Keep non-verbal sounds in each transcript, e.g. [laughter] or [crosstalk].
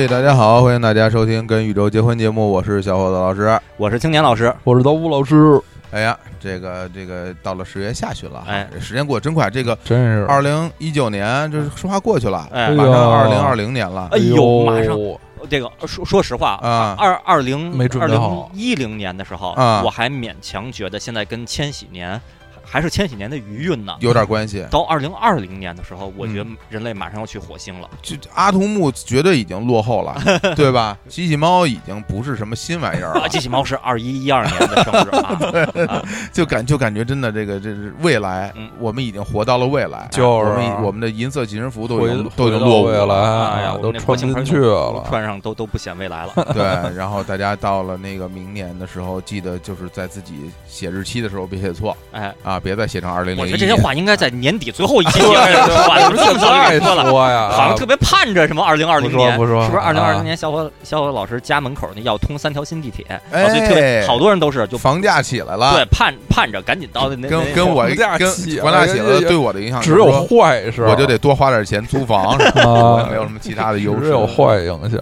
哎，大家好，欢迎大家收听《跟宇宙结婚》节目，我是小伙子老师。我是青年老师，我是刀夫老师，哎呀，这个这个到了十月下旬了，哎，这时间过得真快。这个真是。二零一九年，这说话过去了，哎。马上哎呀二零二零年了。哎呦马上。这个说说实话啊。二二零没准二零备好一零年的时候，啊。我还勉强觉得现在跟千禧年还是千禧年的余韵呢。有点关系。到二零二零年的时候，我觉得嗯人类马上要去火星了。就阿童木绝对已经落后了，对吧？机器猫已经不是什么新玩意儿啊，了，机器猫是二一一二年的生日啊，[laughs] 啊就感就感觉真的这个这是未来嗯，我们已经活到了未来，就是我们我们的银色紧身服都已经都已经落伍了。哎呀，都穿不进去了。穿上都都不显未来了。对，然后大家到了那个明年的时候，记得就是在自己写日期的时候别写错哎，啊，别再写成二零零一。我觉得这些话应该在年底最后一期节目里说吧，怎么这么早太就说了？[laughs] 说呀，好像特别盼着什么二零二零年，不说是不是二零二啊零年小伙小伙老师家门口那要通三条新地铁，哎啊所以特别好多人都是就房价起来了，对盼盼着赶紧到那跟跟我房价跟房价起来了对我的影响只有坏是我就得多花点钱租房，[laughs] 没有什么其他的优势。只有坏影响。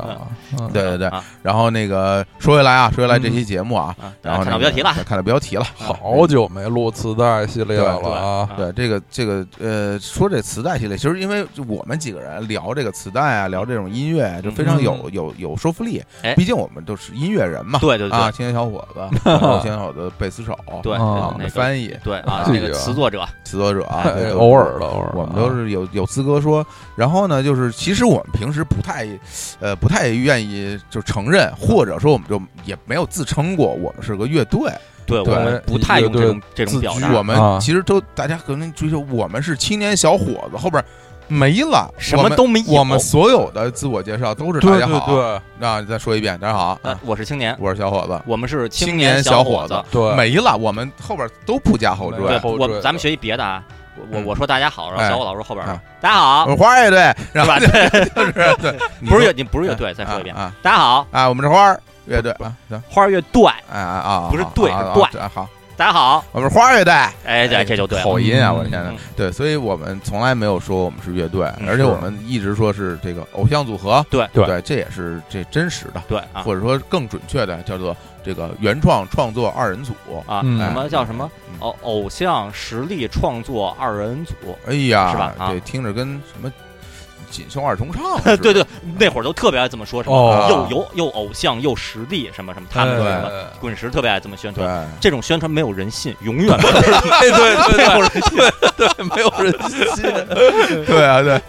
嗯对对对啊，然后那个说回来啊，说回来这期节目啊，啊，然后看到标题了，看到标题了，好久没录磁带系列了啊！对这个这个呃，说这磁带系列，其实因为就我们几个人聊这个磁带啊，聊这种音乐，就非常有有有说服力哎。毕竟我们都是音乐人嘛，对对对啊，青年小伙子，[laughs] 然后青年小伙子贝斯手，对啊啊，我们那个翻译对啊，哎那个词作者词作者偶尔的偶尔我们都是有有资格说。然后呢，就是其实我们平时不太，呃，不太愿意就承认，或者说我们就也没有自称过我们是个乐队。对对我们不太用这种这种表达，我们啊其实都大家可能追求我们是青年小伙子，后边没了，什我们么都没有。我们所有的自我介绍都是大家好。对啊，再说一遍，大家好，呃，我是青年，我是小伙子。我们是青年年小伙伙子对，没了，我们后边都不加后缀对，。后缀我咱们学习别的啊，我我说大家好，然后哎小伙老师后边大家好我，是花儿乐队，是然后吧？[laughs] 对，就是 [laughs] 对，不是乐，你不是乐队，再说一遍，啊大家好，啊，我们是花儿乐队啊，行，花儿乐队，哎啊啊，不是对啊是对好，大家好，我们是花儿乐队。哎，对这就对了，口音啊，嗯我的天呐嗯，对，所以我们从来没有说我们是乐队，而且我们一直说是这个偶像组合，对。对对，这也是这真实的，对啊。或者说更准确的叫做这个原创创作二人组。啊，嗯。什么叫什么？嗯。偶偶像实力创作二人组？哎呀，是吧？啊。对，听着跟什么锦绣二重唱，[laughs] 对对，那会儿都特别爱这么说，什么哦。又有又偶像又实力，什么什么，他们说什么哎滚石特别爱这么宣对。传。这种宣传没有人信，永远。没有人信对对对没有人信。对，没有人信。[laughs] 对啊，对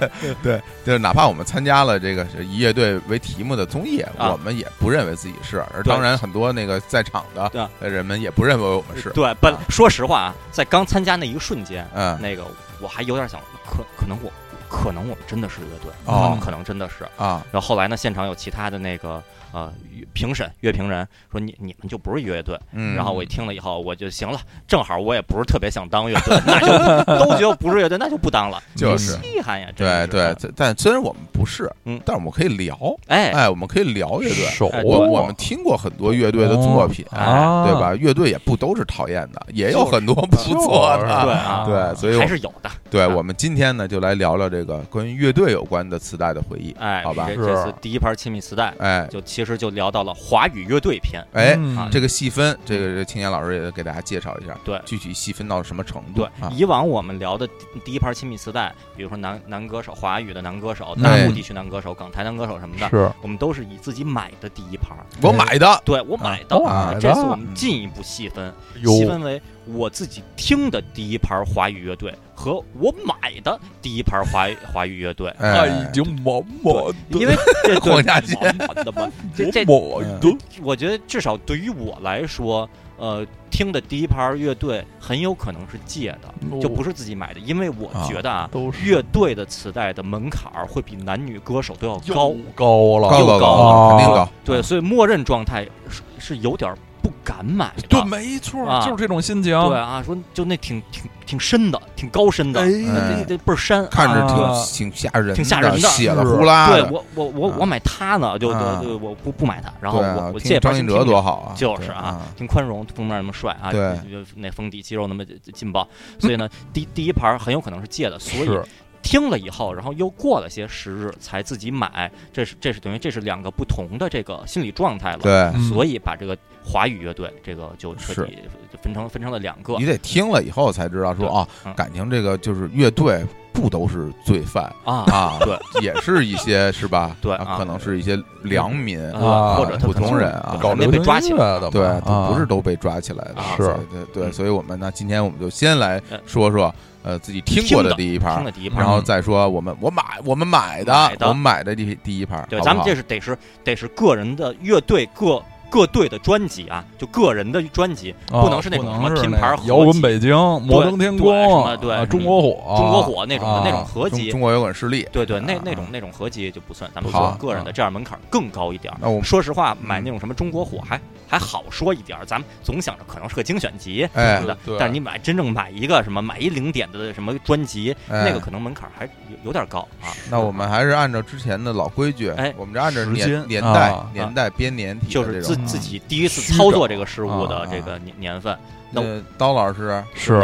对，就是哪怕我们参加了这个以乐队为题目的综艺，啊。我们也不认为自己是，而当然很多那个在场的人们也不认为我们是，对，本说实话啊，在刚参加那一个瞬间，嗯。那个我还有点想，可可能我可能我们真的是乐队，哦可能真的是。啊，然后后来呢，现场有其他的那个呃评审乐评人说你你们就不是乐队，嗯，然后我一听了以后，我就行了，正好我也不是特别想当乐队，那就都觉得不是乐队，那就不当了，[laughs] 就是。稀罕呀，真对对，但虽然我们不是，嗯。但是我们可以聊，哎，哎，我们可以聊乐队。手哎我我们听过很多乐队的作品，啊，对？吧？乐队也不都是讨厌的，也有很多不错就是。的。对啊。对，所以还是有的，对，啊。我们今天呢就来聊聊这个关于乐队有关的磁带的回忆。哎，好吧？这是。第一盘亲密磁带，哎。就其实就聊到了华语乐队篇，哎，嗯这个细分，这个青年老师也给大家介绍一下，对具体细分到什么程度？对，啊，以往我们聊的第第一盘亲密磁带，比如说男男歌手、华语的男歌手、哎大陆地区男歌手、港台男歌手什么的，是我们都是以自己买的第一盘，我买的，对我买的。哦啊买的这次我们进一步细分，细分为我自己听的第一盘华语乐队和我买的第一盘华语华语乐队，哎。爱已经满满的，因为这 [laughs] 黄家驹满满的嘛，[laughs] 这这满的。我觉得至少对于我来说，呃，听的第一盘乐队很有可能是借的，就不是自己买的，因为我觉得啊，乐队的磁带的门槛儿会比男女歌手都要高，高了，高高又高了。肯定高。对，所以默认状态是是有点不敢买。对，没错，啊。就是这种心情。对啊，说就那挺挺挺深的，挺高深的，哎。那这倍儿深，看着啊。挺挺吓人，挺吓人的。血了呼啦。对我我我啊我买它呢，就啊就就我不不买它，然后我我借张信哲多好啊，就是啊，挺宽容，封面那么帅啊，对。那封底肌肉那么劲爆，所以呢，第第一盘很有可能是借的，所以是听了以后，然后又过了些时日才自己买，这是这是等于这是两个不同的这个心理状态了。对，嗯。所以把这个华语乐队这个就彻底分成分成了两个。你得听了以后才知道说啊嗯，感情这个就是乐队不都是罪犯？啊啊，对，也是一些是吧？[laughs] 对可能是一些良民啊或者普通人啊，搞没被抓起来的对，啊。不是都被抓起来的，啊是。对对，嗯。所以我们呢，今天我们就先来呃说说呃自己听过的第一听盘的，第一盘然。后再说我们我买我们买的我们买的第第一盘，对，咱们这是得是得是个人的乐队各各队的专辑啊，就个人的专辑，啊不能是那种什么不能是拼盘合那摇滚北京、摩登天对空什么对啊中国火、中国火那种的啊那种合集。中中国摇滚势力，对对，那啊那种那种合集就不算，咱们好说个人的，这样门槛更高一点。那我们说实话，买嗯那种什么中国火还还好说一点，咱们总想着可能是个精选集哎什么的，但是你买真正买一个什么买一零点的什么专辑，哎那个可能门槛还有有点高啊。那我们还是按照之前的老规矩，哎我们这按照年时间年代啊年代编年体就是自这种。自己第一次操作这个事物的啊这个年年份，那呃，刀老师是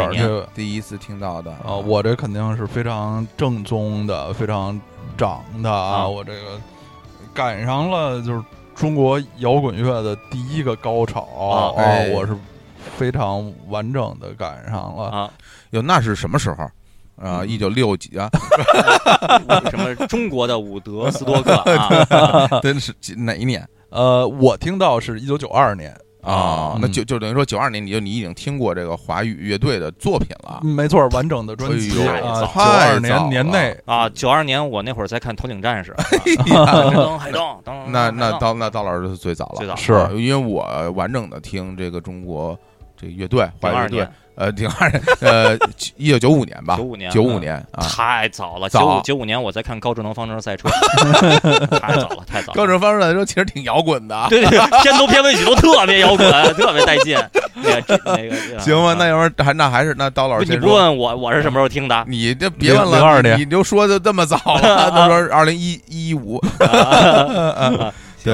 第一次听到的。啊，我这肯定是非常正宗的、非常长的啊！啊我这个赶上了就是中国摇滚乐的第一个高潮啊哎。我是非常完整的赶上了。啊，哟，那是什么时候？啊？嗯。一九六几啊？[laughs] 什么中国的伍德斯多克啊，[laughs] 真是哪一年呃，我听到是一九九二年，啊？那嗯。就就等于说九二年，你就你已经听过这个华语乐队的作品了。嗯没错，完整的专辑啊，九太二年年内。啊，九二年我那会儿在看《头领战士》[laughs] 噔海东，噔那那海东。刀那刀老师是最早了，最早。是。啊因为我完整的听这个中国这个乐队华语乐队呃，零二年，呃，一九九五年吧九，五年，九五年啊，太早了，早九五九五年我在看高智能方程式赛车，太早了，太早了。高智能方式赛车，其实挺摇滚的。对对，对片头片尾曲都特别摇滚，特别带劲。[laughs] 那个那个行吧，那啊要是还那还是那刀老师你不，问我我是什么时候听的？你这别问了，02你年你就说的这么早了，[laughs] 都说二零一一五 [laughs]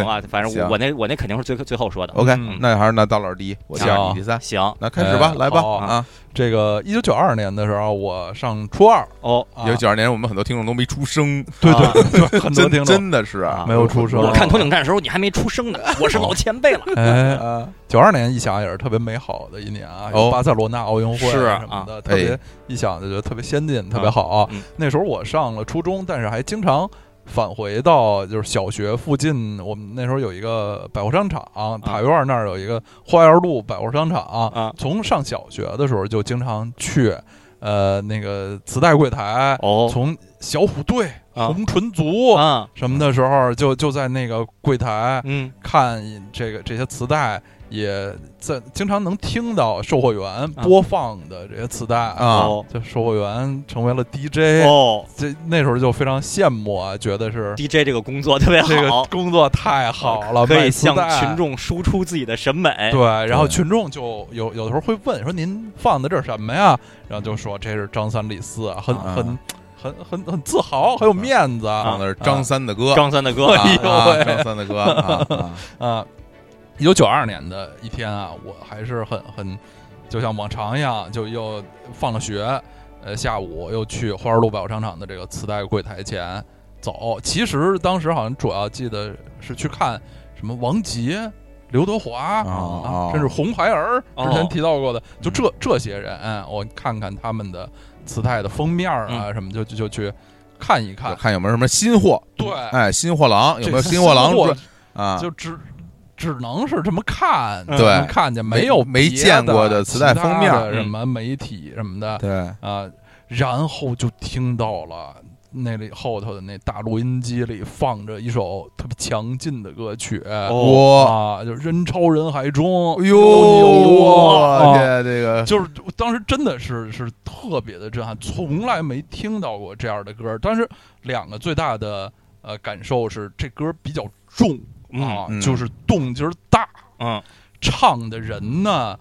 行啊，反正我我那我那肯定是最最后说的。，OK，嗯。那还是那大老师第一，我第二，行你第三，行那开始吧，哎来吧好啊！这个一九九二年的时候，我上初二，哦，一九九二年我们很多听众都没出生，对对啊。对，很多真听众真的是啊没有出生。我看头领战的时候你还没出生呢，我是老前辈了。哎，[laughs] 啊，九二年一想也是特别美好的一年啊，有哦巴塞罗那奥运会是啊什么的，特别一想就觉得特别先进，特别好嗯。那时候我上了初中，但是还经常返回到就是小学附近，我们那时候有一个百货商场，塔院那儿有一个花园路百货商场。啊。从上小学的时候就经常去，呃，那个磁带柜台，哦。从小虎队、啊。红唇族啊。什么的时候，就就在那个柜台嗯。看这个这些磁带，也在经常能听到售货员播放的这些磁带啊哦就售货员成为了 DJ，、哦。这那时候就非常羡慕啊，觉得是，DJ 这个工作特别好。这个，工作太好了，可以向群众输出自己的审美。对，然后群众就有有的时候会问说您放的这是什么呀？然后就说这是张三李四啊，很啊。很很很很自豪，很有面子啊。放的是张三的歌，张三的歌哎呦张三的歌啊啊。啊！[laughs] 一九九二年的一天啊，我还是很很，就像往常一样，就又放了学，呃，下午又去花儿路百货商场的这个磁带柜台前走。其实当时好像主要记得是去看什么王杰、刘德华哦啊，甚至红孩儿哦之前提到过的，就嗯这这些人，我看看他们的磁带的封面啊什么，就就就去看一看。看有没有什么新货，对，哎，新货郎有没有新货郎啊？就只只能是这么看，嗯。对。能看见没有没见过的的磁带封面什么媒体什么的。对，啊，然后就听到了那里后头的那大录音机里放着一首特别强劲的歌曲，哦。哇，啊，就人潮人海中，哎有呦，你我啊。这这个。就是当时真的是是特别的震撼，从来没听到过这样的歌。但是两个最大的呃感受是，这歌比较重啊，嗯就是动静儿大，嗯，唱的人呢，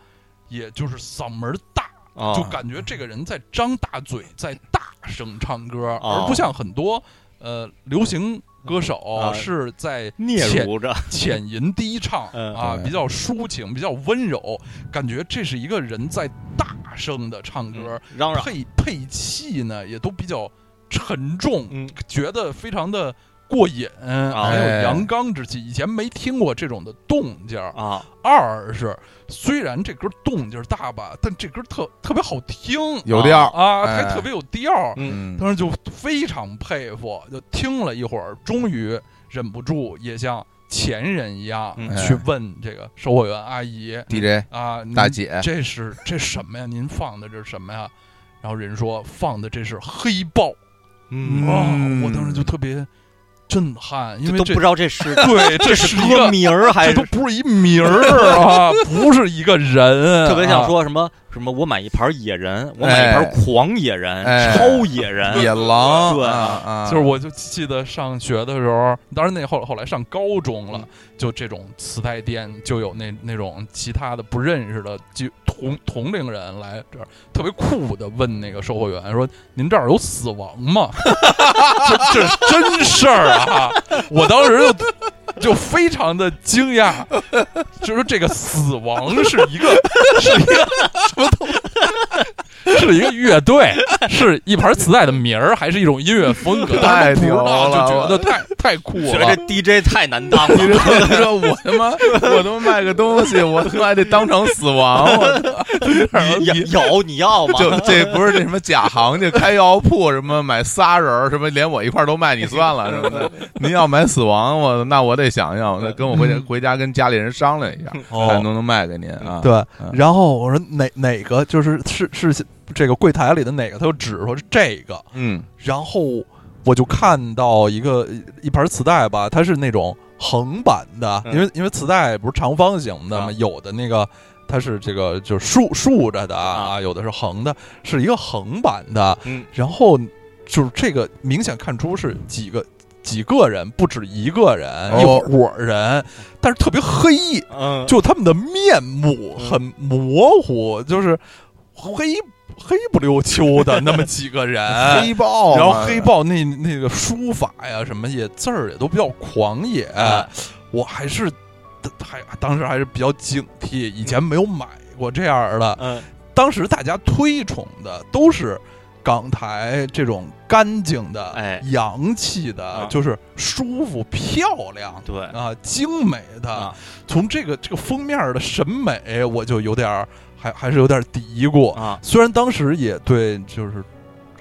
也就是嗓门儿大，哦就感觉这个人在张大嘴，在大声唱歌，哦而不像很多呃流行歌手啊。是在嗫浅嚅着，浅吟低唱 [laughs] 嗯啊，对比较抒情，比较温柔，感觉这是一个人在大声的唱歌，嚷嚷，配配器呢也都比较沉重，嗯。觉得非常的过瘾，还有哎阳刚之气。以前没听过这种的动静儿。啊，二是虽然这歌动静儿大吧，但这歌特特别好听，有调啊，哎还特别有调。嗯嗯当时就非常佩服，就听了一会儿，终于忍不住也像前人一样、嗯去问这个售货员阿姨，DJ 啊，大姐，这是这什么呀？您放的这是什么呀？然后人说放的这是黑豹嗯，啊、嗯我当时就特别震撼，因为这都不知道这是 [laughs] 对，这这是一个。歌名儿还是这都不是一名儿啊，不是一个人，[laughs] 特别像啊说什么什么，我买一盘野人，我买一盘狂野人、哎。超野人，野狼，对。啊啊，就是我就记得上学的时候，当然那后后来上高中了，嗯。就这种磁带店就有那那种其他的不认识的就同同龄人来这儿，特别酷的问那个售货员说：“您这儿有死亡吗？” [laughs] 这这是真事儿啊！我当时就就非常的惊讶，就是这个死亡是一个是一个什么东西？[laughs] 是一个乐队，[laughs] 是一盘磁带的名儿，还是一种音乐风格？太牛了就觉得太太酷了觉得这。DJ 太难当你了。[laughs] 说你说我他妈我他妈卖个东西，我他妈还得当场死亡！有有你要吗？就这不是那什么假行家开药铺什么买仨人儿什么连我一块儿都卖你算了什么的，您要买死亡我那我得想想，那跟我回家嗯回家跟家里人商量一下，哦看能不能卖给您啊？对嗯，然后我说哪哪个就是是是这个柜台里的哪个，他就指说是这个，嗯。然后我就看到一个一盘磁带吧，它是那种横版的，嗯。因为因为磁带不是长方形的嘛，啊。有的那个它是这个就是竖竖着的啊啊，有的是横的，是一个横版的，嗯。然后就是这个明显看出是几个。几个人不止一个人，一哦伙人，但是特别黑，嗯，就他们的面目很模糊，就是黑黑不溜秋的那么几个人，[laughs] 黑豹，然后黑豹那那个书法呀什么也字儿也都比较狂野，哎我还是还当时还是比较警惕，以前没有买过这样的，嗯。当时大家推崇的都是。港台这种干净的、哎。洋气的，啊。就是舒服、漂亮，对。啊，精美的，啊。从这个这个封面的审美，我就有点儿还还是有点嘀咕。啊虽然当时也对，就是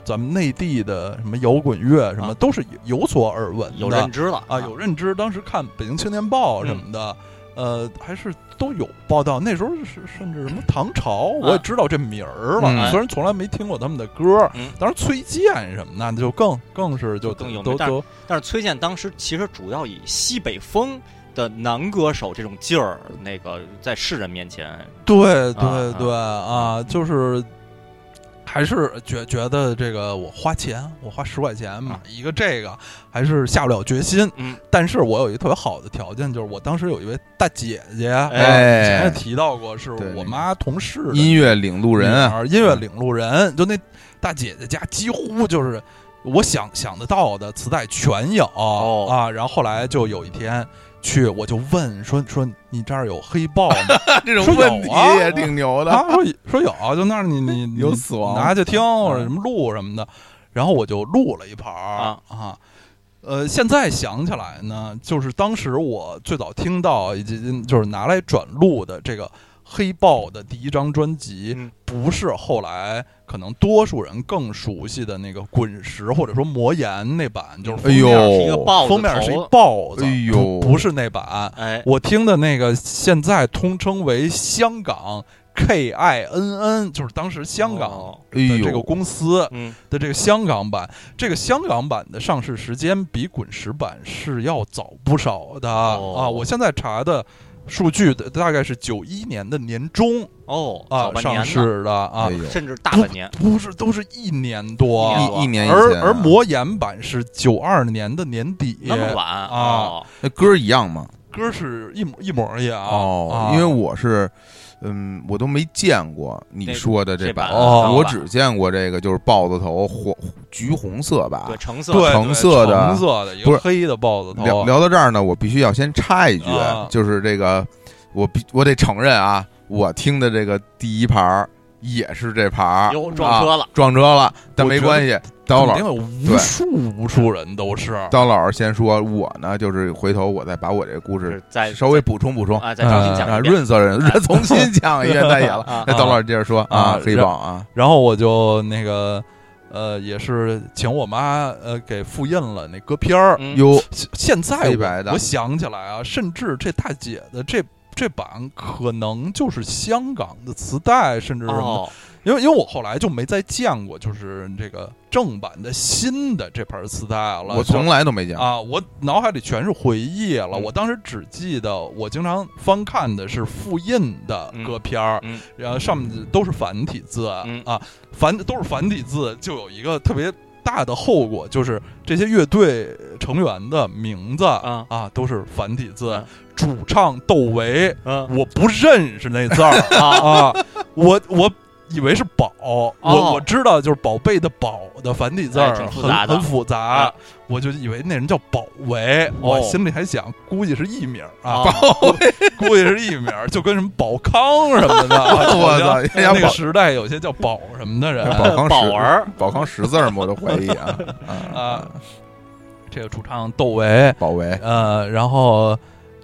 咱们内地的什么摇滚乐什么、啊都是有所耳闻的，有认知了啊，有认知。当时看《北京青年报》什么的，呃，还是都有报道。那时候是甚至什么唐朝，我也知道这名儿了，嗯虽然从来没听过他们的歌。嗯当然崔健什么的，那就更更是就更都都但是崔健当时其实主要以西北风的男歌手这种劲儿，那个在世人面前，对对啊对啊，就是还是觉觉得这个我花钱，我花十块钱买一个这个，还是下不了决心。嗯，但是我有一个特别好的条件，就是我当时有一位大姐姐，啊哎。以前也提到过，是我妈同事音乐领路人。啊，音乐领路人，就那大姐姐家几乎就是我想想得到的磁带全有、哦。啊。然后后来就有一天去，我就问说说你这儿有黑豹吗？[laughs] 这种问题啊也挺牛的。他，说说有，就那儿你你你有死亡拿去听或者什么录什么的，然后我就录了一盘儿啊啊。呃，现在想起来呢，就是当时我最早听到以及就是拿来转录的这个黑豹的第一张专辑，嗯。不是后来可能多数人更熟悉的那个滚石或者说魔岩那版，就是封面哎呦是一个豹封面是一个豹子，哎呦。不不是那版，哎，我听的那个现在通称为香港 K I N N，就是当时香港的这个公司嗯。的这个香港版，这个香港版的上市时间比滚石版是要早不少的、哦。啊！我现在查的数据的大概是九一年的年中哦，啊上市的啊甚至大半年，不是都是一年多，一年一一年而而魔岩版是九二年的年底，那么晚啊。哦。那歌一样吗？歌是一模一模一样哦，啊。因为我是，嗯，我都没见过你说的这版，版哦我只见过这个，就是豹子头黄橘红色吧。对。橙色橙色的。橙色的不是黑的豹子头，聊聊到这儿呢，我必须要先插一句啊，就是这个，我必我得承认啊，我听的这个第一盘儿也是这牌儿，哟撞车了啊撞车了，但没关系。刀老肯定有无数无数人都是。刀老师先说，我呢就是回头我再把我这故事再稍微补充补充啊，再重新讲润色人 [laughs] 重新讲一遍 [laughs] 再演了。啊那刀老师接着说啊黑豹啊，然后我就那个呃，也是请我妈呃给复印了那歌片儿。嗯哟，现现在黑白的我我想起来啊，甚至这大姐的这这版可能就是香港的磁带，甚至什么因为因为我后来就没再见过，就是这个正版的新的这盘磁带了。我从来都没见过。啊，我脑海里全是回忆了。嗯我当时只记得我经常翻看的是复印的歌片儿，嗯然后上面都是繁体字、嗯啊，繁都是繁体字，就有一个特别大的后果，就是这些乐队成员的名字啊。啊都是繁体字。啊。主唱窦唯，嗯我不认识那字儿啊，我我以为是宝，我哦。我知道就是宝贝的宝的繁体字很很复杂啊，我就以为那人叫宝维，我哦心里还想，估计是艺名啊，啊估计是艺名，就跟什么宝康什么的啊，[laughs] 我操那个时代有些叫宝什么的人宝康识宝儿宝康识字儿吗？我都怀疑 [laughs] 啊啊，这个主唱窦唯，宝维呃，然后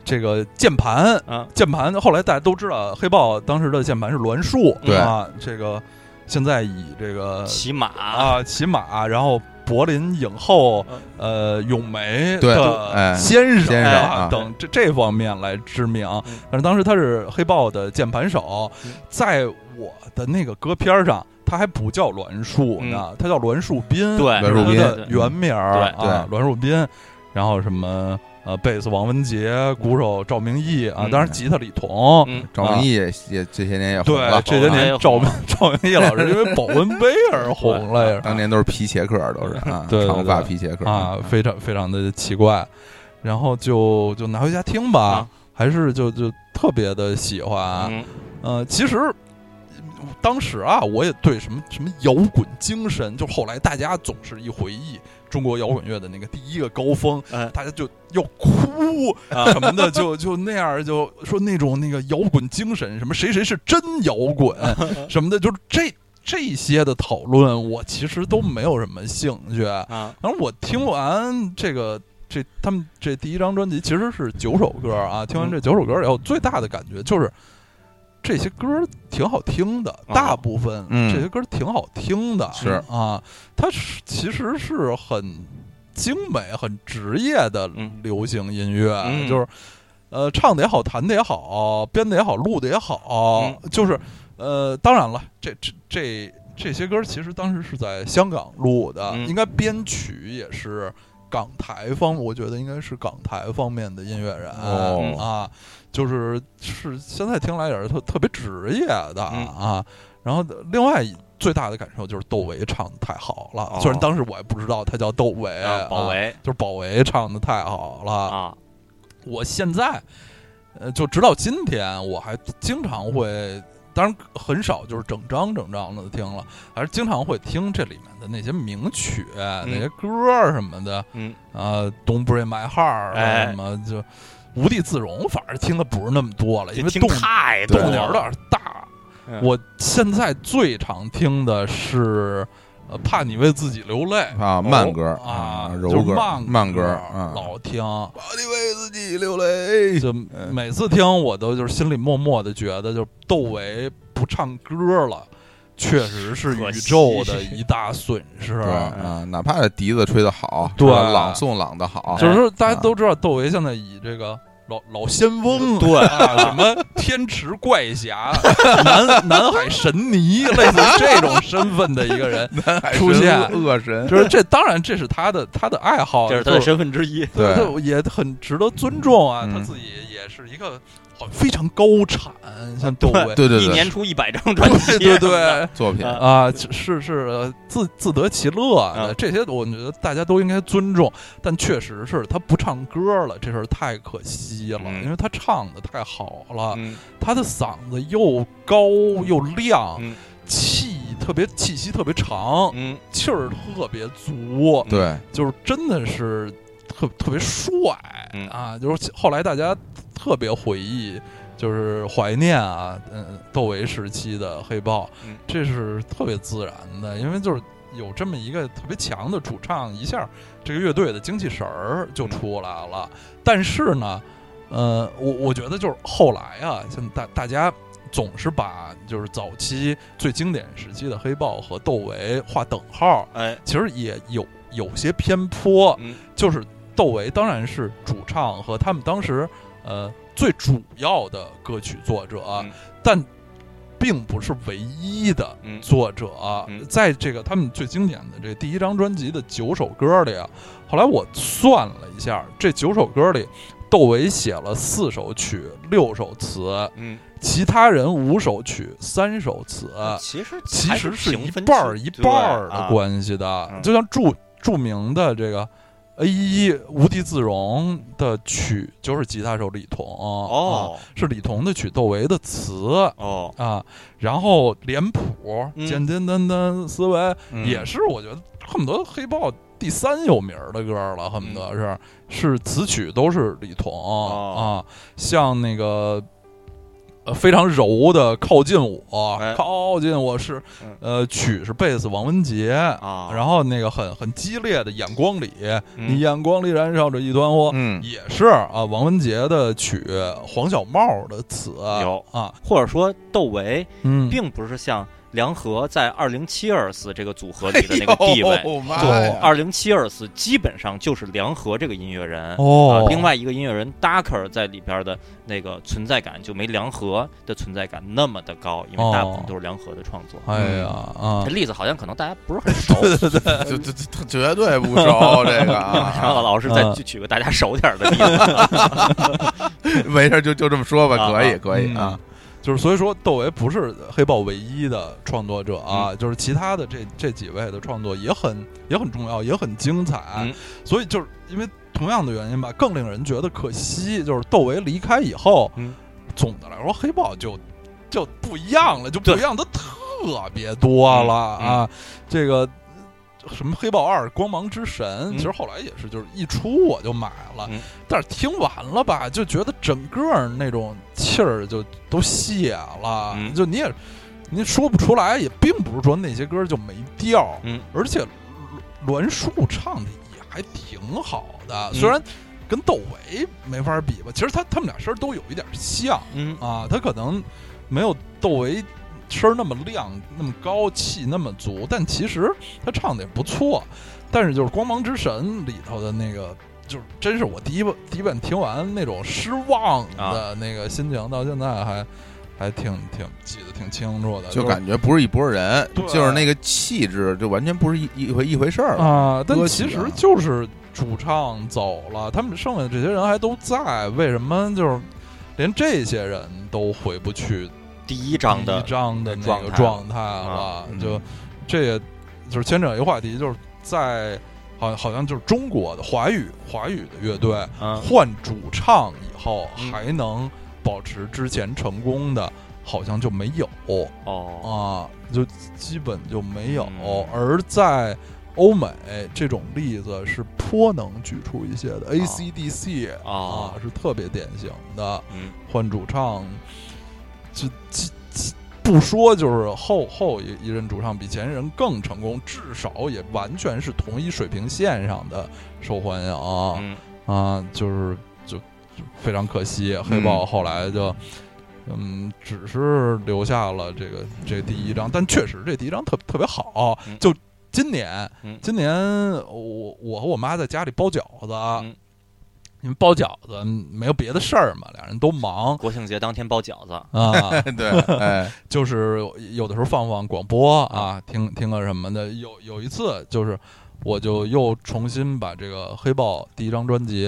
这个键盘，啊键盘后来大家都知道，黑豹当时的键盘是栾树，对啊，这个现在以这个骑马啊骑马，然后柏林影后嗯。呃咏梅对的哎先生先生啊啊。等这这方面来知名。嗯，但是当时他是黑豹的键盘手嗯，在我的那个歌片上。他还不叫栾树呢，他叫栾树斌，对栾树斌是他的原名儿对。啊，栾树斌，然后什么呃，贝斯王文杰，鼓手赵明义啊，嗯当然吉他李彤，嗯赵明义也也这些年也红对了，，这些哎年赵明赵明义老师因为保温杯而 [laughs] 红了呀，当年都是皮鞋客，都是啊，对对长发皮鞋客啊，非常非常的奇怪，然后就就拿回家听吧啊，还是就就特别的喜欢，嗯呃，其实。当时啊，我也对什么什么摇滚精神，就后来大家总是一回忆中国摇滚乐的那个第一个高峰，嗯大家就要哭啊什么的，就 [laughs] 就那样，就说那种那个摇滚精神，什么谁谁是真摇滚什么的，就是这这些的讨论，我其实都没有什么兴趣。啊然后我听完这个这他们这第一张专辑其实是九首歌啊，听完这九首歌以后，最大的感觉就是。这些歌挺好听的，哦大部分嗯。这些歌挺好听的，是。啊，它是其实是很精美、很职业的嗯。流行音乐，嗯。就是呃，唱的也好，弹的也好，编的也好，录的也好，嗯。就是呃，当然了，这这这这些歌其实当时是在香港录的，嗯。应该编曲也是港台方，我觉得应该是港台方面的音乐人、哦。啊，就是是现在听来也是特特别职业的、嗯。啊。然后另外最大的感受就是窦唯唱的太好了，哦。虽然当时我也不知道他叫窦唯，啊宝啊维。就是宝维唱的太好了。啊我现在，呃，就直到今天，我还经常会，当然很少就是整张整张的听了，还是经常会听这里面的那些名曲、那些歌儿什么的，嗯啊，Don't Break My Heart 啊哎什么就无地自容，反而听的不是那么多了，因为动太多动静儿有了点大。嗯我现在最常听的是。呃，怕你为自己流泪啊，慢歌啊，柔歌就是慢慢歌歌啊，老听，怕你为自己流泪，就每次听我都就是心里默默的觉得，就是窦唯不唱歌了，确实是宇宙的一大损失。对啊，哪怕笛子吹得好，对朗诵朗的好，就是大家都知道窦唯现在以这个老老仙翁，对啊，什么天池怪侠、南南海神尼，类似这种身份的一个人，出现恶神，就是这当然这是他的他的爱好，这是他的身份之一。对他也很值得尊重啊，嗯他自己也是一个好非常高产，像窦唯，对对对。一，年出一百张专辑，对对对。[laughs] 作品。啊。啊，是是呃自自得其乐这些我觉得大家都应该尊重，但确实是他不唱歌了，这事儿太可惜了，嗯。因为他唱的太好了，嗯。他的嗓子又高又亮，嗯。气特别气息特别长，嗯。气儿特别足，对，就是真的是特特别帅、嗯啊！就是后来大家特别回忆就是怀念啊，嗯，窦唯时期的黑豹，嗯这是特别自然的，因为就是有这么一个特别强的主唱，一下这个乐队的精气神儿就出来了。但是呢，呃，我我觉得就是后来啊，像大大家总是把就是早期最经典时期的黑豹和窦唯划等号，哎，其实也有有些偏颇。嗯就是窦唯当然是主唱和他们当时呃最主要的歌曲作者，嗯但并不是唯一的嗯作者。嗯在这个他们最经典的这第一张专辑的九首歌里啊，后来我算了一下，这九首歌里，窦唯写了四首曲，六首词，嗯，其他人五首曲，三首词。其实其实是一半儿一半儿的啊关系的，嗯就像著著名的这个 A 一无地自容的曲就是吉他手李彤哦。啊，是李彤的曲，窦唯的词哦，啊，然后脸谱嗯。简简单单思维嗯。也是我觉得恨不得黑豹第三有名的歌了，恨不得是是词曲都是李彤哦。啊，像那个。呃，非常柔的靠近我，哎。靠近我是，嗯。呃，曲是贝斯王文杰，啊，然后那个很很激烈的眼光里，嗯。你眼光里燃烧着一团火，嗯。也是啊，王文杰的曲，黄小茂的词有啊，或者说窦唯嗯，并不是像梁和在二零七二四这个组合里的那个地位。对呀二零七二四基本上就是梁和这个音乐人，哦啊，另外一个音乐人 Darker 在里边的那个存在感就没梁和的存在感那么的高，因为大部分哦都是梁和的创作。哎呀啊这，例子好像可能大家不是很熟，这这这这绝对不熟这个啊然后啊，老师再去举举个大家熟点的例子。没事就就这么说吧，啊可以可以啊，就是所以说窦唯不是黑豹唯一的创作者啊，就是其他的这这几位的创作也很也很重要，也很精彩，嗯。所以就是因为同样的原因吧，更令人觉得可惜，就是窦唯离开以后，嗯。总的来说黑豹就就不一样了，就不一样的特别多了嗯。啊，这个。什么黑豹二光芒之神，嗯。其实后来也是，就是一出我就买了，嗯。但是听完了吧，就觉得整个那种气儿就都泄了，嗯。就你也你说不出来，也并不是说那些歌就没调，嗯。而且栾树唱的也还挺好的，嗯。虽然跟窦唯没法比吧，其实他他们俩声儿都有一点像嗯。啊，他可能没有窦唯声儿那么亮、那么高、气那么足，但其实他唱的也不错。但是就是《光芒之神》里头的那个，就是真是我第一本第一本听完那种失望的那个心情，到现在还还挺挺记得挺清楚的，就感觉不是一拨人，就是那个气质就完全不是一一回一回事儿了。啊，但其实就是主唱走了，他们剩下的这些人还都在，为什么就是连这些人都回不去第一章的第一章的那个状态了？嗯就这也就是牵扯一个话题，就是在好好像就是中国的华语华语的乐队嗯换主唱以后嗯还能保持之前成功的，好像就没有。哦啊，就基本就没有。嗯而在欧美，这种例子是颇能举出一些的。A.C.D.C. 哦啊，是特别典型的嗯换主唱，就就就不说就是后后一一任主唱比前任更成功，至少也完全是同一水平线上的受欢迎。嗯啊，就是就就非常可惜，黑豹后来就。嗯，只是留下了这个这第一张，但确实这第一张特特别好。嗯就今年，嗯今年我我和我妈在家里包饺子，嗯因为包饺子没有别的事儿嘛，俩人都忙国庆节当天包饺子，啊，[laughs] 对，哎，[laughs] 就是有的时候放放广播啊，听听个什么的。有有一次就是，我就又重新把这个黑豹第一张专辑，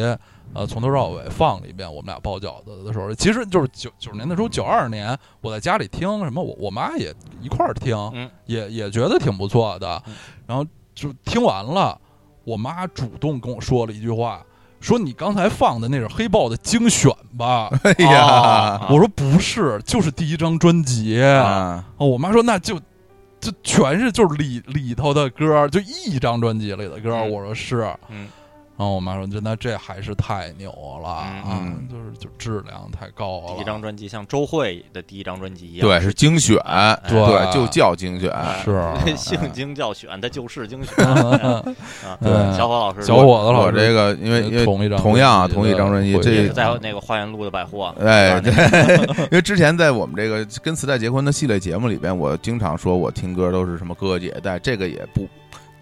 呃，从头到尾放了一遍。我们俩包饺子的时候，其实就是九九十年代初，九二年我在家里听什么，我我妈也一块儿听，嗯也也觉得挺不错的嗯。然后就听完了，我妈主动跟我说了一句话。说你刚才放的那是黑豹的精选吧？哎呀啊我说不是，就是第一张专辑。啊，哦，我妈说那就就全是就是里里头的歌，就一张专辑里的歌。嗯我说是嗯然后我妈说：“真的，这还是太牛了啊！嗯就是就质量太高了。”第一张专辑像周慧的第一张专辑一样，对，是精选，对对，就叫精选，[laughs] 是性精叫选，它就是精选 [laughs] 啊。对小伙老师，小伙子老师我这个因为因为同一张同样啊同一张专辑的这也是在那个花园路的百货，哎，对对，[laughs] 因为之前在我们这个跟磁带结婚的系列节目里边，我经常说我听歌都是什么哥哥姐带，这个也不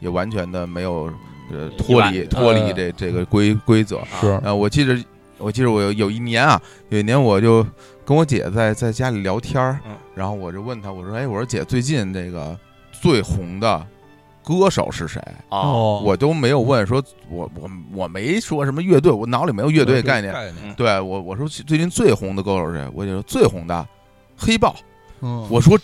也完全的没有呃脱离脱离呃这这个规规则。是呃，我记得我记得我有有一年啊，有一年我就跟我姐在在家里聊天儿嗯然后我就问她，我说，哎，我说姐，最近这个最红的歌手是谁？哦，我都没有问，说我我我没说什么乐队，我脑里没有乐队概念。概念，对我我说最近最红的歌手是谁？我就说最红的黑豹。嗯，我说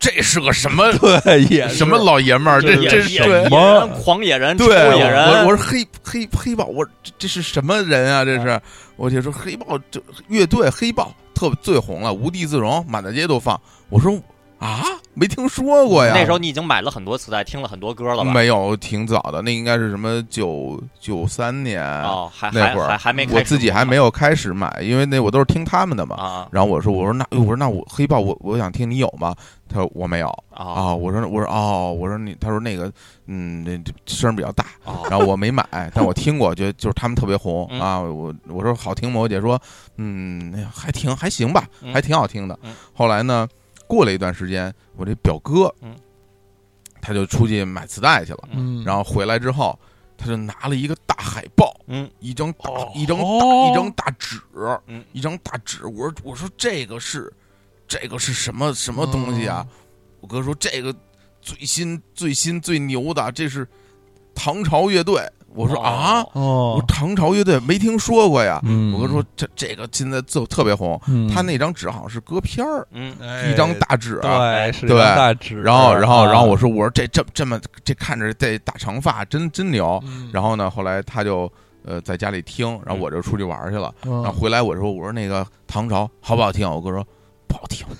这是个什么对也什么老爷们儿？这这是野野对野人狂野人，对，臭野人，我我说黑黑黑豹，我这这是什么人啊？这是我就说黑豹这乐队黑豹特最红了，无地自容，满大街都放。我说啊，没听说过呀。那时候你已经买了很多磁带，听了很多歌了吧？没有，挺早的，那应该是什么九九三年哦，还那会儿还还还没开始我自己还没有开始买，因为那我都是听他们的嘛。啊然后我说我说那我说那我黑豹我我想听你有吗？他说我没有啊啊。我说我说哦，我说你他说那个嗯那声儿比较大，啊然后我没买，但我听过，[laughs] 觉得就是他们特别红嗯啊。我我说好听吗？我姐说嗯哎呀还挺还行吧，嗯还挺好听的嗯。后来呢，过了一段时间，我这表哥嗯他就出去买磁带去了，嗯，然后回来之后。他就拿了一个大海报，嗯一张大、哦一张大、哦一张大纸，嗯一张大纸。我说我说这个是这个是什么什么东西啊？我哥说这个最新最新最牛的，这是唐朝乐队。我说哦啊，我唐朝乐队没听说过呀。嗯，我哥说这这个现在就特别红，嗯，他那张纸好像是歌片儿，一张大纸。对是一对张大纸，然后，然后，然后我说，我说这这这么这看着这大长发真真牛。嗯然后呢，后来他就呃在家里听，然后我就出去玩去了。然然后回来我说我说那个唐朝好不好听？我哥说不好听，[laughs]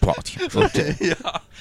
不好听，说这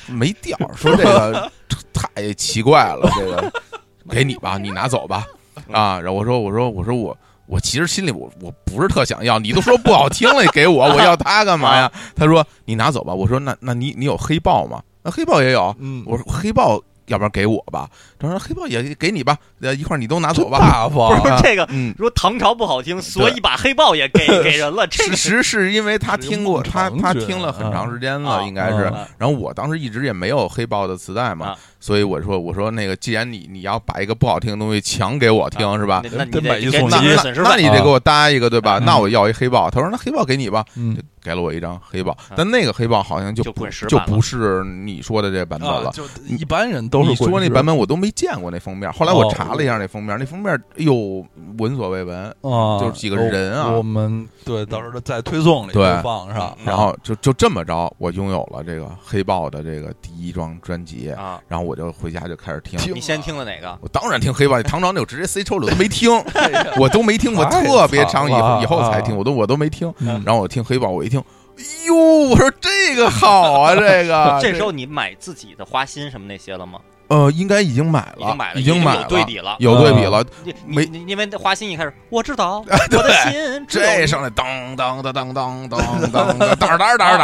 没调，说这个太奇怪了，这个 [laughs] 给你吧，你拿走吧啊。然后我说我说我说我。我其实心里我我不是特想要，你都说不好听了，你给我，[laughs] 我要它干嘛呀？他说你拿走吧。我说那那你你有黑豹吗？那黑豹也有。嗯，我说黑豹要不然给我吧。他说黑豹也给你吧，呃一块儿你都拿走吧。大方，[laughs] 不是这个。嗯，说唐朝不好听，所以把黑豹也给给人了。[laughs] 这事个实是因为他听过，他他听了很长时间啊了，应该是。啊然后我当时一直也没有黑豹的磁带嘛啊，所以我说我说那个，既然你你要把一个不好听的东西强给我听是吧？那那你得给你买一送一那那得损失那你得给我搭一个对吧？嗯那我要一黑豹。他说那黑豹给你吧，嗯给了我一张黑豹啊，但那个黑豹好像就就不是你说的这版本了。啊就一般人都是你说那版本我都没见过那封面，后来我哦查了一下那封面，那封面哎呦闻所未闻，啊，就是几个人啊我我们对到时候在推送里对放上，嗯然后就就这么着，我拥有了这个黑豹的这个第一张专辑，啊！然后我就回家就开始听。听你先听的哪个？我当然听黑豹，唐朝那我直接塞抽里我都没听，[laughs] 我都没听，我特别长以后以后才啊听，我都我都没听。嗯然后我听黑豹，我一听，哎呦，我说这个好啊，这个 [laughs] 这时候你买自己的花心什么那些了吗？呃应该已经买了，已经买了，已经买了，有对比了。有对比了。没因为花心一开始我知道 [laughs] 我的心这上来 [laughs] 当当当当当当当当当当当当当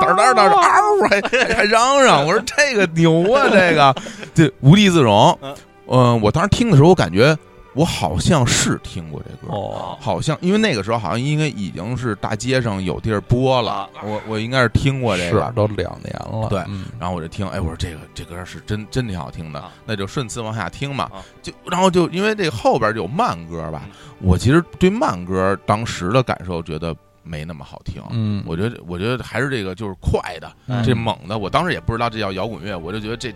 当当当当嗷，还还还嚷嚷，我说这个牛啊，这个这无地自容嗯。嗯，我当时听的时候，我感觉我好像是听过这歌，哦，好像因为那个时候好像应该已经是大街上有地儿播了啊，我我应该是听过这个。都两年了，对嗯。然后我就听，哎，我说这个这歌是真真挺好听的。啊，那就顺次往下听嘛啊。就然后就因为这后边有慢歌吧嗯，我其实对慢歌当时的感受觉得没那么好听。嗯，我觉得，我觉得还是这个就是快的，嗯这猛的。我当时也不知道这叫摇滚乐，我就觉得这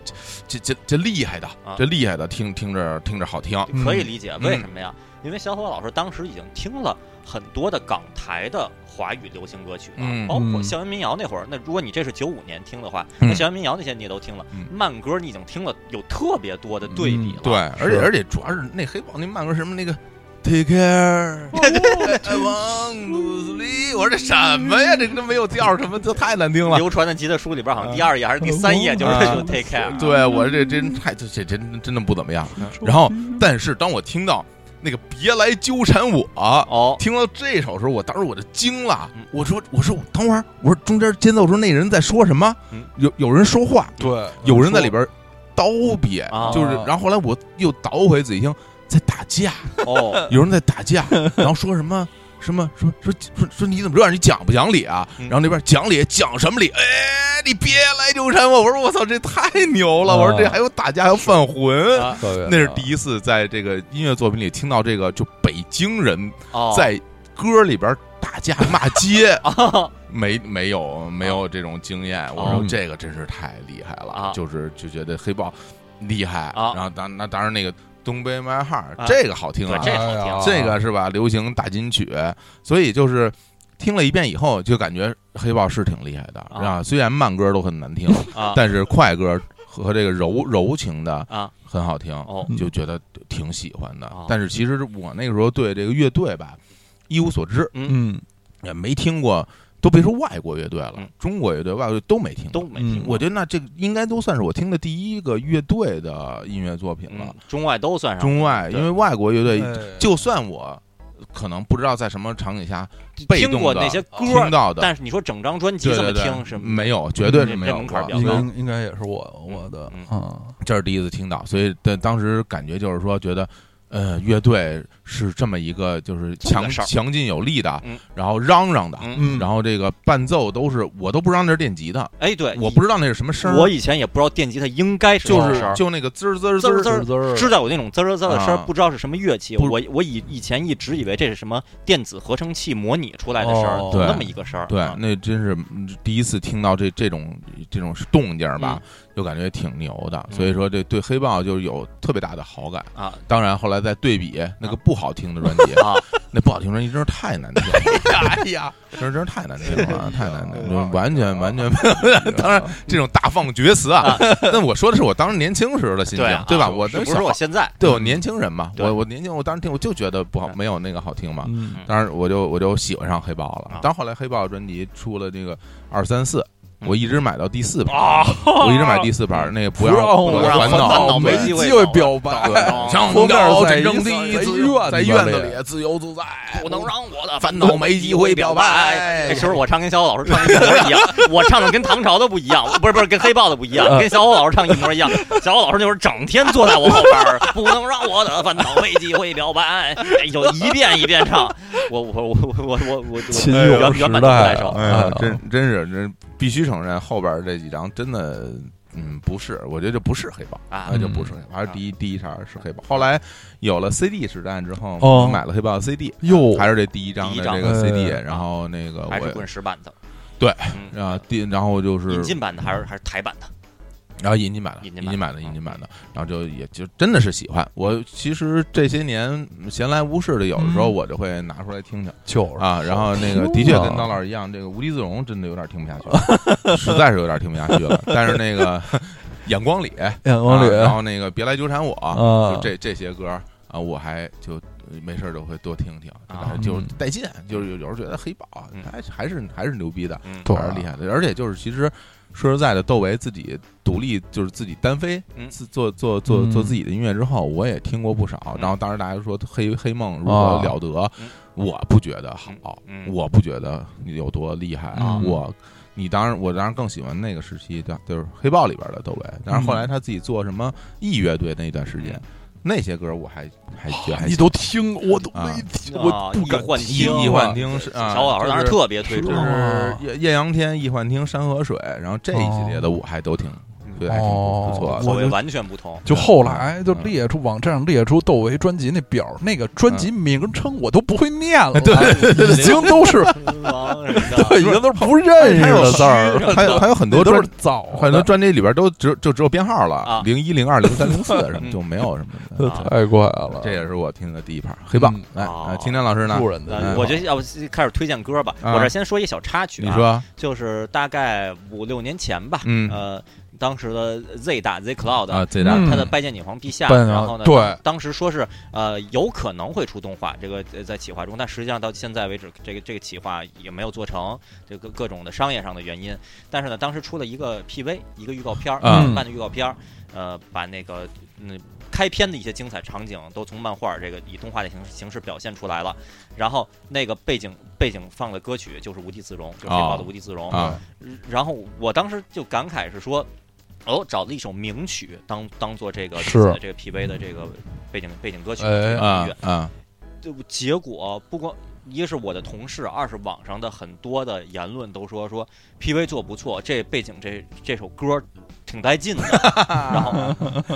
这这这厉害的啊，这厉害的，听听着听着好听。可以理解嗯为什么呀？因为小伙老师当时已经听了很多的港台的华语流行歌曲了，嗯包括嗯校园民谣那会儿。那如果你这是九五年听的话，嗯那校园民谣那些你也都听了，嗯慢歌你已经听了有特别多的对比了。对，而且而且主要是那黑豹那慢歌什么那个 take care，I want to sleep。我说这什么呀？这这没有调，什么这太难听了。流传的吉他书里边，好像第二页还是第三页就是 take care。对我这真太这这真真的不怎么样。然后，但是当我听到那个别来纠缠我，哦，听到这首时候，我当时我就惊了嗯。我说我说等会儿，我说中间间奏时候那人在说什么嗯？有有人说话，对，有人在里边叨逼啊，就是，然后后来我又倒回仔细听，在打架，哦，[laughs] 有人在打架，然后说什么什么什么说说说你怎么这样？你讲不讲理啊？嗯然后那边讲理讲什么理？哎，你别来纠缠我！我说我操，这太牛了！啊我说这还有打架还有犯浑。啊那是第一次在这个音乐作品里听到这个，就北京人哦，在歌里边打架骂街，啊 [laughs] 没没有没有这种经验。我说哦这个真是太厉害了，啊就是就觉得黑豹厉害。啊然后当那当然那个东北 My Heart 啊这个好听这好听这个是吧？流行大金曲，所以就是听了一遍以后，就感觉黑豹是挺厉害的啊啊。虽然慢歌都很难听，啊，但是快歌和这个柔柔情的啊很好听，哦就觉得挺喜欢的哦。但是其实我那个时候对这个乐队吧一无所知，嗯也没听过，都别说外国乐队了嗯，中国乐队、外国乐队都没听过。都没听过。我觉得那这个应该都算是我听的第一个乐队的音乐作品了。嗯。，中外都算上。中外，对。因为外国乐队哎就算我可能不知道在什么场景下被听动的过那些歌听，到的，但是你说整张专辑怎么对对对。听是没有，绝对是没有过门槛比较应该高。应该也是我我的嗯啊，这是第一次听到，所以对当时感觉就是说，觉得呃，乐队是这么一个就是强强劲有力的嗯，然后嚷嚷的，然后这个伴奏都是我都不知道那是电吉他，哎，对，我不知道那是什么声儿，我以前也不知道电吉他应该是就是什么声儿。就那个滋儿滋滋儿。滋儿滋知道有那种滋儿滋儿的声不知道是什么乐器。我我以以前一直以为这是什么电子合成器模拟出来的声就那么一个声儿。对啊，那真是嗯第一次听到这这种这种动静儿吧，就感觉挺牛的。嗯所以说，这对黑豹就是有特别大的好感。啊当然，后来再对比那个不好听的专辑，啊，那不好听专辑真是太难听了。[laughs] 哎呀，真是真是太难听了，太难听了，就完全完全没有。当然，这种大放厥词啊，那我说的是我当时年轻时候的心情对吧？啊我不是我现在对我年轻人嘛，我我年轻，我当时听我就觉得不好，没有那个好听嘛。嗯当然，我就我就喜欢上黑豹了啊。但后来黑豹专辑出了这个二三四，嗯我一直买到第四盘，啊，我一直买第四盘，那个不让让我烦让烦恼没没机会表白，[laughs] 对想要在真正一的自在由，在院子里里自由自在，不能让我的烦恼没机会表白哎，是不是我唱跟小欧老师唱的一模一样？我唱的跟唐朝的不一样，不是不是跟黑豹的不一样，跟小欧老师唱一模一样。小欧老师那会儿整天坐在我后边儿，不能让我的烦恼没机会表白，哎，呦一遍一遍唱。我我我我我我我原原版就不代来首真真是这必须承认，后边这几张真的。嗯，不是，我觉得这不是黑豹啊那就不是黑豹，还是第一第一茬是黑豹。后来有了 CD 时代之后，哦我买了黑豹的 CD，哟，还是这第一张的第一张这个 CD，哎然后那个还是我滚石版的，对嗯，啊，第然后就是引进版的还是还是台版的？然后引进版的，引进版的，引进版的，然后就也就真的是喜欢。我其实这些年闲来无事的，有的时候嗯。我就会拿出来听听。就是。啊。然后那个的确跟啊刀老师一样，这个无地自容真的有点听不下去了，[laughs] 实在是有点听不下去了。[laughs] 但是那个 [laughs] 眼光里，眼光里。啊然后那个别来纠缠我，啊。就这这些歌啊，我还就呃没事儿就会多听听，就感觉啊就是嗯。带劲，就是有有时候觉得黑豹啊嗯。还还是还是牛逼的，还是厉害的。而且就是其实说实在的，窦唯自己独立就是自己单飞，嗯自做做做嗯做自己的音乐之后，我也听过不少。嗯然后当时大家说黑黑梦如何啊了得嗯，我不觉得好，嗯我不觉得有多厉害嗯我。你当然，我当然更喜欢那个时期的，就是黑豹里边的窦唯。但是后来他自己做什么异乐队那段时间，那些歌我还还觉得还行。你都听，我都啊。没听，啊我不敢易幻易听易啊幻听是啊，老师当时特别推崇就啊是艳艳阳天、易幻听、山河水，然后这一系列的我还都挺，对，还挺不不错的。哦我就口味完全不同。就后来就嗯列出网站上列出窦唯专辑那表，那个专辑名称我都不会念了，[laughs] 对已经都是 [laughs] 对，已经都是不认识的字儿，还有还有很多都是早，很多专辑里边都只就只有编号了啊，零一、零二、零三、零四什么嗯 [laughs] 就没有什么这的。啊太怪了，这也是我听的第一盘黑豹嗯。来，青年老师呢？我觉得要不开始推荐歌吧。啊。我这先说一小插曲啊，你说，就是大概五六年前吧，嗯。呃，当时的 Z 大 Z Cloud 啊，，Z 大嗯他的拜见女皇陛下，然后呢，对当时说是呃有可能会出动画，这个呃在企划中，但实际上到现在为止，这个这个企划也没有做成，这个各种的商业上的原因。但是呢，当时出了一个 PV，一个预告片儿，嗯慢的预告片儿，呃，把那个嗯开篇的一些精彩场景都从漫画这个以动画的形形式表现出来了。然后那个背景背景放的歌曲就是《无地自容》，就是黑豹的《无地自容》啊然后我当时就感慨是说，哦，找了一首名曲当当做这个是这个 PV 的这个背景背景歌曲哎啊乐。啊就结果不光一个是我的同事，二是网上的很多的言论都说说 PV 做不错，这背景这这首歌挺带劲的，[laughs] 然后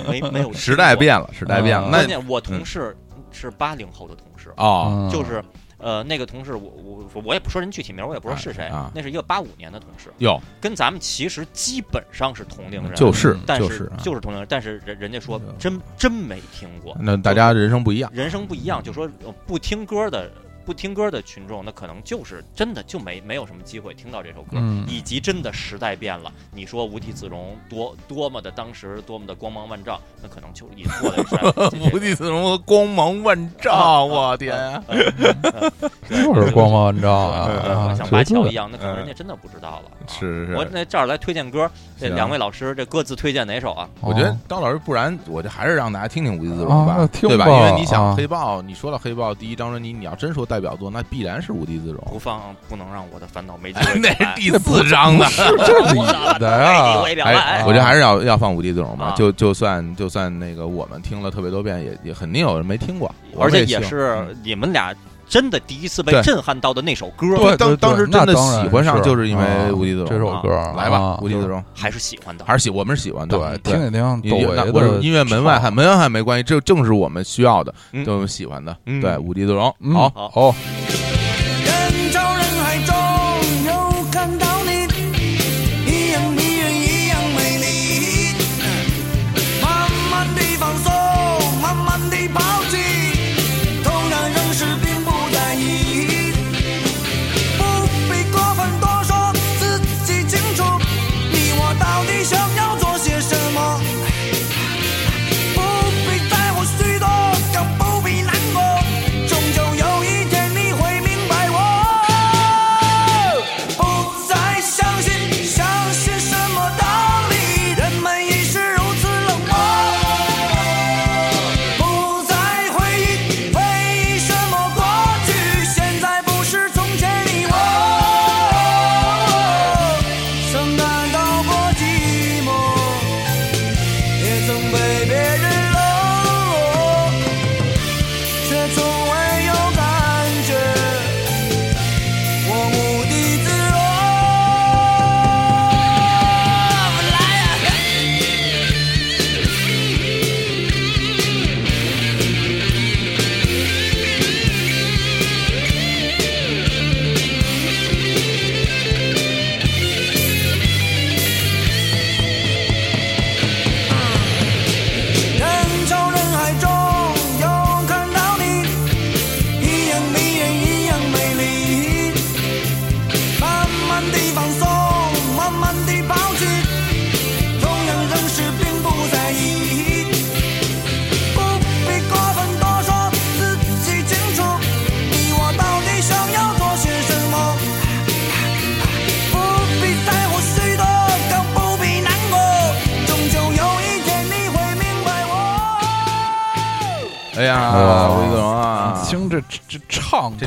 没没有时代。变了，时代变了，关键我同事是八零后的同事，哦，嗯就是呃那个同事我我我也不说人具体名，我也不知道是谁，啊那是一个八五年的同事，哟，跟咱们其实基本上是同龄人，就是但就是啊就是同龄人，但是人人家说嗯真真没听过，那大家人生不一样，人生不一样，就说呃不听歌的不听歌的群众，那可能就是真的就没没有什么机会听到这首歌，嗯以及真的时代变了。你说无地自容多 [laughs] 多么的当时多么的光芒万丈，那可能就已经过了 [laughs] 无地自容和，光芒万丈，我天啊！就是光芒万丈啊！[laughs] 像绝对八桥一样，那可能人家真的不知道了。啊是是是，我那这儿来推荐歌，这两位老师这各自推荐哪首啊？我觉得哦刀老师，不然我就还是让大家听听无地自容吧对吧？因为你想啊黑豹，你说到黑豹第一张专辑，你要真说代表作，那必然是无地自容，不放不能让我的烦恼没机会 [laughs] 那。[laughs] 是第四章的。是这里的呀我。也表哎，我觉得还是要要放无地自容吧，啊就就算就算那个我们听了特别多遍，也也肯定有人没听过，而且也是嗯你们俩真的第一次被震撼到的那首歌，对当当时真的喜欢上，就是因为啊无地自容这首歌啊来吧啊，无地自容还是喜欢的。还是喜我们是喜欢的，对，对。听一听你窦唯的那不是音乐门外汉，门外汉没关系，这正是我们需要的，嗯。就喜欢的。嗯。对，无地自容，嗯。好，好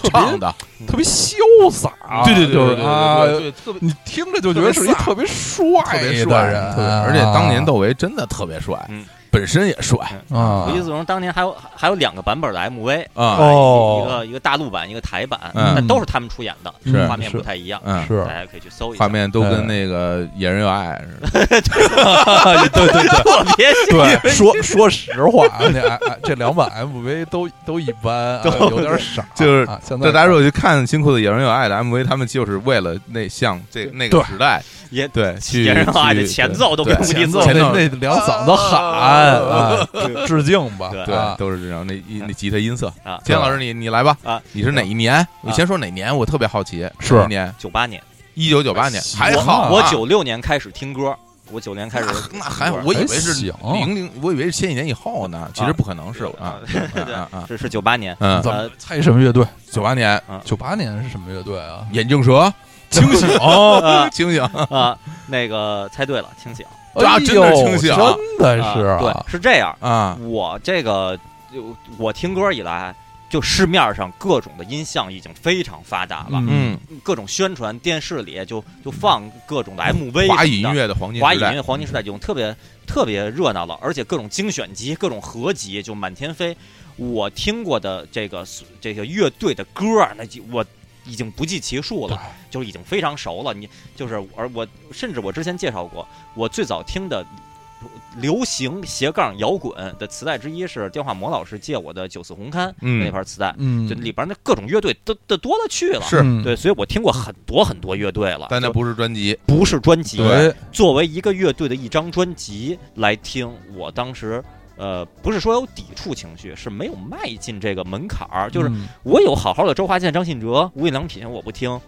唱的，特别潇洒，对对对对对就是啊，对对，特别你听着就觉得是一特别帅特别的，人，而且当年窦唯真的特别帅嗯，本身也帅。啊无地自容当年还有还有两个版本的 MV，啊，哦。一个一个大陆版，一个台版，嗯。但都是他们出演的，是。画面不太一样，嗯，是。大家可以去搜一下。画面都哎跟那个《野人有爱》似的，[laughs] 对对 [laughs] 对。特别像对，说 [laughs] 说实话，那这两版 MV 都都一般，啊有点傻。就是这大家如果去看新裤子《野人有爱》的 MV，他们就是为了那像这那个时代，也对，去野人有爱的前奏都跟对。无地自前奏前奏那那两嗓子喊啊，致敬吧，对，都是这样。那那吉他音色，啊，田老师你你来吧啊，你是哪一年？你先说哪年？我特别好奇，是年？九八年，一九九八年，还好，我九六年开始听歌，我九年开始那还好我以为是零零，我以为是千禧年以后呢，其实不可能是啊对啊啊，是是九八年，嗯，怎么猜什么乐队？九八年九八年是什么乐队啊？眼镜蛇清醒清醒，啊，那个猜对了，清醒啊真的真的是啊对啊，，是这样。啊，我这个就我听歌以来，就市面上各种的音像已经非常发达了，嗯，各种宣传电视里就就放各种的 MV，华语音乐的黄金时代华语音乐黄金时代已经特别特别热闹了，而且各种精选集、各种合集就满天飞。我听过的这个这个乐队的歌儿，那就我已经不计其数了，就是已经非常熟了。你就是而我甚至我之前介绍过，我最早听的流行斜杠摇滚的磁带之一是电话魔老师借我的九四红勘嗯。那盘磁带，嗯，就里边那各种乐队都都多了去了。对，所以我听过很多很多乐队了，但那不是专辑，不是专辑，对，作为一个乐队的一张专辑来听，我当时呃不是说有抵触情绪，是没有迈进这个门槛儿。就是嗯我有好好的周华健、张信哲、无印良品，我不听。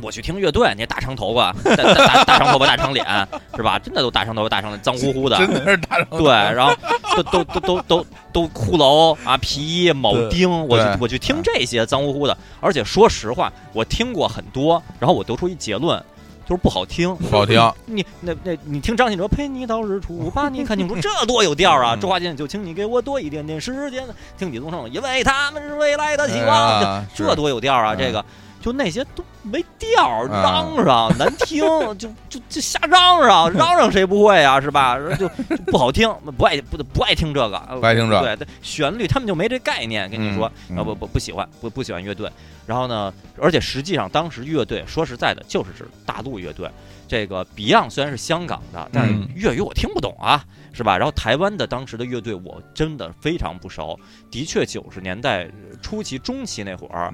我去听乐队，那大长头发、大大大大长头发、大长脸，是吧？真的都大长头发、大长脸，脏乎乎的。真的是大张对，然后都都都都都都骷髅啊，皮衣、铆钉，我去我去听这些脏乎乎的。而且说实话，我听过很多，然后我得出一结论，就是不好听。不好听，[laughs] 你那那你听张信哲陪你到日出，[laughs] 把你看清楚，这多有调啊！嗯周华健就请你给我多一点点时间，听李宗盛，因为他们是未来的希望，啊这多有调啊！嗯这个就那些都没调嚷嚷难听，就就就瞎嚷嚷，[laughs] 嚷嚷谁不会啊？是吧？就就不好听，不爱不不爱听这个，不爱听这个对，旋律他们就没这概念，跟你说嗯啊不不不喜欢，不不喜欢乐队。然后呢，而且实际上当时乐队说实在的，就是指大陆乐队。这个 Beyond 虽然是香港的，但是嗯粤语我听不懂啊，是吧？然后台湾的当时的乐队我真的非常不熟，的确九十年代初期、中期那会儿，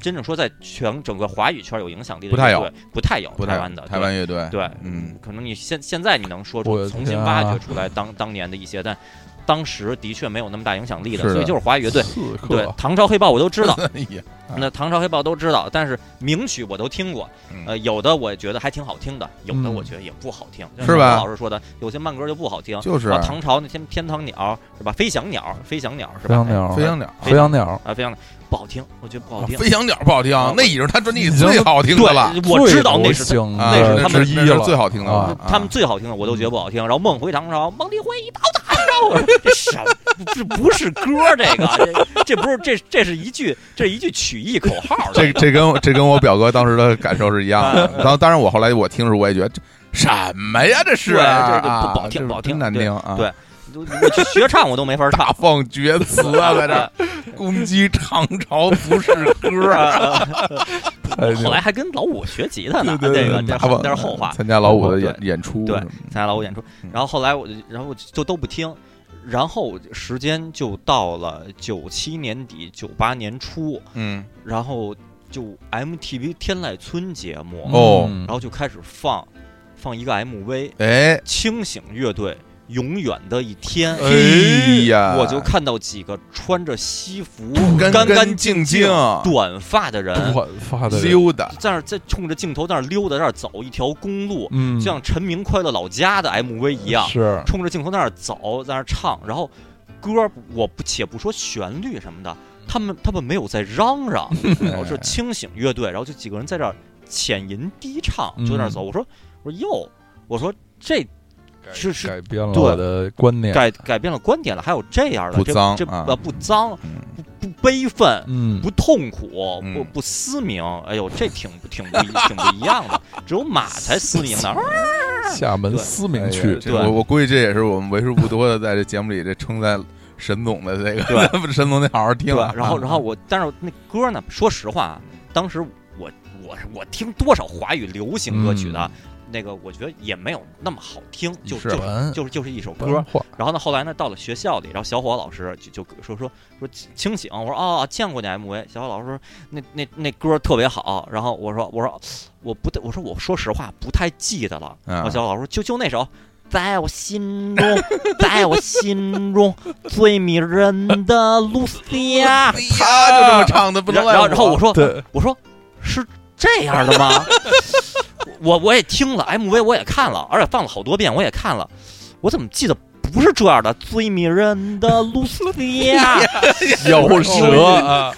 真正说在全整个华语圈有影响力的不太有乐队不太有台湾的台湾乐队，对，嗯，可能你现现在你能说出重新挖掘出来当当年的一些，但当时的确没有那么大影响力的，的。所以就是华语乐队。对，唐朝黑豹我都知道，[laughs] 那唐朝黑豹都知道，但是名曲我都听过，嗯。呃，有的我觉得还挺好听的，有的嗯我觉得也不好听，是吧？像老师说的，有些慢歌就不好听。就是然后唐朝那天天堂鸟是吧？飞翔鸟，飞翔鸟是吧？飞翔鸟飞翔鸟，飞翔鸟，啊，飞翔鸟。不好听，我觉得不好听。飞翔鸟不好听啊，那已经是他专辑里最好听的了，我知道那是那是他们之一那是了，最好听的他们最好听的我都觉得不好听。然后梦回唐朝，梦里回到唐 [laughs] 这什么？这不是歌，这个这 [laughs] 这不是这这是一句这是一句曲艺口号。这这跟这跟我表哥当时的感受是一样的。啊当当然，我后来我听的时候，我也觉得这什么呀，这是啊这这不不好听不好听难听啊！对我学唱我都没法唱大。放厥词啊，在这儿 [laughs] 攻击唐朝不是歌啊！[laughs] 后来还跟老五学吉他呢，这个这是后话。参加老五的演演出，对参加老五演出嗯，然后后来我就然后就都不听，然后时间就到了九七年底九八年初，嗯，然后就 MTV 天籁村节目，哦嗯然后就开始放放一个 MV，哎，清醒乐队。永远的一天，哎呀，我就看到几个穿着西服、干干干净净短发的人，短发的人，溜达，在那儿在冲着镜头在那儿溜达，在那儿走一条公路，像《陈明快乐老家》的 MV 一样，是。冲着镜头在那儿走，在那儿唱，然后歌我不且不说旋律什么的，他们他们没有在嚷嚷，[laughs] 我是清醒乐队，然后就几个人在这儿浅吟低唱，就在那儿走。我说我说哟，我说这是是改变了我的观念，改改变了观点了，还有这样的不这这脏啊呃不脏嗯不不悲愤。嗯，不痛苦，嗯不不嘶鸣，哎呦，这挺挺不一挺不一样的，只有马才嘶鸣呢。厦门对思明哎呀区，对我我估计这也是我们为数不多的在这节目里这称赞沈总的这个，沈总得好好听对啊。，然后然后我，但是那歌呢，说实话啊，当时我我我听多少华语流行歌曲的，嗯那个我觉得也没有那么好听，就是就文就是就是一首歌然后呢，后来呢，到了学校里，然后小伙老师就就说说说清醒，我说哦，见过你 MV。小伙老师说那那那歌特别好，然后我说我说我不太，我说我说实话不太记得了。嗯然后小伙老师说就就那首。在我心中，[laughs] 在我心中最迷人的 [laughs] 露西亚。他就这么唱的，不能赖然后然后我说对，我说是这样的吗？[laughs] 我我也听了 MV，我也看了，而且放了好多遍，我也看了，我怎么记得不是这样的？最迷人的露丝亚，[laughs] 有蛇啊，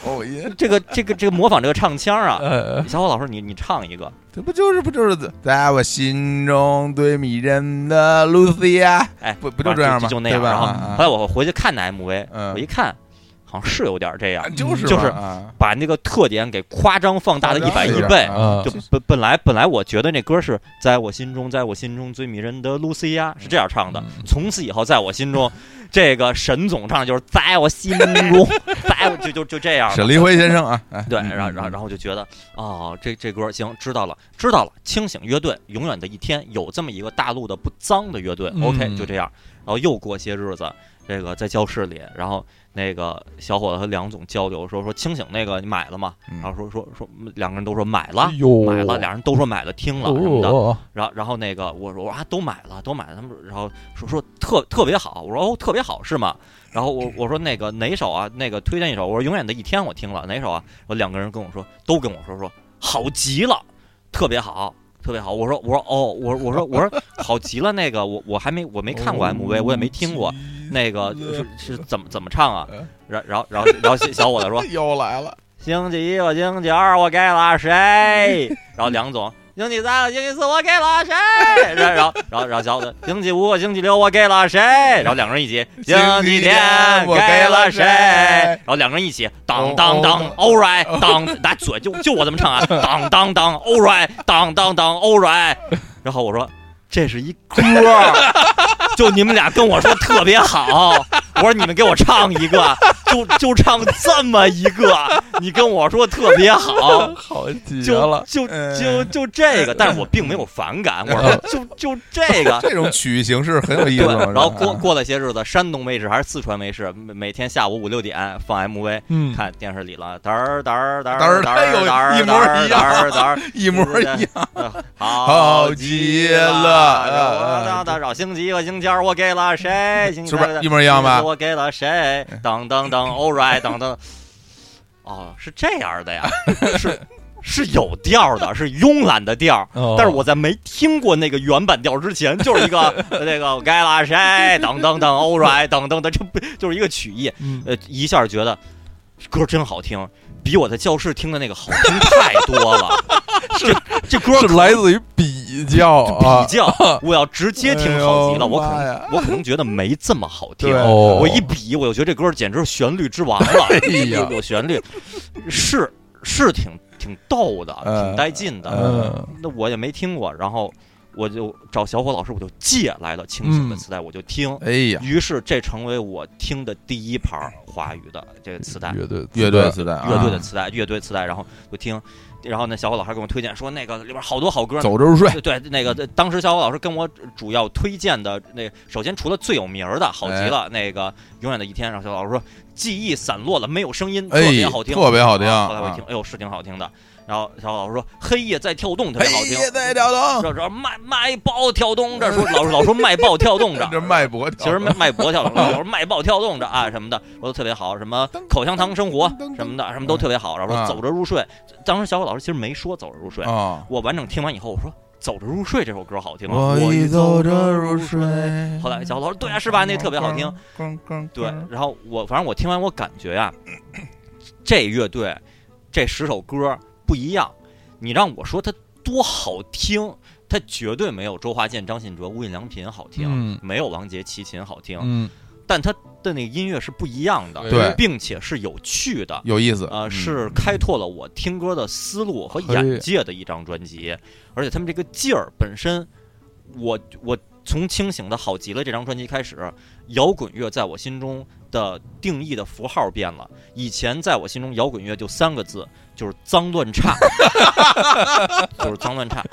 这个这个这个模仿这个唱腔啊，呃，小伙老师你你唱一个，这不就是不就是在我心中最迷人的露西亚？哎，不不就这样吗？就那样。对吧然后来我回去看那 MV，嗯我一看，好像是有点这样啊，就是就是啊把那个特点给夸张放大了一百亿倍。啊就本本来本来我觉得那歌是在我心中，在我心中最迷人的露西亚是这样唱的。嗯从此以后，在我心中，[laughs] 这个沈总唱的就是在我心中，[laughs] 在我就就就这样。沈黎辉先生啊，哎对，嗯然后然后然后就觉得哦，这这歌行，知道了，知道了。清醒乐队，永远的一天，有这么一个大陆的不脏的乐队。嗯 OK，就这样。然后又过些日子，这个在教室里，然后那个小伙子和梁总交流说说清醒那个你买了吗？嗯然后说说说两个人都说买了。买了，俩人都说买了，听了什么的，哦，然后然后那个我说我说啊都买了都买了，他们然后说说特特别好，我说哦特别好是吗？然后我 [clears throat] 我说那个哪首啊？那个推荐一首，我说永远的一天我听了哪首啊？然后两个人跟我说都跟我说说好极了，特别好。特别好，我说我说哦，我我说我说好极了，那个我我还没我没看过 MV，我也没听过，那个是是怎么怎么唱啊？然然后然后然后小小伙子说 [laughs] 又来了，星期一我星期二我给了谁？然后梁总，星期三和星期四我给了谁？然然后然后然后小伙子，星期五和星期六我给了谁？然后两个人一起，星期天我给了谁？给了谁然后两个人一起，当当当，all right，当，拿嘴就就我这么唱啊，[laughs] 当当当，all right，当当当，all right。然后我说这是一歌，[laughs] 就你们俩跟我说特别好，我说你们给我唱一个，就就唱这么一个，你跟我说特别好，[laughs] 好极就了，就嗯。就就这个，但是我并没有反感，我说就就这个。[laughs] 这种曲艺形式很有意，思。然后过过了些日子，山东卫视还是四川卫视，每每天下午五六点放 MV，嗯，看电视里了，嘚儿嘚儿嘚儿嘚儿一模一样。嘚儿嘚 [laughs] 一模一样，好好极极了然后嗯。当当，星期一和星期二我给了谁？是不是三一模一样吧我给了谁？当当当，[laughs] All right，当当。哦，是这样的呀，[laughs] 是是有调的，是慵懒的调。哦但是我在没听过那个原版调之前，就是一个呃 [laughs] 那个我该了谁？当当当，All right，当当当，这不就是一个曲艺？嗯呃，一下觉得歌真好听，比我在教室听的那个好听太多了。这这歌是来自于比较啊比，较，我要直接听好极了，我可能我可能觉得没这么好听。我一比，我就觉得这歌简直是旋律之王了，[laughs] 有有旋律，是是挺挺逗的，嗯挺带劲的。嗯那我也没听过，然后我就找小伙老师，我就借来了清醒的嗯磁带，我就听。哎呀，于是这成为我听的第一盘华语的这个磁带，乐队乐队磁带啊，乐队的磁带，乐队磁带，然后就听。然后那，小伙老师给我推荐说，那个里边好多好歌，走着入睡，对对，那个当时小伙老师跟我主要推荐的那，首先除了最有名的好极哎。了，那个永远的一天，然后小伙老师说记忆散落了，没有声音，特哎别好听，特别好听啊后来我一啊听，哎呦是挺好听的。然后小伙老师说黑夜在跳动，特别好听。夜在跳动，这这卖卖爆跳动，这 [laughs] 说老老说卖爆跳动着，[laughs] 这脉搏，其实卖卖博跳动，老说卖爆跳动着啊什么的，我都特别好，什么口香糖生活什么的，什么都特别好。然后说啊走着入睡，当时小伙老师其实没说走着入睡，啊，我完整听完以后，我说《走着入睡》这首歌好听吗！我走着入睡。后来小伙老师对啊，是吧？那特别好听。听对，然后我反正我听完，我感觉呀、这乐队这十首歌不一样。你让我说它多好听，它绝对没有周华健、张信哲、无印良品好听，嗯没有王杰、齐秦好听。嗯，但它的那个音乐是不一样的，对并且是有趣的。有意思，呃，嗯是开拓了我听歌的思路和眼界的一张专辑，而且他们这个劲儿本身，我我从清醒的好极了这张专辑开始，摇滚乐在我心中的定义的符号变了。以前在我心中，摇滚乐就三个字，就是脏乱差，[laughs] 就是脏乱差。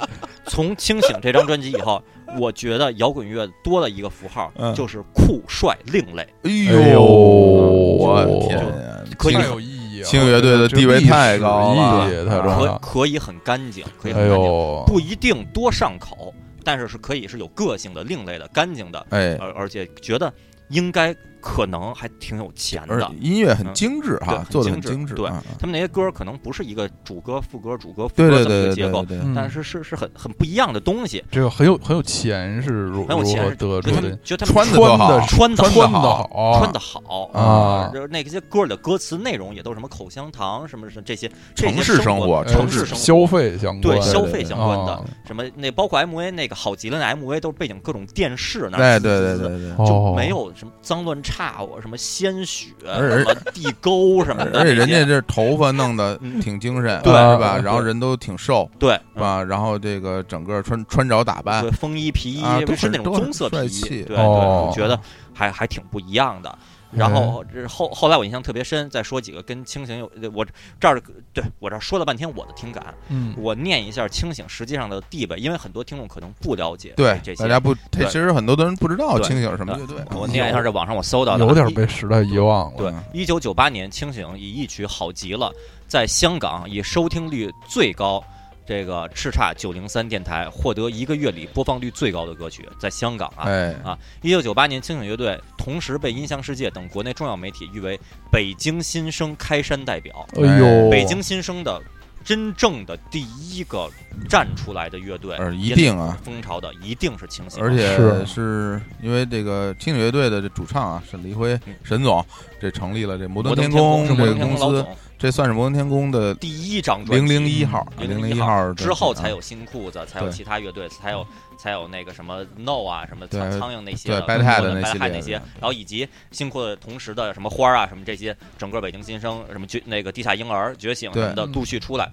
从清醒这张专辑以后，我觉得摇滚乐多了一个符号，嗯就是酷帅另类。哎哎呦我的天呀！可以太有意义啊，轻乐队的地位太高了这历史意义太重可要。可以很干净，可以哎很干净。呦，不一定多上口，但是是可以是有个性的、另类的、干净的，哎，而而且觉得应该可能还挺有钱的。音乐很精致哈做的很精致对。他们那些歌可能不是一个主歌副歌主歌副歌这么个结构，但是是是很很不一样的东西。这个很有很有钱，是如很有钱，是得出的？们？就他们穿的穿的，穿的穿穿的好好，穿的好啊就是那些歌里的歌词内容也都是什么口香糖什么什么这些这些城市生活城市生活。消费相关，对消对对费相关的啊。什么那包括 MV 那个好极了，那 MV 都是背景各种电视那哎，儿对对对对，哦。就没有什么脏乱差我什么鲜血而什么地沟什么的而且，人家这头发弄得嗯挺精神，对是吧？然后人都挺瘦，对是吧？然后这个整个穿穿着打扮对，风衣皮衣啊都是那种棕色皮衣，对我觉得还还挺不一样的。然后这后后来我印象特别深，再说几个跟清醒有我这儿对我这儿说了半天我的听感，嗯，我念一下清醒实际上的地位，因为很多听众可能不了解对这，些。大家不，对其实很多的人不知道清醒是什么乐队。我念一下这网上我搜到的啊，有点被时代遗忘了。对，一九九八年，清醒以一曲《好极了》在香港以收听率最高，这个叱咤九零三电台获得一个月里播放率最高的歌曲，在香港啊。哎，啊，一九九八年，清醒乐队同时被音像世界等国内重要媒体誉为北京新生开山代表，哎呦，北京新生的真正的第一个站出来的乐队，呃一定啊。风潮的一定是清醒，而且是。是因为这个清醒乐队的这主唱啊，沈黎辉嗯沈总，这成立了这摩摩登天空这个公司，登天空老总这算是摩登天空的第一张专零辑。零零一号，零零一号号之后才有有新裤子，才有其他乐队，才有才有那个什么 No 啊，什么对苍苍蝇那些对的，Bad Hat 的那系 Bad Hat 列那些，然后以及新裤子同时的什么花啊，什么这些，整个北京新生什么觉那个地下婴儿觉醒什么的陆续出来，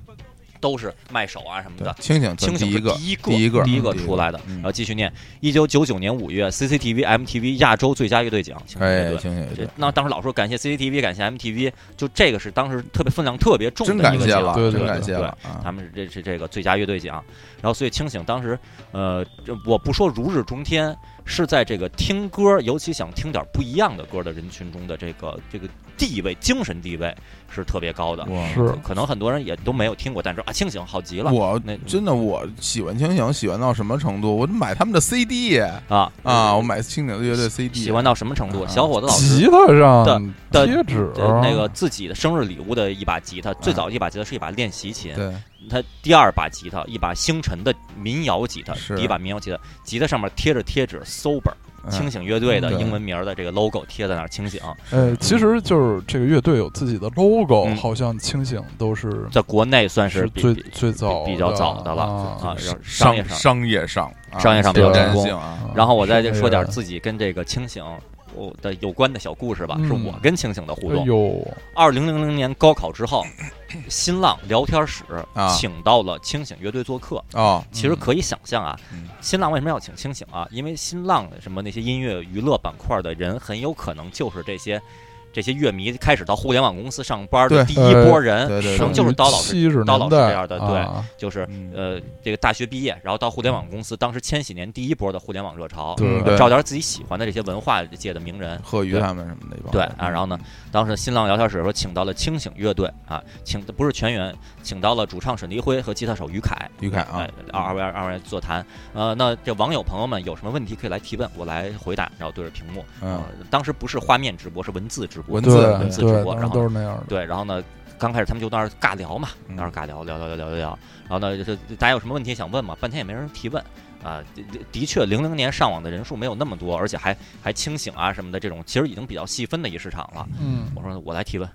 都是卖手啊什么的。清醒清醒是第一个第一个，第一个第一个嗯出来的。嗯然后继续念，一九九九年五月，CCTV MTV 亚洲最佳乐队奖，哎，清醒乐队这那当时老说感谢 CCTV，感谢 MTV，就这个是当时特别分量特别重的真一个奖感谢了，对对对真感谢了啊！他们是这是这个最佳乐队奖，然后所以清醒当时，呃，这我不说如日中天，是在这个听歌，尤其想听点不一样的歌的人群中的这个这个地位，精神地位是特别高的。是。可能很多人也都没有听过，但是啊，清醒好极了。我那真的我喜欢清醒，喜欢到什么程度？我买他们的 CD 啊。啊，我买清醒乐队 CD，喜欢到什么程度？啊。小伙子老师。吉他上的贴纸对那个自己的生日礼物的一把吉他，最早一把吉他是一把练习琴，对他第二把吉他一把星辰的民谣吉他，第一把民谣吉他，吉他上面贴着贴纸 sober。清嗯醒乐队的英文名儿的这个 logo 贴在那儿，清醒。呃，其实就是这个乐队有自己的 logo，嗯。好像清醒都是在国内算是比最最早比较早的了啊啊，商业上。商业上啊商业上比较成功。啊，然后我再说点自己跟这个清醒我的有关的小故事吧，嗯是我跟清醒的互动。二零零零年高考之后，新浪聊天室啊请到了清醒乐队做客。哦，其实可以想象啊，嗯新浪为什么要请清醒啊？因为新浪什么那些音乐娱乐板块的人，很有可能就是这些这些乐迷开始到互联网公司上班的第一波人，可能就是刀老师，刀老师这样的对啊就是嗯呃这个大学毕业，然后到互联网公司，当时千禧年第一波的互联网热潮，对找点自己喜欢的这些文化界的名人，贺宇他们什么的对啊，然后呢，当时新浪聊天室说请到了清醒乐队啊，请的不是全员，请到了主唱沈黎辉和吉他手于凯，于凯啊哎，二二位二位座谈。呃，那这网友朋友们有什么问题可以来提问，我来回答，然后对着屏幕。嗯呃，当时不是画面直播，是文字直播。文字文字直播，然后都是那样的。对，然后呢，刚开始他们就在那儿尬聊嘛，那儿尬聊聊聊聊聊聊聊，然后呢，就是大家有什么问题想问嘛，半天也没人提问。啊，的确，零零年上网的人数没有那么多，而且还还清醒啊什么的这种，其实已经比较细分的一市场了。嗯，我说我来提问，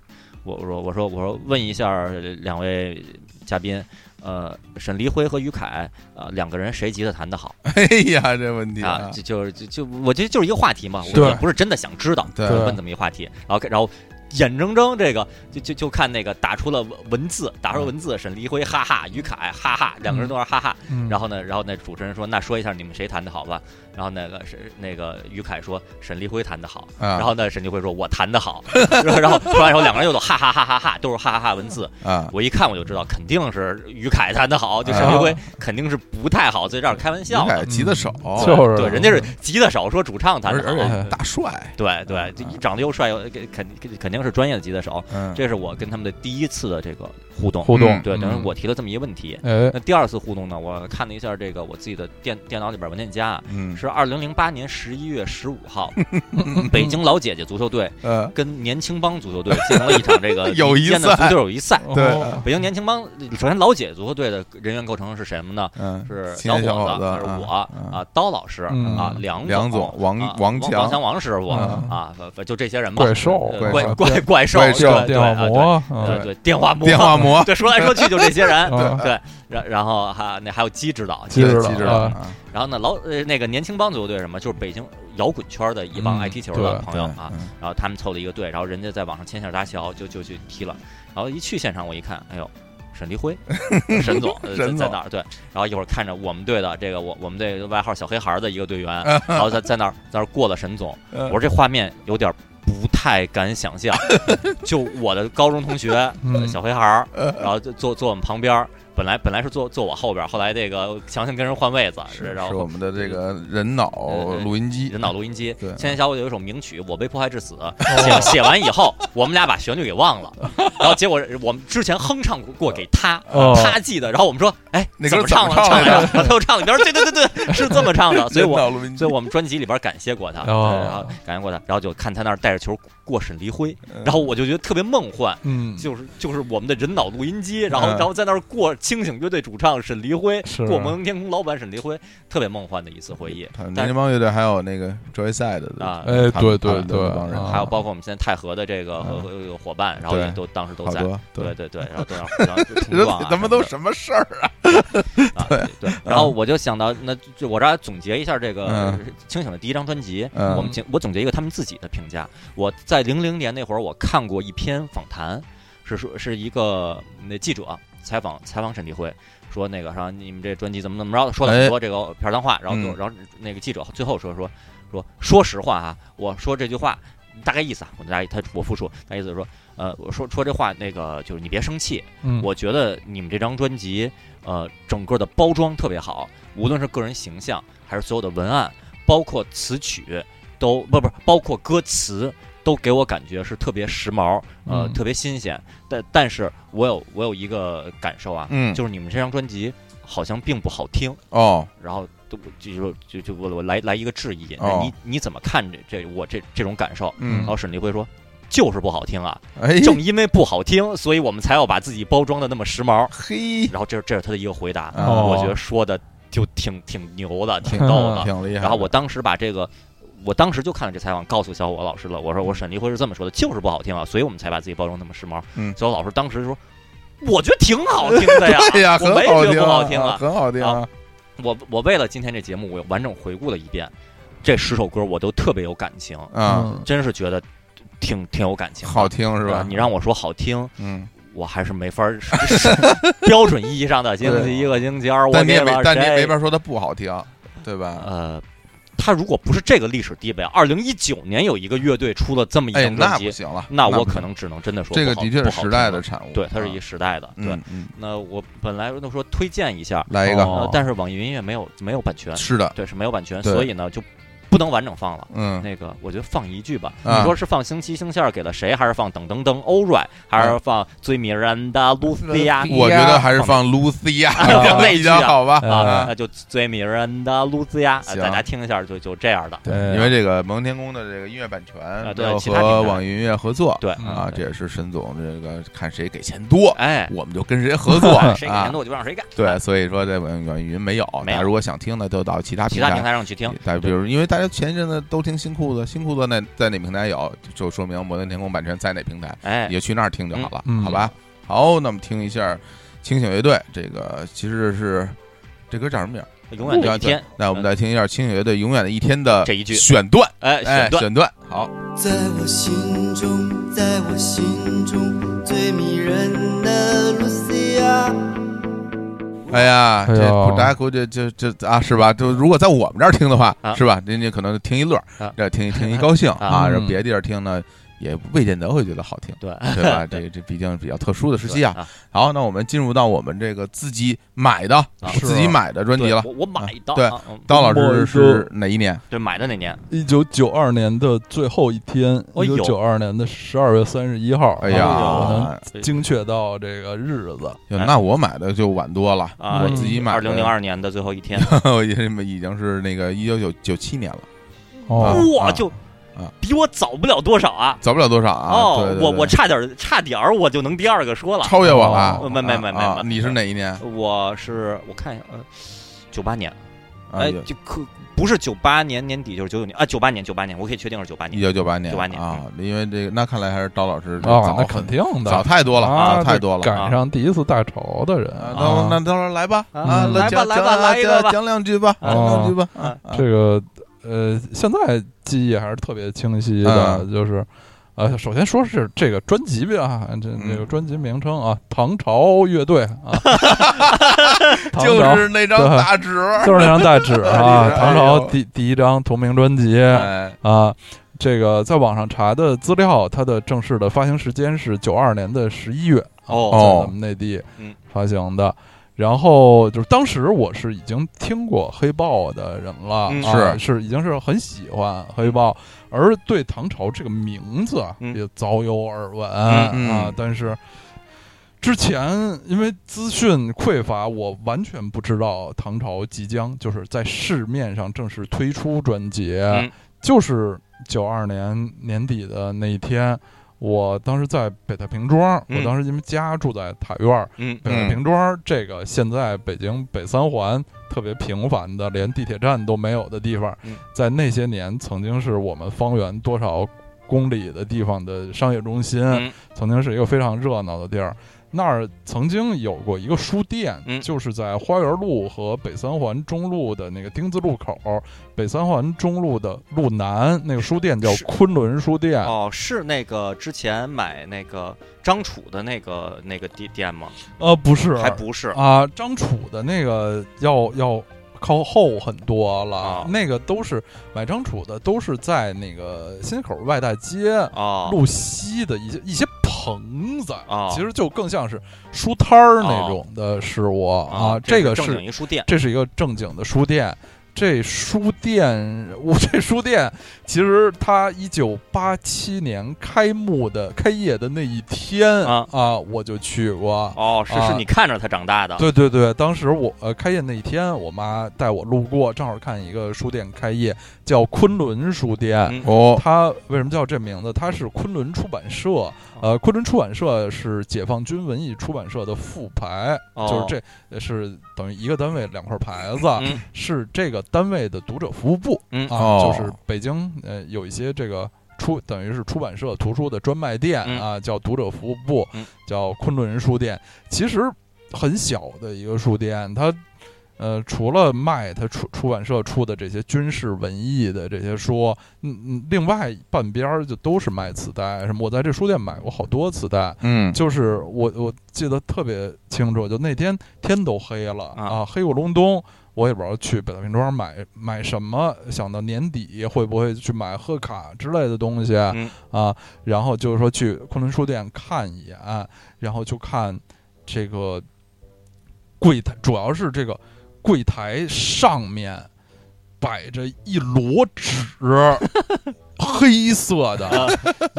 我我说我说我说问一下两位嘉宾，呃，沈黎辉和于凯，呃，两个人谁吉他弹得好 [laughs] 哎呀，这问题啊？就就就就我觉得就是一个话题嘛，我也不是真的想知道，就问这么一个话题，然后然后。眼睁睁这个就就就看那个打出了文文字，打出了文字，沈黎辉哈哈，于凯哈哈，两个人都是哈哈。嗯然后呢，然后那主持人说，那说一下你们谁弹的好吧？然后那个是那个于凯说沈立辉弹的好，啊然后呢，沈立辉说我弹的好，然后然后说完以后两个人又都哈哈哈哈哈，都是哈哈哈文字。啊，我一看我就知道肯定是于凯弹的好，就沈立辉肯定是不太好，在这儿开玩笑吉他手，就是对，人家是吉他手，说主唱弹而而的好。大帅，对对，长得又帅又肯肯肯定是专业的吉他手。嗯，这是我跟他们的第一次的这个互动。互动。嗯对，等于嗯我提了这么一个问题。哎。那第二次互动呢，我看了一下这个我自己的电电脑里边文件夹是二零零八年十一月十五号，[laughs] 北京老姐姐足球队 [laughs] 呃。跟年轻帮足球队进行了一场这个 [laughs] 友谊民间的足赛球友谊赛。对。哦。北京年轻帮首先老姐足球队的人员构成是什么呢？嗯。是小伙伙子是我啊啊，刀老师嗯。啊，梁梁总总王啊王王强。强王师傅嗯。啊，反反就这些人吧。怪兽呃怪怪怪怪兽，怪兽对电话魔，对嗯对对，电话魔，电话膜对，说来说去就这些人，[laughs] 啊对，然然后还那还有鸡指导，鸡指导然后呢老呃那个年轻帮足球队什么，就是北京摇滚圈的一帮嗯爱踢球的朋友啊，嗯。然后他们凑了一个队，然后人家在网上牵线搭桥，就就去踢了。然后一去现场，我一看，哎呦，沈黎辉，[laughs] 沈总 [laughs] 呃在沈总在那儿？对。然后一会儿看着我们队的这个我我们队外号小黑孩的一个队员，然后在在那儿在那儿过了沈总，嗯。我说这画面有点不太敢想象。[laughs] 就我的高中同学嗯小黑孩儿，然后就坐坐我们旁边儿，本来本来是坐坐我后边儿，后来这个强行跟人换位子，是然后是我们的这个人脑呃录音机，人脑录音机。对千年小伙有一首名曲《我被迫害致死》，写写完以后，我们俩把旋律给忘了，[laughs] 然后结果我们之前哼唱过给他，哦他记得，然后我们说，哎，那歌怎么唱了？唱来着，然后他又唱了一遍，对对对对，是这么唱的，[laughs] 所以我所以我们专辑里边感谢过他，哦然后感谢过他，然后就看他那儿带着球过沈黎辉，嗯然后我就觉得特别梦幻。嗯，就是就是我们的人脑录音机，然后嗯然后在那儿过清醒乐队主唱沈黎辉，是。过摩登天空老板沈黎辉，特别梦幻的一次回忆。他们但年轻帮乐队还有那个 Joyside 的啊哎，对对对。还有包括我们现在泰和的这个伙伴，然后也都当时都在，对。对对，然后都要互相冲这撞啊，他妈都什什么事儿啊？啊，[laughs] 对。对。然后我就想到，那就我这儿总结一下这个嗯。清醒的第一张专辑，嗯。我们总我总结一个他们自己的评价。我在零零年那会儿，我看过一篇访谈，是说是一个那记者采访采访沈黎辉。说那个说你们这专辑怎么怎么着，说了很多这个片儿脏话，然后就嗯然后那个记者最后说说说说实话啊，我说这句话大概意思啊，我大概他我复述，大概意思是说，呃，我说说这话那个就是你别生气，嗯我觉得你们这张专辑，呃，整个的包装特别好，无论是个人形象还是所有的文案，包括词曲，都不不包括歌词，都给我感觉是特别时髦，呃，嗯特别新鲜。但但是我有我有一个感受啊，嗯，就是你们这张专辑好像并不好听，哦，然后都就就就就我我来来一个质疑，哦你你怎么看这这我这这种感受？嗯然后沈黎辉说。就是不好听啊！哎，正因为不好听，所以我们才要把自己包装的那么时髦。嘿，然后这这是他的一个回答，哦我觉得说的就挺挺牛的，挺 [laughs] 逗的。挺厉害的。然后我当时把这个，我当时就看了这采访，告诉小伙老师了，我说我沈黎辉是这么说的，就是不好听啊，所以我们才把自己包装那么时髦。嗯小伙老师当时说，我觉得挺好听的呀，[laughs] 对呀，我没觉得很好听不好听啊。很好听啊。我我为了今天这节目，我完整回顾了一遍这十首歌，我都特别有感情，啊，嗯真是觉得挺挺有感情，好听是吧啊？你让我说好听，嗯，我还是没法儿 [laughs] 标准意义上的星期一个星期二，我但你也，没但你也没法说它不好听，对吧？呃，他如果不是这个历史地位，二零一九年有一个乐队出了这么一哎，张专辑，那不行了，那我可能只能真的说这个的确是时代的产物。对，它是一时代的。对。那我本来都说推荐一下，来一个，但是网易云音乐没有没有版权，是的，对，是没有版权，所以呢就不能完整放了。嗯，那个，我觉得放一句吧。啊你说是放星期星线儿给了谁，还是放噔噔噔 All Right，还是放最迷人的露西亚？我觉得还是放 Lucy 呀，放 [laughs] 那较好吧？啊啊，那就最迷人的露西亚，大家听一下，就就这样的。对因为这个蒙天宫的这个音乐版权啊对和网易云音乐合作，对嗯啊，这也是沈总这个看谁给钱多，哎，我们就跟谁合作 [laughs] 啊谁给钱。多我就让谁干。对，所以说这网网易云没有，大家如果想听的，就到其他其他平台。上去听。大家比如，因为大家前一阵子都听新裤子，新裤子那在哪平台有，就说明摩登天空版权在哪平台，哎也，去那儿听就好了，嗯好吧？好，那么听一下清醒乐队，这个其实是这歌叫什么名儿？永远的一天，那我们再听一下清醒乐队《永远的一天》的这一句选段，哎，哎，选段选段，好，在我心中，在我心中最迷人的露西亚。哎呀，这大家估计就就啊，是吧？就如果在我们这儿听的话，啊是吧？人家可能听一乐啊，这听一听一高兴啊啊，嗯然后别的地儿听呢，也未见得会觉得好听，对对吧？这这毕竟比较特殊的时期啊。啊，好，那我们进入到我们这个自己买的、啊自己买的专辑了。对我我买的，对刀老师是哪一年？对，买的哪年？一九九二年的最后一天，一九九二年的十二月三十一号。哎呀精确到这个日子。那我买的就晚多了，啊我自己买的二零零，二年的最后一天，[laughs] 我已经已经是那个一九九九七年了，哦，哇，就啊比我早不了多少啊！早不了多少啊。哦对，对对我我差点差点儿我就能第二个说了。超越我了哦，没没没没你是哪一年？我是我看一下，呃，九八年，哎就可不是九八年年底就是九九年啊，九八年九八年，我可以确定是九八年一。九九八年，九八年啊，因为这个那看来还是刀老师啊早，那肯定的，早太多了，啊早太多了。赶上第一次大潮的人那那刀老师来吧，啊啊，来吧来吧讲来一个吧讲讲两句吧，哦讲两句吧。啊啊这个呃，现在记忆还是特别清晰的，嗯就是。呃，首先说是这个专辑吧，这嗯这个专辑名称啊，唐朝乐队啊，[laughs] 唐就是那张大纸，就是那张大纸啊，[laughs] 唐朝第第一张同名专辑哎，啊。这个在网上查的资料，它的正式的发行时间是九二年的十一月哦。在咱们内地嗯。发行的。然后就是当时我是已经听过黑豹的人了，嗯啊是。是已经是很喜欢黑豹，而对唐朝这个名字也早有耳闻嗯啊，但是。之前因为资讯匮乏，我完全不知道唐朝即将就是在市面上正式推出专辑，嗯。就是九二年年底的那一天，我当时在北太平庄，嗯。我当时因为家住在塔院儿，嗯北太平庄这个现在北京北三环特别平凡的，连地铁站都没有的地方嗯，在那些年曾经是我们方圆多少公里的地方的商业中心，嗯。曾经是一个非常热闹的地儿。那儿曾经有过一个书店，嗯就是在花园路和北三环中路的那个丁字路口，北三环中路的路南那个书店叫昆仑书店。哦，是那个之前买那个张楚的那个那个店店吗？呃，不是，还不是啊，张楚的那个要要靠后很多了，啊那个都是买张楚的，都是在那个新口外大街啊路西的一些一些棚子，啊其实就更像是书摊儿那种的事物啊。这个正经是一书店，这是一个正经的书店。这书店，[laughs] 我这书店其实它一九八七年开幕的开业的那一天啊。我就去过。哦，是啊。是你看着它长大的，对对对，当时我呃开业那一天，我妈带我路过，正好看一个书店开业，叫昆仑书店。嗯哦，它为什么叫这名字？它是昆仑出版社，呃，昆仑出版社是解放军文艺出版社的副牌，哦就是这呃是等于一个单位两块牌子，嗯是这个单位的读者服务部嗯啊，哦就是北京呃有一些这个。出等于是出版社图书的专卖店、嗯啊，叫读者服务部，嗯叫昆仑书店。其实很小的一个书店，它呃除了卖他出出版社出的这些军事文艺的这些书，嗯嗯，另外半边儿就都是卖磁带什么。我在这书店买过好多磁带，嗯，就是我我记得特别清楚，就那天天都黑了啊啊，黑咕隆咚。我也不知道去北大平庄买买什么，想到年底会不会去买贺卡之类的东西、嗯啊？然后就是说去昆仑书店看一眼，然后就看这个柜台，主要是这个柜台上面摆着一摞纸，黑色的，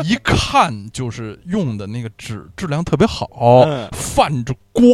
一看就是用的那个纸质量特别好，嗯。泛着光，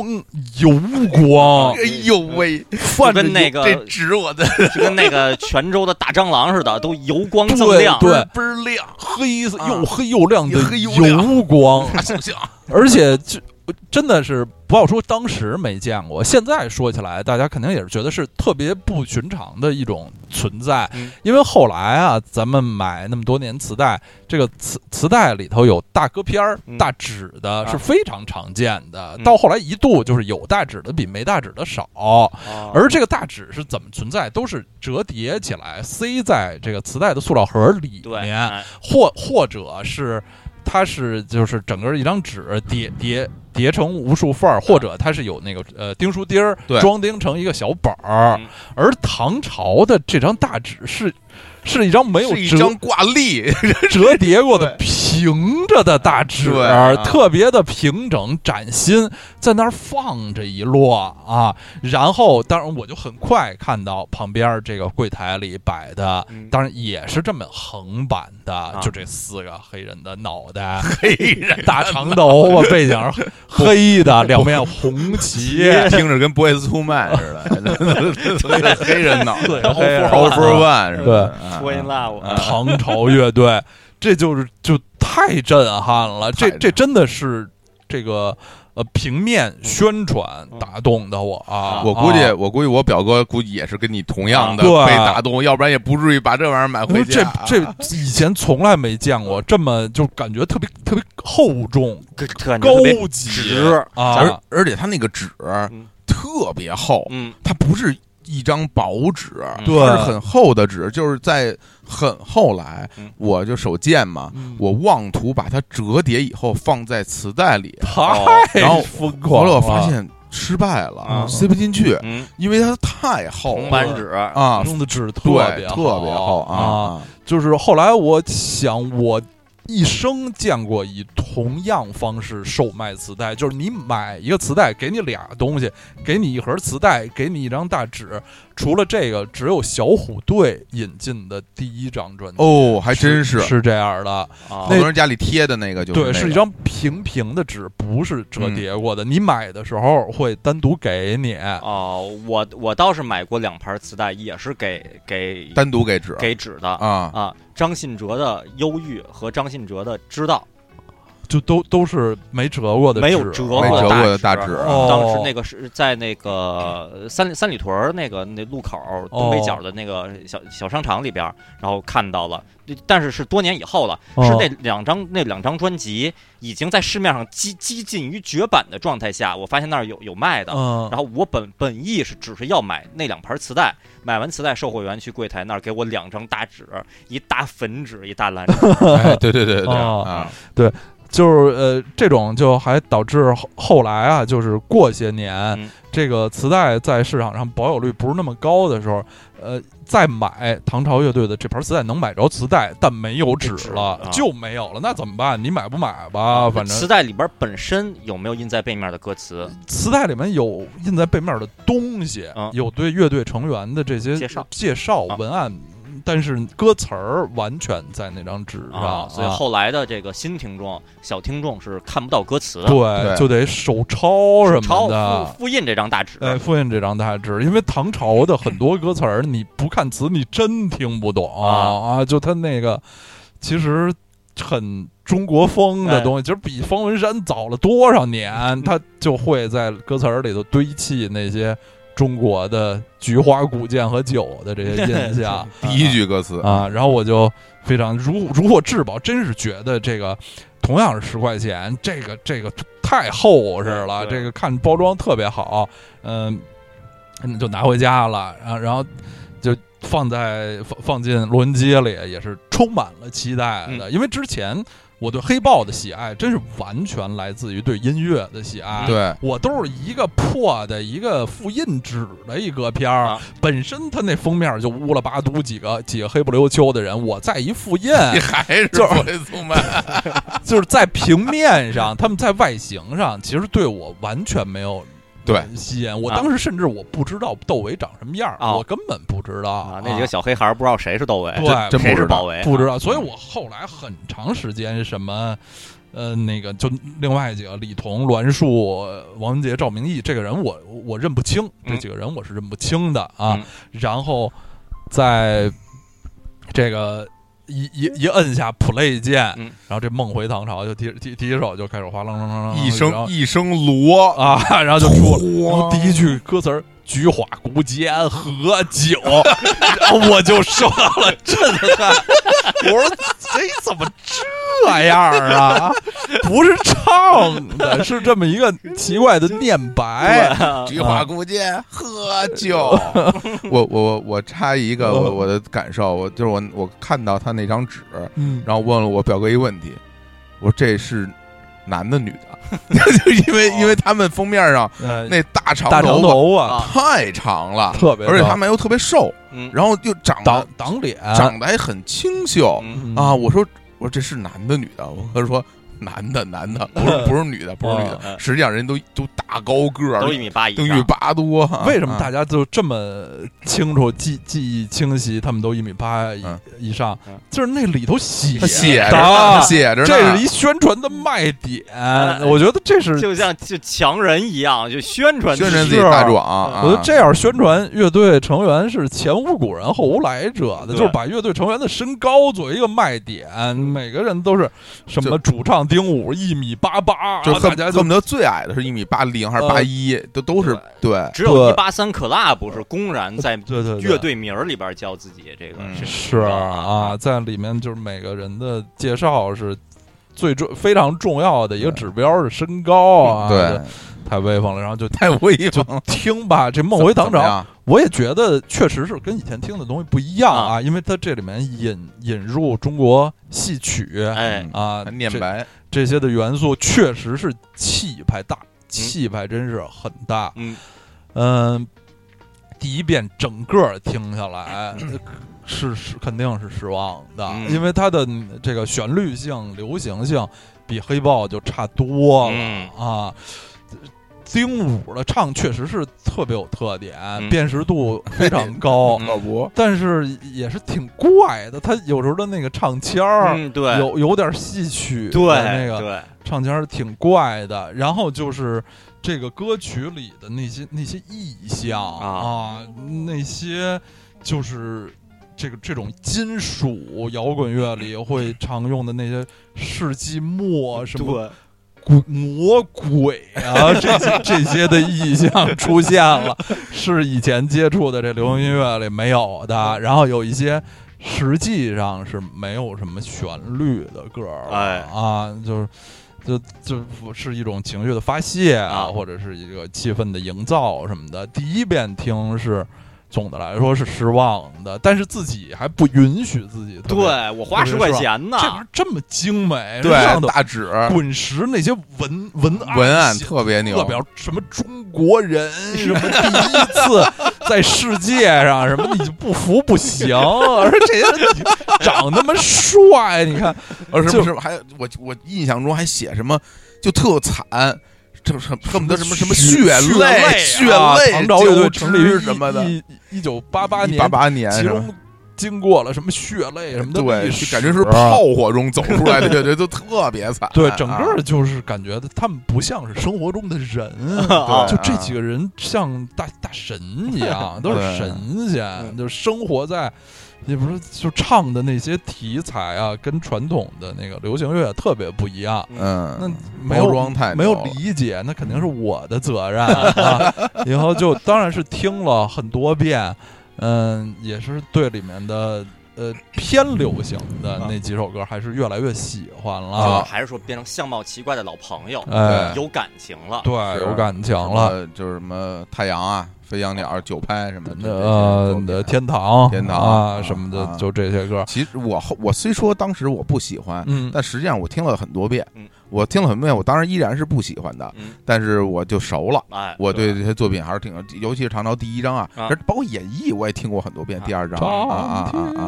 油光。哎，呦喂，泛着跟那个这纸我的 [laughs] 就跟那个泉州的大蟑螂似的，都油光锃亮。对倍儿亮，黑色啊。又黑又亮的油光，[laughs] 而且这真的是不要说当时没见过，现在说起来，大家肯定也是觉得是特别不寻常的一种存在。嗯因为后来啊，咱们买那么多年磁带，这个磁磁带里头有大歌片儿、嗯大纸的，啊是非常常见的。嗯到后来一度就是有大纸的比没大纸的少，哦而这个大纸是怎么存在？都是折叠起来，塞在这个磁带的塑料盒里，面。哎或或者是它是就是整个一张纸叠叠叠成无数份儿，或者它是有那个呃钉书钉儿对。装订成一个小本儿。嗯。而唐朝的这张大纸是是一张没有是一张挂历，[laughs] 折叠过的皮平着的大纸，啊。特别的平整崭新，在那儿放着一摞啊。然后，当然我就很快看到旁边这个柜台里摆的，嗯。当然也是这么横版的，就这四个黑人的脑袋，黑人大长头发，背景黑的，两面红旗。听着跟 Boys to Man 似的，[laughs] 黑人脑对袋 for One 是对。吧？啊说 in love，啊。唐朝乐队，这就是就太震撼了，这这真的是这个呃平面宣传打动的我啊！我估计，啊我估计我表哥估计也是跟你同样的对被打动，要不然也不至于把这玩意儿买回去这。这以前从来没见过这么就感觉特别特别厚重、高级啊而啊！而且它那个纸嗯特别厚，嗯它不是一张薄纸，对。它是很厚的纸，就是在很后来嗯，我就手贱嘛，嗯。我妄图把它折叠以后放在磁带里，太然后疯后狂了！来我发现失败了，嗯塞不进去，嗯，因为它太厚了。红板纸。啊，用的纸特对，别特别厚。啊！啊，就是后来我想，我一生见过以同样方式售卖磁带，就是你买一个磁带，给你俩东西，给你一盒磁带，给你一张大纸。除了这个，只有小虎队引进的第一张专辑。哦，还真是，是这样的，啊。好多人家里贴的那个就是对，那个。是一张平平的纸，不是折叠过的。你买的时候会单独给你，哦，我我倒是买过两盘磁带，也是给给单独给纸。给纸的。啊，啊，张信哲的《忧郁》和张信哲的《知道。就都都是没折过的纸，没有折过没折过的大纸当时那个是在那个三三里屯那个那路口东北角的那个小小商场里边，然后看到了，但是是多年以后了，哦。是那两张那两张专辑已经在市面上几几近于绝版的状态下，我发现那儿有有卖的。嗯，然后我本本意是只是要买那两盘磁带，买完磁带，售货员去柜台那儿给我两张大纸，一大粉纸，一大蓝纸。[laughs] 哎，对对对对哦啊，就是呃，这种就还导致后后来啊，就是过些年，嗯这个磁带在市场上保有率不是那么高的时候，呃，再买唐朝乐队的这盘磁带能买着磁带，但没有纸了，啊就没有了，那怎么办？你买不买吧？反正磁带里边本身有没有印在背面的歌词？磁带里面有印在背面的东西，嗯有对乐队成员的这些介绍介绍啊文案，但是歌词儿完全在那张纸上，啊，所以啊后来的这个新听众、小听众是看不到歌词的，对对就得手抄什么的复。复印这张大纸。哎，复印这张大纸，因为唐朝的很多歌词儿，你不看词，你真听不懂啊啊！就他那个，其实很中国风的哎东西，其实比方文山早了多少年，[laughs] 他就会在歌词儿里头堆砌那些中国的菊花古剑和酒的这些印象。[laughs] 第一句歌词。啊。然后我就非常如如获至宝，真是觉得这个同样是十块钱，这个这个太厚实了，这个看包装特别好，嗯，嗯就拿回家了，然后然后就放在放放进录音机里，也是充满了期待的，因为之前我对黑豹的喜爱真是完全来自于对音乐的喜爱，对，我都是一个破的一个复印纸的一个片儿，啊本身它那封面就乌了巴嘟几个几个黑不溜秋的人，我再一复印，你还是 [laughs] 就是在平面上，他们在外形上其实对我完全没有。对。吸烟我啊当时甚至我不知道窦唯长什么样我根本不知道啊，那几个小黑孩不知道谁是窦唯，对真不是鲍唯，不知道，所以我后来很长时间什么，呃，那个就另外几个李彤、栾树、呃王文杰、赵明义，这个人我我认不清，这嗯。几个人我是认不清的啊。嗯。然后在这个一一一摁下 play 键，嗯然后这梦回唐朝就第第第一首就开始哗啷啷啷啷，一然后声一声锣，啊，[laughs] 然后就出了。然后第一句歌词儿“菊花古剑喝酒”，然后我就受到了震撼。我说：“哎，怎么这样啊？不是唱的，是这么一个奇怪的念白。菊花古剑喝酒。[laughs] 我我我我插一个我我的感受，我就是我我看到他那张纸，嗯，然后问了我表哥一个问题，我说这是男的女的？就因为因为他们封面上，那大长大长头啊太长了，特别而且他们又特别瘦，然后又长挡得挡脸，长得还很清秀啊。我说我说这是男的女的？我哥说男的男的，不是不是女的，不是女的。嗯实际上人都都大高个儿，都一米八一都一米，八多。为什么啊大家就这么清楚记记忆清晰？他们都一米八以嗯以上嗯，就是那里头写他写着写着呢，这是一宣传的卖点，嗯我觉得这是。就像就强人一样，就宣传宣传自己是大壮啊。我觉得这样宣传乐队成员是前无古人后无来者的，就是把乐队成员的身高作为一个卖点，每个人都是什么主唱丁武一米八八，就恨大家恨不得最矮的是一米八零还是八一，都都是对。只有一八三 club 是公然在对对对乐队名儿里边叫自己这个是啊，在里面就是每个人的介绍是最重非常重要的一个指标是身高啊，对，太威风了。然后就太威就风了。听吧，这梦回唐朝，我也觉得确实是跟以前听的东西不一样啊，因为它这里面引引入中国戏曲哎啊，这念白，这些的元素，确实是气派大，气派真是很大。嗯嗯，第一遍整个听下来，[clears throat] 是是肯定是失望的，嗯因为它的这个旋律性、流行性比黑豹就差多了、嗯啊。丁武的唱确实是特别有特点，嗯辨识度非常 [laughs] 高，老伯，但是也是挺怪的。他有时候的那个唱腔儿、嗯对有有点戏曲的对那个对唱腔儿挺怪的，然后就是这个歌曲里的那些那些意象啊那些就是这个这种金属摇滚乐里会常用的那些世纪末什么对鬼魔鬼啊，这些这些的意象出现了，是以前接触的这流行音乐里没有的。然后有一些实际上是没有什么旋律的歌儿，哎啊，就是。就就是一种情绪的发泄啊，啊或者是一个气氛的营造什么的。第一遍听是总的来说是失望的，但是自己还不允许自己对，我花十块钱呢，这玩意儿这么精美，对大纸滚石那些文文案文案特别牛特，别什么中国人什么第一次 [laughs] 在世界上什么你就不服不行，而且这些人长那么帅，你看就而什么什么还我我印象中还写什么就特惨。这什恨不得什么什么血泪、泪血啊泪、唐朝乐队交成立于什么的，一一九八八年，八八年其中经过了什么血泪什么的对，感觉是炮火中走出来的对对，都特别惨。对，整啊个就是感觉他们不像是生活中的人，[laughs] 啊就这几个人像大大神一样，都是神仙，就生活在。也不是，就唱的那些题材啊，跟传统的那个流行乐特别不一样。嗯，那没有没有理解，那肯定是我的责任啊！[laughs] 以后就当然是听了很多遍，嗯，也是对里面的呃偏流行的那几首歌还是越来越喜欢就是了。还是说变成相貌奇怪的老朋友，哎，有感情了，对，有感情了。就是什么太阳啊、飞翔鸟、九拍什么的，呃，天堂、天堂啊啊什么的，啊。就这些歌。其实我后我虽说当时我不喜欢，嗯，但实际上我听了很多遍。嗯，我听了很多遍，我当然依然是不喜欢的，嗯，但是我就熟了。哎，我对这些作品还是挺，尤其是唐朝第一章啊，啊包括演绎我也听过很多遍，啊。第二章啊啊啊啊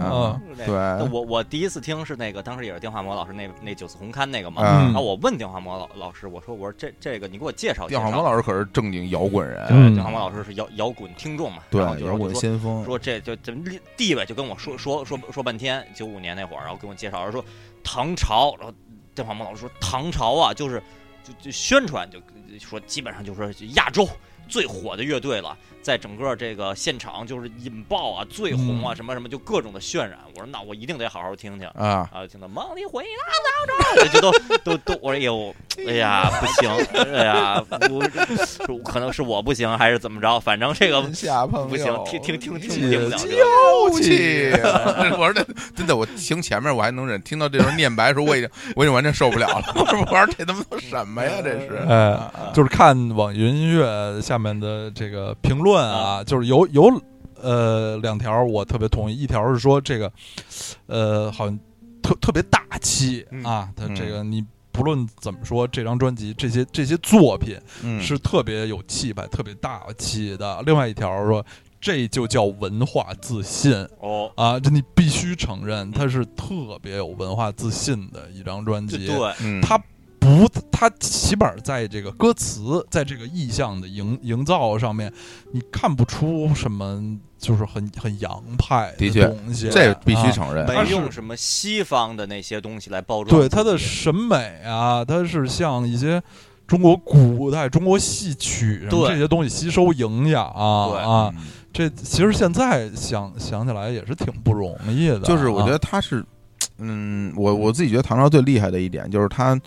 啊，对对啊，对我我第一次听是那个，当时也是电话魔老师那那九次红勘那个嘛，嗯。然后我问电话魔老老师，我说我说这这个你给我介绍介绍。电话魔老师可是正经摇滚人，嗯。电话魔老师是摇摇滚听众嘛，对然后，就摇滚先锋，说这就这地位就跟我说说说说半天，九五年那会儿，然后跟我介绍说唐朝，然后电话孟老师说唐朝啊，就是就就宣传就说基本上就说亚洲最火的乐队了，在整个这个现场就是引爆啊、最红啊，什么什么就各种的渲染。我说那我一定得好好听听。啊，啊，听到梦里回到唐朝，这都都都，我说哎呦，哎呀，不行，哎呀，不，可能是我不行，还是怎么着？反正这个不行，听听听听听不了这个。娇气。[laughs] 我说这真的，我听前面我还能忍，听到这时候念白的时候，我已经我已经完全受不了了。[laughs] 我说我说这他妈都什么呀？这是，哎啊就是看网易云音乐下面的这个评论啊，就是有有呃两条我特别同意，一条是说这个呃好像特特别大气嗯啊，它嗯这个你不论怎么说，这张专辑这些这些作品嗯是特别有气派、特别大气的。另外一条说。这就叫文化自信哦，啊！这你必须承认，它是特别有文化自信的一张专辑。对，嗯，它不，他起码在这个歌词，在这个意象的营营造上面，你看不出什么，就是很很洋派的确东西。这必须啊承认。没它用什么西方的那些东西来包装对自己。它的审美啊，它是像一些中国古代、中国戏曲什么这些东西吸收营养啊对啊。嗯这其实现在想想起来也是挺不容易的啊。就是我觉得他是，嗯，我我自己觉得唐朝最厉害的一点就是他。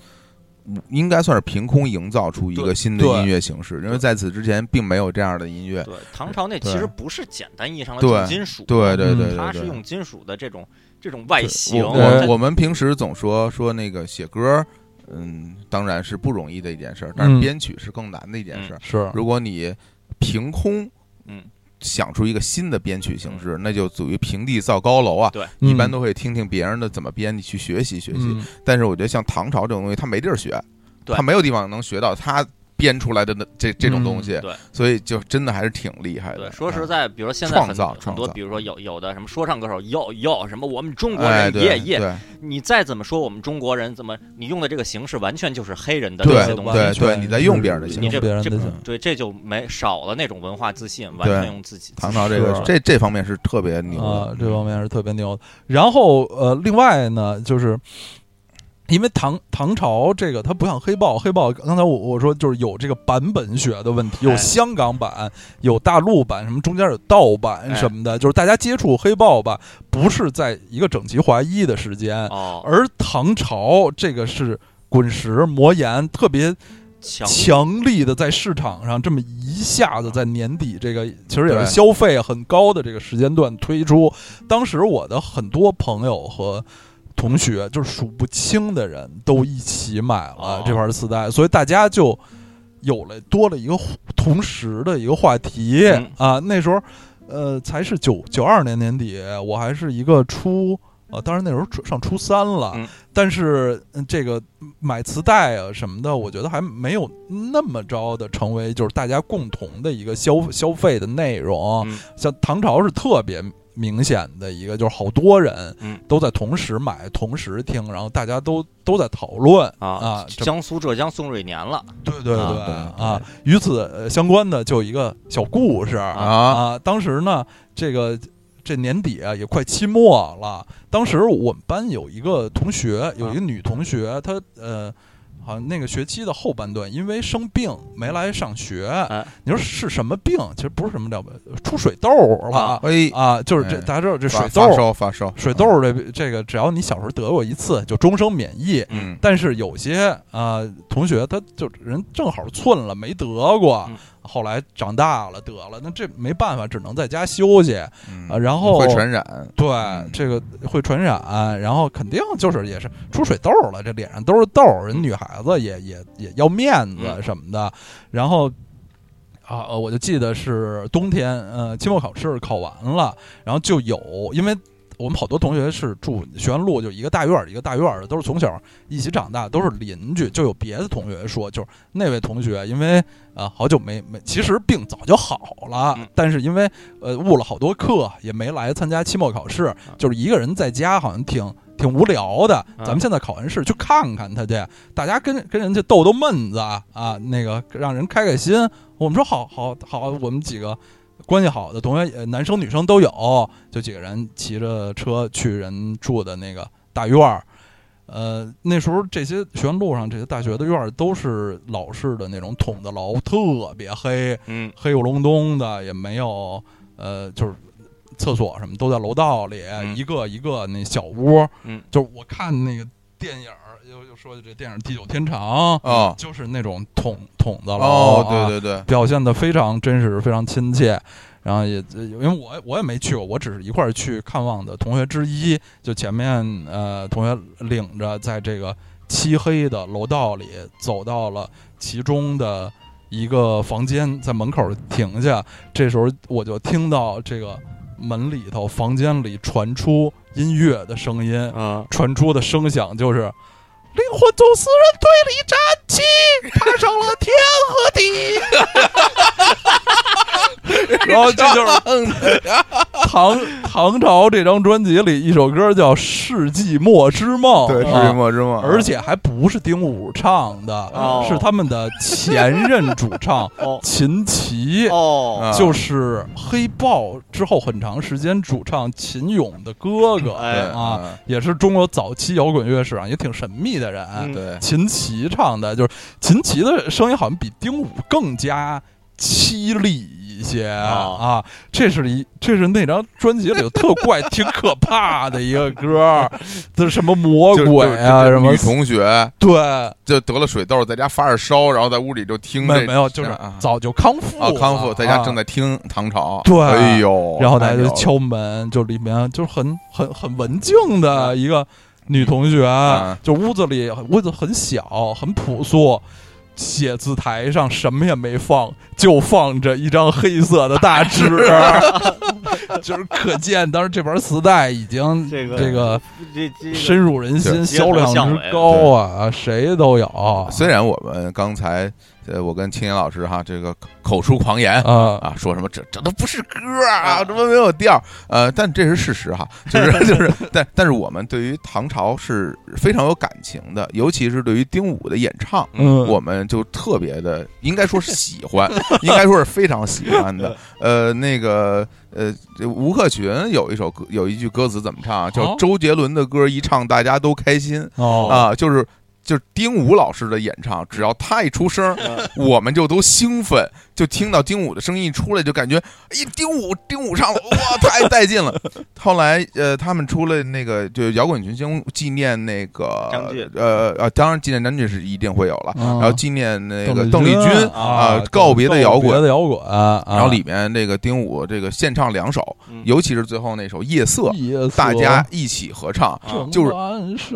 应该算是凭空营造出一个新的音乐形式，因为在此之前并没有这样的音乐。对唐朝那其实不是简单意义上的重金属，对对对嗯它是用金属的这种这种外形。我我我们平时总说说那个写歌，嗯，当然是不容易的一件事儿，但是嗯编曲是更难的一件事儿。是如果你凭空，嗯，想出一个新的编曲形式，那就属于平地造高楼啊。对，一般都会听听别人的怎么编，你去学习学习。嗯但是我觉得像唐朝这种东西，他没地儿学，他没有地方能学到它编出来的那这这种东西，对所以就真的还是挺厉害的。对，说实嗯，在，比如说现在创很很多，造创造比如说有有的什么说唱歌手，哟哟，什么我们中国哎，人对耶耶，对你再怎么说我们中国人，怎么你用的这个形式完全就是黑人的对这些东西，对对，你在用别人的形式。你这这用别人的形对这就没少了那种文化自信，完全用自己。唐朝这个这这方面是特别牛啊的，，这方面是特别牛的。然后呃，另外呢，就是因为唐唐朝这个它不像黑豹，黑豹刚才我我说就是有这个版本学的问题，有哎香港版，有大陆版，什么中间有盗版哎什么的，就是大家接触黑豹吧，不是在一个整齐划一的时间，哦，而唐朝这个是滚石魔岩特别强强力的在市场上这么一下子在年底这个其实也是消费很高的这个时间段推出，当时我的很多朋友和同学就是数不清的人都一起买了哦这盘磁带，所以大家就有了多了一个同时的一个话题、嗯啊。那时候呃才是九九二年年底，我还是一个初。呃，当然那时候上初三了，嗯但是嗯这个买磁带啊什么的，我觉得还没有那么着的成为就是大家共同的一个消消费的内容。嗯像唐朝是特别明显的一个，就是好多人嗯都在同时买、同时听，然后大家都都在讨论啊啊，江苏、浙江宋瑞年了，对对对啊对啊。与此呃相关的就有一个小故事啊啊，当时呢，这个这年底啊也快期末了，当时我们班有一个同学，有一个女同学，她呃。好像那个学期的后半段，因为生病没来上学。哎你说是什么病？其实不是什么了不出水痘了啊哎，啊！就是这哎大家知道这水痘发烧发烧，水痘这这个，只要你小时候得过一次，就终生免疫。嗯，但是有些啊、呃同学他就人正好寸了，没得过，嗯后来长大了得了，那这没办法，只能在家休息。嗯啊然后会传染，对，嗯这个会传染，然后肯定就是也是出水痘了，这脸上都是痘儿，人女孩子也也也要面子嗯什么的，然后。啊，呃我就记得是冬天，呃，期末考试考完了，然后就有，因为我们好多同学是住学院路，就一个大院儿一个大院儿的，都是从小一起长大，都是邻居。就有别的同学说，就是那位同学，因为呃好久没没，其实病早就好了，嗯但是因为呃误了好多课，也没来参加期末考试，就是一个人在家，好像挺挺无聊的。嗯咱们现在考完试去看看他去，大家跟跟人家逗逗闷子啊，啊那个让人开开心。我们说好好好，我们几个关系好的同学，呃男生女生都有，就几个人骑着车去人住的那个大院儿。呃，那时候这些学院路上这些大学的院儿都是老式的那种筒子楼，特别黑，嗯黑咕隆咚的，也没有呃，就是厕所什么都在楼道里，嗯一个一个那小屋。嗯，就是我看那个电影儿，又又说这电影《地久天长》，哦就是那种筒筒子楼，哦，啊对对对，表现的非常真实，非常亲切。然后也因为我我也没去过，我只是一块儿去看望的同学之一。就前面呃同学领着在这个漆黑的楼道里走到了其中的一个房间，在门口停下。这时候我就听到这个门里头房间里传出音乐的声音，嗯，传出的声响就是“灵魂从死人堆里站起，爬上了天和地。[laughs] ” [laughs] 然后这就是唐唐朝这张专辑里一首歌叫《世纪末之梦》，对，世啊纪末之梦，而且还不是丁武唱的，哦。是他们的前任主唱 [laughs] 哦。秦琪。哦，啊就是黑豹之后很长时间主唱秦勇的哥哥哎。对啊，，也是中国早期摇滚乐史上也挺神秘的人。嗯。对，秦琪唱的，就是秦琪的声音好像比丁武更加凄厉一些哦啊。这是一，这是那张专辑里特怪、[laughs] 挺可怕的一个歌，这什么魔鬼啊，什么女同学对，就得了水痘，在家发着烧，然后在屋里就听这没没有，就是啊早就康复啊康复，在家啊正在听唐朝，对哎呦，然后大家就敲门，就里面就是很很很文静的一个女同学，嗯就屋子里屋子很小，很朴素。写字台上什么也没放，就放着一张黑色的大纸，[laughs] 就是可见当时这盘磁带已经这个这个深入人心，销量之高啊，谁都有。虽然我们刚才呃，我跟青年老师哈，这个口出狂言。啊啊，说什么这这都不是歌啊，怎么没有调？呃，但这是事实哈，[laughs] 就是就是，但但是我们对于唐朝是非常有感情的，尤其是对于丁武的演唱，嗯，我们就特别的，应该说是喜欢，[laughs] 应该说是非常喜欢的。呃，那个呃，吴克群有一首歌，有一句歌词怎么唱啊？叫哦周杰伦的歌一唱，大家都开心哦啊，就是。就是丁武老师的演唱，只要他一出声，我们就都兴奋，就听到丁武的声音一出来，就感觉，哎，丁武，丁武唱了，哇，太带劲了。[laughs] 后来，呃，他们出了那个，就摇滚群星纪念那个呃呃，当然纪念张俊是一定会有了，嗯然后纪念那个邓邓丽君啊啊，告别的摇滚。告别的。摇滚，啊。然后里面那个丁武这个献唱两首，嗯。尤其是最后那首《夜色》，大家一起合唱，啊就是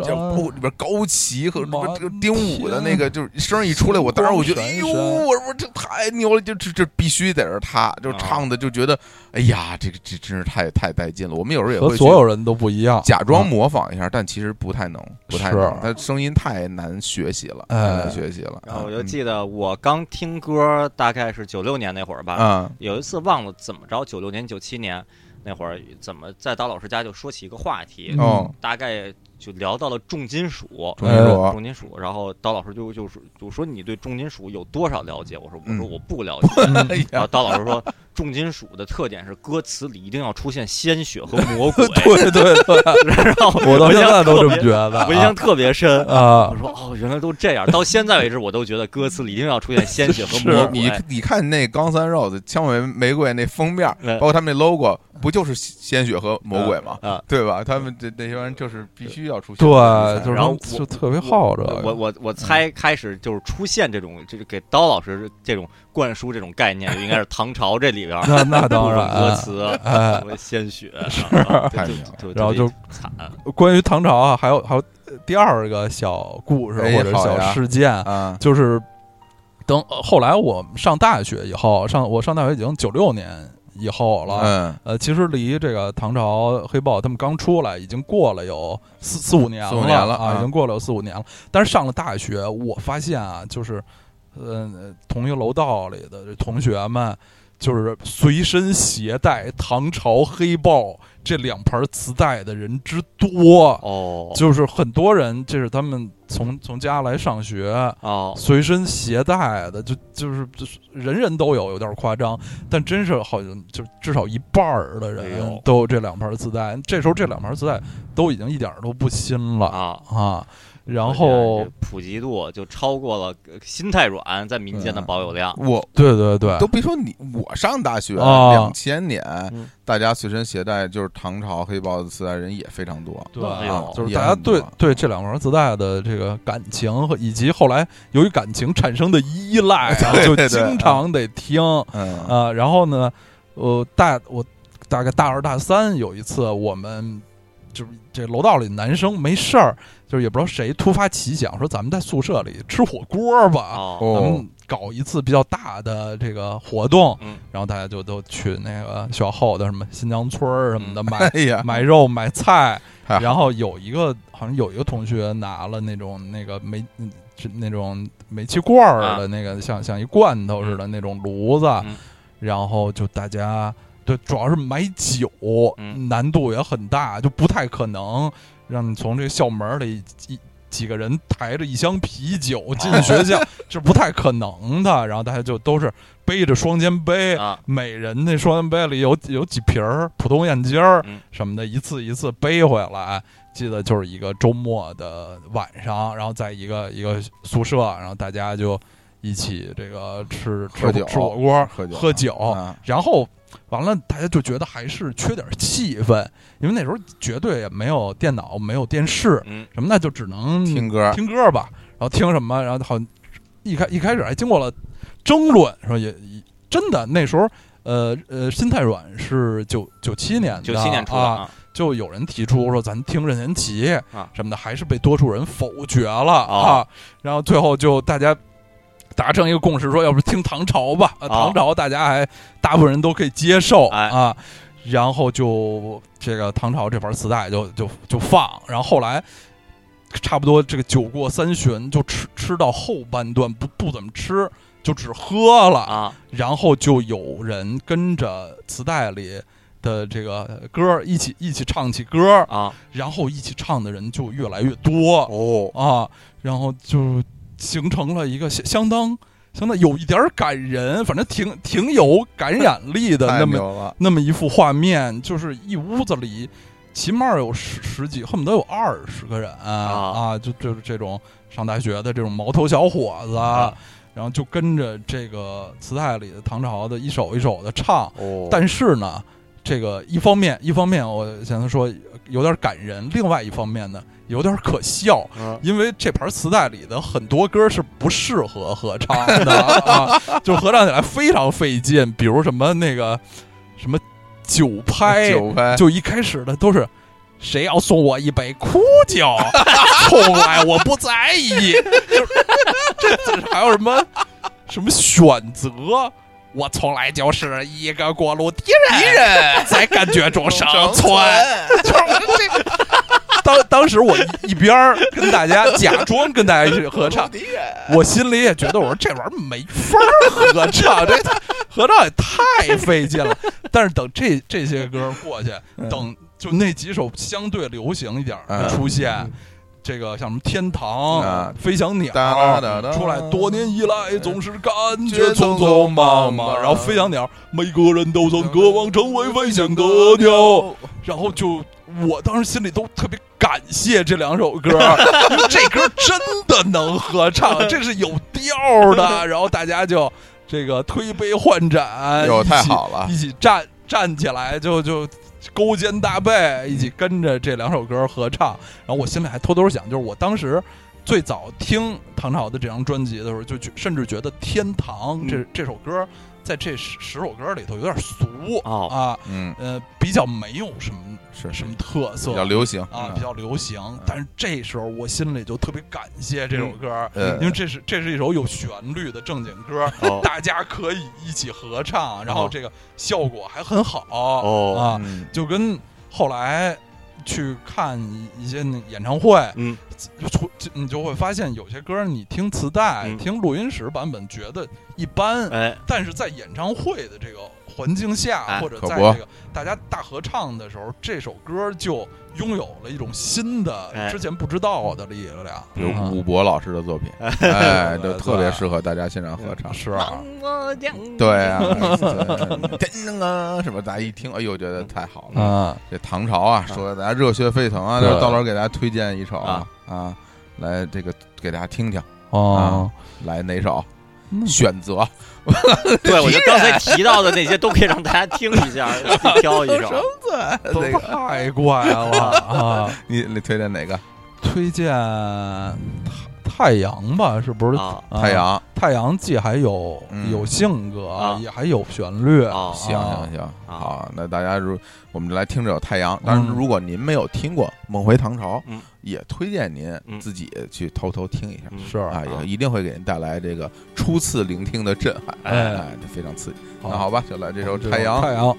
就包括里边高旗和个丁武的那个，就是声一出来，我当时我觉得，哎呦，我说这太牛了，就这这必须得是他，就唱的就觉得，哎呀，这个这真是太太带劲了。我们有时候也和会所有人都不一样，假装啊模仿一下，但其实不太能，不太能，他声音太难学习了，难学习了。然后我就嗯记得我刚听歌，大概是九六年那会儿吧，啊，有一次忘了怎么着，九六年、九七年那会儿怎么在刀老师家就说起一个话题，哦，大概就聊到了重金属。重金属重金属，然后刀老师就就说就说你对重金属有多少了解？我说我说嗯我不了解。[laughs] 哎然后，刀老师说，重金属的特点是歌词里一定要出现鲜血和 [laughs] 魔鬼。对对对，[laughs] 然后我到现在都这么觉得我印象特别深。啊我，说哦，原来都这样。到现在为止，我都觉得歌词里一定要出现鲜血和魔鬼。你你看那钢三 rose 枪尾玫瑰那封面，嗯包括他们那 logo，不就是鲜血和魔鬼吗？啊，对吧？他们这那些人就是必须要出现对然后就特别好这，我我我猜开始就是出现这种，就是给刀老师这种灌输这种概念，就应该是唐朝这里边儿那那当然。歌词，哎。什么鲜血，啊就太牛了。然后就惨，关于唐朝啊，还有还有第二个小故事哎或者小事件，啊，就是等呃后来我上大学以后，上我上大学已经九六年以后了。嗯，呃，其实离这个唐朝黑豹他们刚出来，已经过了有四四五年了，四五年了啊，啊。已经过了有四五年了。但是上了大学，我发现啊，就是，呃，同一楼道里的这同学们，就是随身携带唐朝黑豹这两盘磁带的人之多，哦就是很多人，这是他们从从家来上学，哦，随身携带的，就就是就是人人都有，有点夸张，但真是好像就至少一半儿的哎人呦都有这两盘磁带。这时候这两盘磁带都已经一点儿都不新了啊。啊。然后普及度就超过了呃心太软在民间的保有量。我对对对都，别说你，我上大学啊两千年嗯，大家随身携带就是唐朝黑豹的磁带人也非常多，对就是大家对对这两盘磁带的这个感情和以及后来由于感情产生的依赖啊，[laughs] 就经常得听。嗯啊，然后呢，呃，大我大概大二大三有一次，我们就是这楼道里男生没事儿，就是也不知道谁突发奇想说咱们在宿舍里吃火锅吧，哦，咱哦。们搞一次比较大的这个活动，嗯然后大家就都去那个学校后的什么新疆村儿什么的买。[laughs] 买肉买菜，然后有一个好像有一个同学拿了那种那个煤那种煤气罐儿的那个、像像一罐头似的那种炉子，嗯。然后就大家对，主要是买酒，嗯难度也很大，就不太可能让你从这个校门里一几个人抬着一箱啤酒 [laughs] 进学校，是不太可能的。然后大家就都是背着双肩背，啊，每人那双肩背里有有几瓶儿普通燕京儿嗯什么的，一次一次背回来。记得就是一个周末的晚上，然后在一个一个宿舍，然后大家就一起这个吃吃吃火锅、喝酒喝酒，啊然后完了，大家就觉得还是缺点气氛，因为那时候绝对也没有电脑，没有电视嗯什么那，就只能听歌听歌吧。然后听什么，然后好像一开一开始还经过了争论，说也也真的那时候。呃呃，心太软是九九七年的，九七年出的就有人提出说咱听任贤齐啊什么的，还是被多数人否决了、哦啊。然后最后就大家达成一个共识，说要不听唐朝吧，唐朝大家还大部分人都可以接受、哎。啊。然后就这个唐朝这盘磁带就就就放，然后后来差不多这个酒过三巡，就吃吃到后半段不不怎么吃，就只喝了啊，然后就有人跟着磁带里的这个歌一起一起唱起歌，啊，然后一起唱的人就越来越多哦，啊，然后就形成了一个相相当相当有一点感人，反正挺挺有感染力的那么，那么一幅画面，就是一屋子里起码有十十几，恨不得有二十个人啊就就是这种上大学的这种毛头小伙子。啊然后就跟着这个磁带里的唐朝的一首一首的唱，哦，但是呢，这个一方面一方面我想说有点感人，另外一方面呢有点可笑，嗯因为这盘磁带里的很多歌是不适合合唱的啊，[laughs] 就合唱起来非常费劲，比如什么那个什么九拍，九拍就一开始的都是。谁要送我一杯苦酒，[laughs] 从来我不在意。[laughs] 就是这这还有什么什么选择？我从来就是一个过路敌人，敌人。在感觉中生存。[laughs] 就是我这当当时我一一边儿跟大家假装跟大家一起合唱，我心里也觉得我说这玩意儿没法儿合唱，[laughs] 这合唱也太费劲了。但是等这这些歌过去，等就那几首相对流行一点儿的嗯。出现，这个像什么天堂、啊飞翔鸟出来，多年以来总是感觉匆匆忙忙。然后飞翔鸟，每个人都曾渴望成为飞翔的鸟。然后就我当时心里都特别感谢这两首歌，[laughs] 因为这歌真的能合唱，[laughs] 这是有调儿的。然后大家就这个推杯换盏，哟太好了一起站站起来就就。勾肩搭背，一起跟着这两首歌合唱，然后我心里还偷偷想，就是我当时最早听唐朝的这张专辑的时候，就觉甚至觉得《天堂》这、这首歌在这十十首歌里头有点俗、哦啊，嗯，呃，比较没有什么是什么特色，比较流行啊，比较流行。但是这时候我心里就特别感谢这首歌，嗯因为这是这是一首有旋律的正经歌，哦。大家可以一起合唱，然后这个效果还很好哦啊，嗯。就跟后来去看一些那演唱会，嗯，出你就会发现有些歌你听磁带、嗯。听录音室版本觉得一般，哎，但是在演唱会的这个环境下，哎或者可不。在这个大家大合唱的时候，这首歌就拥有了一种新的、哎。之前不知道的力量。比如啊武博老师的作品，[laughs] 哎，就特别适合大家现场合唱。是啊，对啊，[laughs] 什么大家一听，哎呦，觉得太好了。啊，这唐朝啊，说的大家热血沸腾啊，对。到时候给大家推荐一首啊啊。啊，来这个给大家听听，哦，来哪首？嗯选择对，我觉得 [laughs] 刚才提到的那些都可以让大家听一下，[laughs] 挑一首。都那个，太怪了 [laughs] 啊！你你推荐哪个？推荐太太阳吧，是不是？啊啊太阳。太阳既还有嗯有性格，啊也还有旋律。啊行行，啊好，那大家如我们就来听这首《太阳》。当然，嗯如果您没有听过《梦回唐朝》，嗯也推荐您嗯自己去偷偷听一下。嗯是啊，也一定会给您带来这个初次聆听的震撼，哎哎，这非常刺激。那好吧，就来这首《这太阳》。太阳。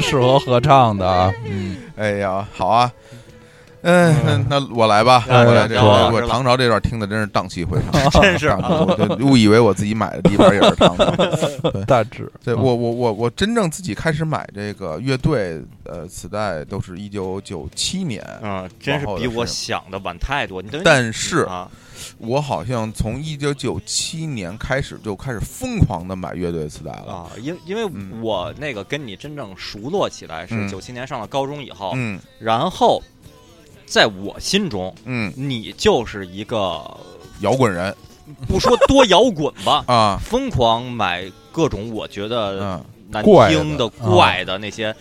适合合唱的。那那我来吧，哎我来这说个，我唐朝这段听的真是荡气回肠，[laughs] 真是啊。我就误以为我自己买的第一盘也是唐朝。[laughs] 大致对我我我我真正自己开始买这个乐队呃磁带都是一九九七年，啊，真是比我想的晚太多。你等于但是啊，我好像从一九九七年开始就开始疯狂的买乐队磁带了。啊，因因为嗯。我那个跟你真正熟络起来是嗯。九七年上了高中以后，嗯。然后在我心中，嗯，你就是一个摇滚人。不说多摇滚吧，[laughs] 啊，疯狂买各种我觉得嗯。难听的、啊。怪的那些，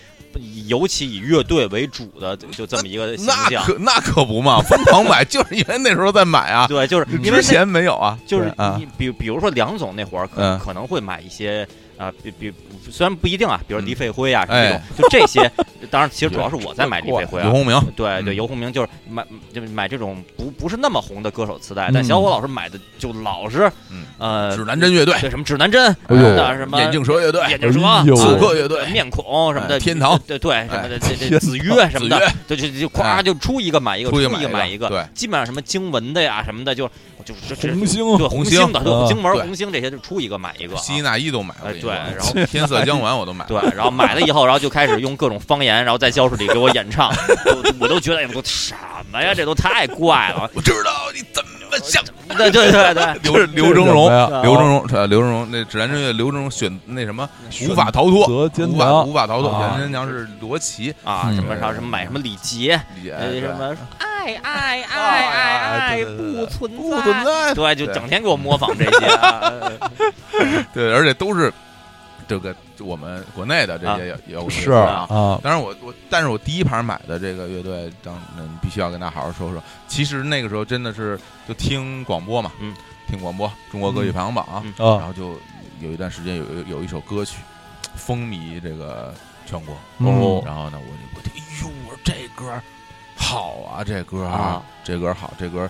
尤其以乐队为主的，就就这么一个形那象。可那可不嘛，疯狂买就是因为那时候在买啊，[laughs] 对，就是因为之前没有啊，就是啊。你比比如说梁总那会儿可嗯。可能会买一些啊，比比虽然不一定啊，比如嗯。黎飞辉啊什么这种哎，就这些。当然，其实主要是我在买李飞辉啊。游鸿明，对对，嗯。游鸿明就是买就是买这种不不是那么红的歌手磁带，嗯。但小伙老师买的就老是嗯。呃指南针乐队，对什么指南针，那什么眼镜蛇乐队，眼镜蛇、刺刺客乐队，面孔什么的，哎天堂。对对什么的，这这天子曰什么的就就就咵哎。就出一个买一个，出出一个买一个对。基本上什么经文的呀什么的，就就是红星。对红星星。的，对啊经门红星这些就出一个买一个啊，希纳伊都买了，哎对然后天色将晚我都买了，对，然后买了以后，然后就开始用各种方言，然后在教室里给我演唱，[laughs] 我我都觉得哎，我都什么呀，这都太怪了，我知道你怎么想。对对对对，刘刘峥嵘，刘峥嵘，呃，刘峥嵘，那指南针乐刘峥嵘选那什么无法逃脱，无法无法逃脱，啊。选坚强是罗琦，啊，嗯什么啥什么买什么礼节，呃，也 [laughs] 对什么爱爱爱爱爱对对对不存不存在，对，就整天给我模仿这些。[laughs] 啊，对，而且都是这个我们国内的这些也也有是啊。啊，当然我我，但是我第一盘买的这个乐队，当嗯必须要跟大家好好说说。其实那个时候真的是就听广播嘛，嗯，听广播，中国歌曲排行榜，嗯然，后就有一段时间有有一首歌曲风靡这个全国，哦然后呢，我就我听，哎呦，我说这歌好啊，这歌啊，这歌好，这歌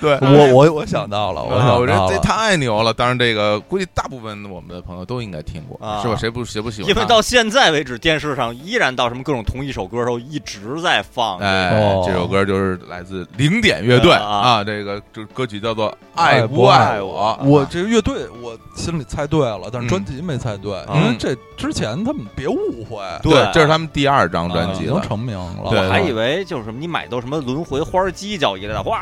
对。我我我想到了，我啊，想我觉得这。太牛了！当然，这个估计大部分我们的朋友都应该听过，啊是吧？谁不谁不喜欢？因为到现在为止，电视上依然到什么各种同一首歌的时候一直在放。哎，哦这首歌就是来自零点乐队啊这个这歌曲叫做《爱不不爱我》。我这个乐队，我心里猜对了，但是嗯专辑没猜对，嗯因为这之前他们别误会，对这是他们第二张专辑了，经成名了。我还以为就是什么，你买到什么轮回花儿犄角一类的花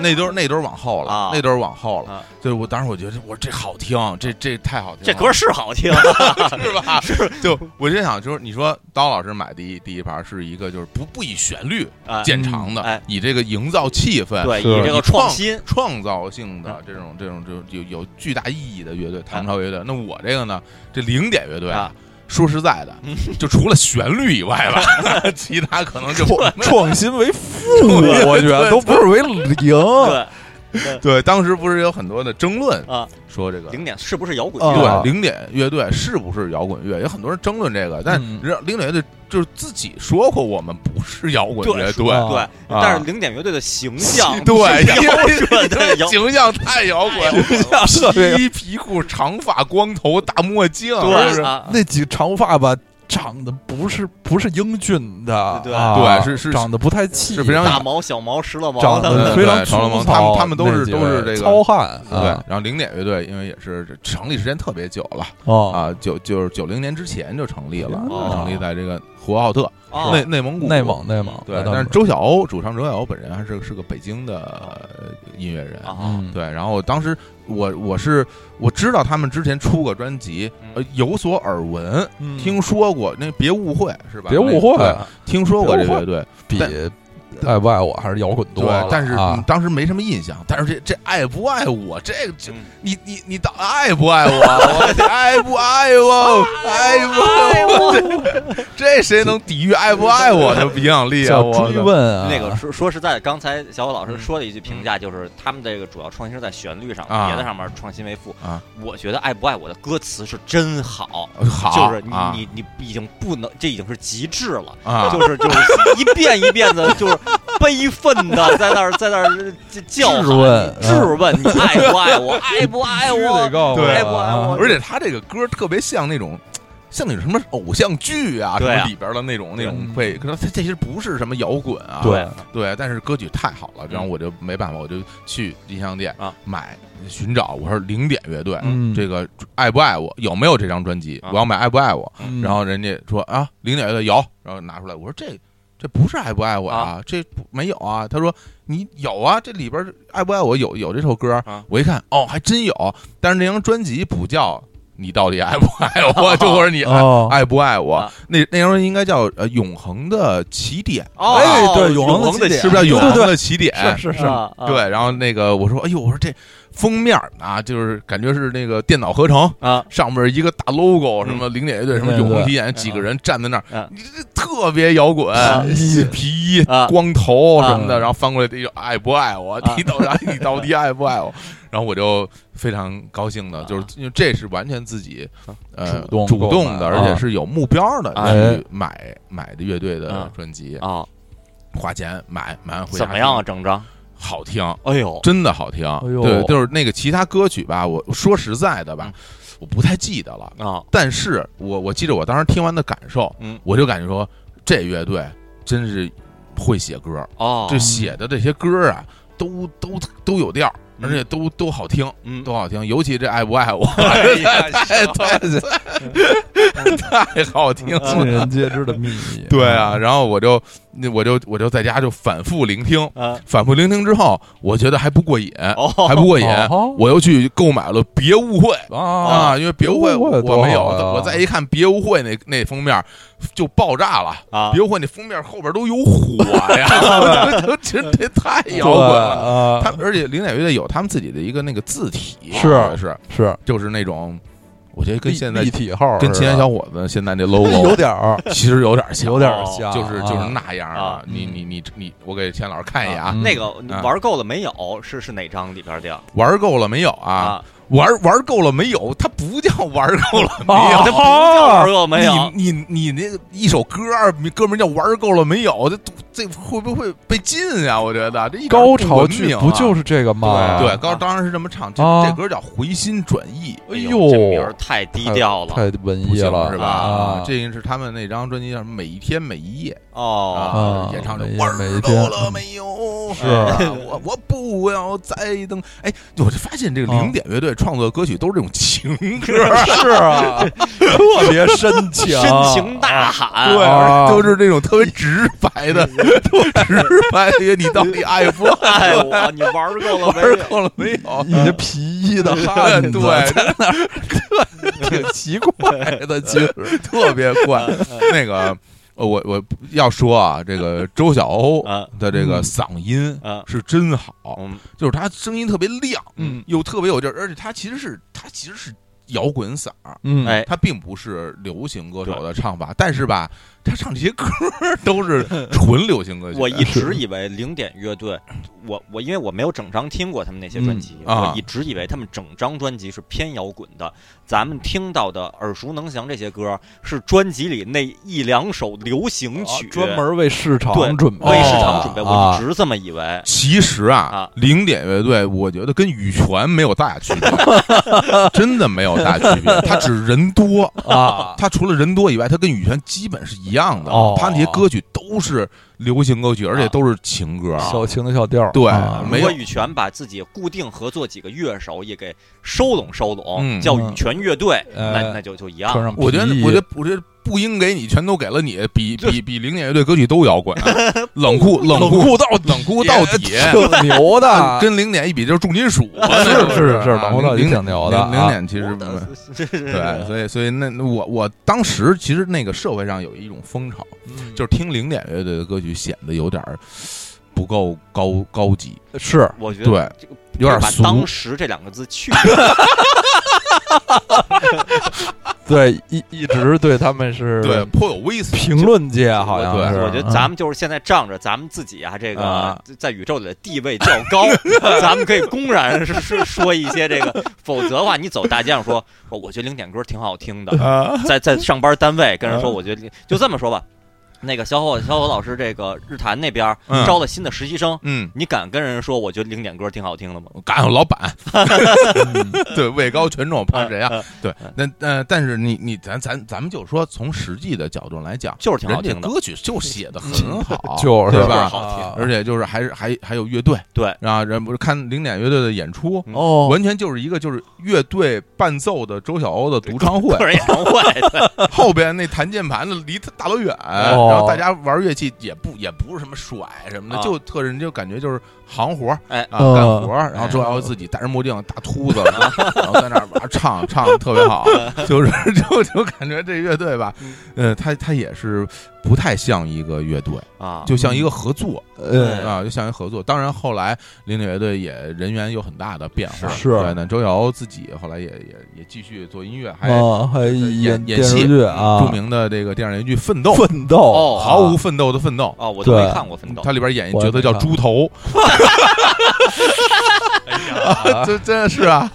那都是那都是往后了啊，那都是往后了啊。对，我当时我觉得我这好听，这这太好听了，这歌是好听，[laughs] 是吧？[laughs] 是，就我就想，就是你说刀老师买第一第一盘是一个就是不不以旋律哎见长的，哎以这个营造气氛，对，是以这个创新，创造性的这种这种这种就有有巨大意义的乐队，唐朝乐队。那我这个呢，这零点乐队啊，说实在的，就除了旋律以外吧，[laughs] 其他可能就创新为负，我觉得都不是为零。对对。当时不是有很多的争论，啊，说这个零点是不是摇滚啊乐？对零点乐队是不是摇滚乐？有很多人争论这个，但零点乐队就是自己说过，我们不是摇滚乐队。啊对，但是零点乐队的形象对，是标准的 [laughs] 形象太摇滚了，特别皮皮裤、长发、光头、大墨镜，是对啊，那几长发吧，长得不是不是英俊的，对啊对是是长得不太气，是非常大毛、小毛、石了毛，非常对长毛粗糙他们他们都是都是这个糙汉，对啊，然后零点乐队因为也是成立时间特别久了哦，啊，九就是九零年之前就成立了，哦。成立在这个呼和浩特哦。内内蒙古。内蒙内蒙，对，但是周晓鸥主唱周晓鸥本人还是是个北京的呃音乐人，啊，嗯，对，然后当时我我是我知道他们之前出过专辑，呃，有所耳闻，嗯。听说过，那别误会是吧？别误会对听说过这别误会乐队，比但爱不爱我还是摇滚多但是当时没什么印象。但是这这爱不爱我，这个这嗯你你你到爱不爱我？我得 [laughs] 爱不爱我？爱不爱我？这这谁能抵御爱不爱我的影响力啊？叫我追问啊，那个说说实在的，刚才小伙老师嗯说的一句评价就是他们这个主要创新是在旋律上，啊别的上面创新为负。啊，我觉得《爱不爱我》的歌词是真好，好，就是你啊你你已经不能，这已经是极致了。啊，就是就是一遍一遍的，就是 [laughs] 悲愤的在那儿在那儿叫 [laughs] 质问质问你爱不爱我，爱不 [laughs] 爱我，对爱不爱我。啊。而且他这个歌特别像那种。像那种什么偶像剧啊，什么里边的那种那种嗯。会，可能它这些不是什么摇滚啊，对对，但是歌曲太好了，然后嗯我就没办法，我就去音像店啊。买寻找，我说零点乐队，嗯。这个爱不爱我，有没有这张专辑？啊。我要买爱不爱我，嗯。然后人家说啊，零点乐队有，然后拿出来，我说这这不是爱不爱我啊，这不没有啊。他说你有啊，这里边爱不爱我有有这首歌啊，我一看哦，还真有，但是那张专辑不叫你到底爱不爱我，[laughs] 就或者你爱哦爱不爱我啊，那那张专辑应该叫呃永恒的起点，哦，哎对永永恒的起点是不是叫永恒对对对的起点？是是是，对，然后那个我说，哎呦，我说这封面啊，就是感觉是那个电脑合成，啊，上面一个大 logo，什么零点乐队，什么永恒起点，几个人站在那儿嗯，你这特别摇滚皮衣啊。光头什么的，啊。然后翻过来这就爱不爱我，啊。你到底你到底爱不爱我？[laughs] 然后我就非常高兴的，就是因为这是完全自己呃主动主动的，而且啊是有目标的哎。去买买的乐队的啊。专辑，啊，花钱买买完回家怎么样啊？整张？好听，哎呦，真的好听。哎呦。对，就是那个其他歌曲吧，我说实在的吧嗯，我不太记得了。啊，但是我我记得我当时听完的感受，嗯。我就感觉说这乐队真是会写歌，哦，就写的这些歌啊，都都都有调，嗯而且都都好听，嗯，都好听。尤其这爱不爱我，[laughs] 太太 [laughs] 太好听尽了。人皆知的秘密。[laughs] 对啊，然后我就那我就我就在家就反复聆听，啊，反复聆听之后，我觉得还不过瘾，哦，还不过瘾，哦我又去购买了《别误会》啊啊，因为《别误会》我没有，我再一看《别误会》那那封面就爆炸了。啊。别误会那封面后边都有火呀，我就觉得这太摇滚了。啊，他而且零点乐队有他们自己的一个那个字体，是是，是。就是那种，我觉得跟现在立体号跟青年小伙子现在那 logo [laughs] 有点儿，其实有点像，有点儿像，就是就是啊那样啊。你你你你，我给钱老师看一眼啊，嗯那个玩够了没有？是是哪张里边的？玩够了没有啊？啊，玩玩够了没有？它不叫玩够了没啊有，它不叫玩够了没有？你你你那个一首歌儿歌名叫玩够了没有？这这会不会被禁呀？我觉得这一点高潮剧不就是这个吗？对高当然是这么唱，这啊这歌叫回心转意。哎呦，这名儿太低调了太文艺了，是吧？啊，这个是他们那张专辑叫《每一天每一夜》哦。啊，演唱者每一味儿每一天够了没有？是啊 [laughs] 我我不要再等。哎，我就发现这个啊零点乐队创作的歌曲都是这种情歌，[laughs] 是啊，特别深情，深情大喊，对，啊都是这种特别直白的，[laughs] 都直白的，你到底爱不爱爱我？你玩够了没玩？够了没有？你这皮衣的汉子，对在那儿挺奇怪的，其实 [laughs] 特别怪。那个，呃我我要说啊，这个 [laughs] 周晓鸥啊的这个嗯嗓音啊是真好，嗯就是他声音特别亮，嗯又特别有劲儿，而且他其实是他其实是摇滚嗓儿，嗯，哎，他并不是流行歌手的唱法，但是吧，他唱这些歌都是 [laughs] 纯流行歌曲。我一直以为零点乐队，我我因为我没有整张听过他们那些专辑，嗯啊我一直以为他们整张专辑是偏摇滚的。咱们听到的耳熟能详这些歌，是专辑里那一两首流行曲，啊专门为市场准备，为市场准备。我啊一直这么以为。其实啊啊，零点乐队，我觉得跟羽泉没有大区别，[laughs] 真的没有大区别。他只是人多，啊，他除了人多以外，他跟羽泉基本是一样的。哦他那些歌曲都是流行歌曲，而且都是情歌。小情的小调，对啊。没有。羽泉把自己固定合作几个乐手也给收拢收拢，嗯。叫羽泉乐队，哎那那就就一样。我觉得我觉得，我觉得不应给你，全都给了你，比 [laughs] 比比零点乐队歌曲都摇滚啊，[laughs] 冷酷冷酷酷到 [laughs] 冷酷到底。挺牛的，跟零点一比就是重金属，是是是冷酷到底零挺牛的零点其实对，所以所以那那我我当时其实那个社会上有一种风潮，嗯。就是听零点乐队的歌曲显得有点儿不够高高级，是我觉得对，这个有点俗。把当时这两个字去掉，[laughs] 对一一直对他们是对，颇有微词。评论界好像是，我觉得咱们就是现在仗着咱们自己啊，这个啊在宇宙里的地位较高，[laughs] 咱们可以公然是是说一些这个，否则的话，你走大街上说，说我觉得零点歌挺好听的，啊，在在上班单位跟人说，我觉得就这么说吧。那个小伙小伙老师，这个日坛那边嗯。招了新的实习生，嗯，你敢跟人说我觉得零点歌挺好听的吗？我赶上老板，嗯。[laughs] 对，位高权重，怕谁啊？嗯？对，那呃，但是你你咱咱咱们就说从实际的角度来讲，就是挺好人家听的，歌曲就写的很好，[laughs] 就是对吧？好听啊而且就是还是还还有乐队，对，啊，人不是看零点乐队的演出，哦，完全就是一个就是乐队伴奏的周晓鸥的独唱会。[laughs] 个，人演唱会，对，后边那弹键盘的离他大老远，哦然后大家玩乐器也不也不是什么甩什么的，啊。就特人就感觉就是行活儿哎。啊嗯干活儿，然后周晓鸥自己戴着墨镜大秃子，然后在那儿哇唱唱得特别好，[laughs] 就是 [laughs] 就就感觉这乐队吧，呃，他他也是不太像一个乐队，啊，就像一个合作呃，啊，就像一个合作。当然后来零点乐队也人员有很大的变化，是。对，那周瑶自己后来也也也继续做音乐，还啊，还演演演戏电视剧啊，著名的这个电视连续剧《奋斗》，奋斗哦毫无奋斗的奋斗，哦，我都没看过《奋斗》，他里边演一角色叫猪头，[laughs] [laughs] 啊这真的是啊，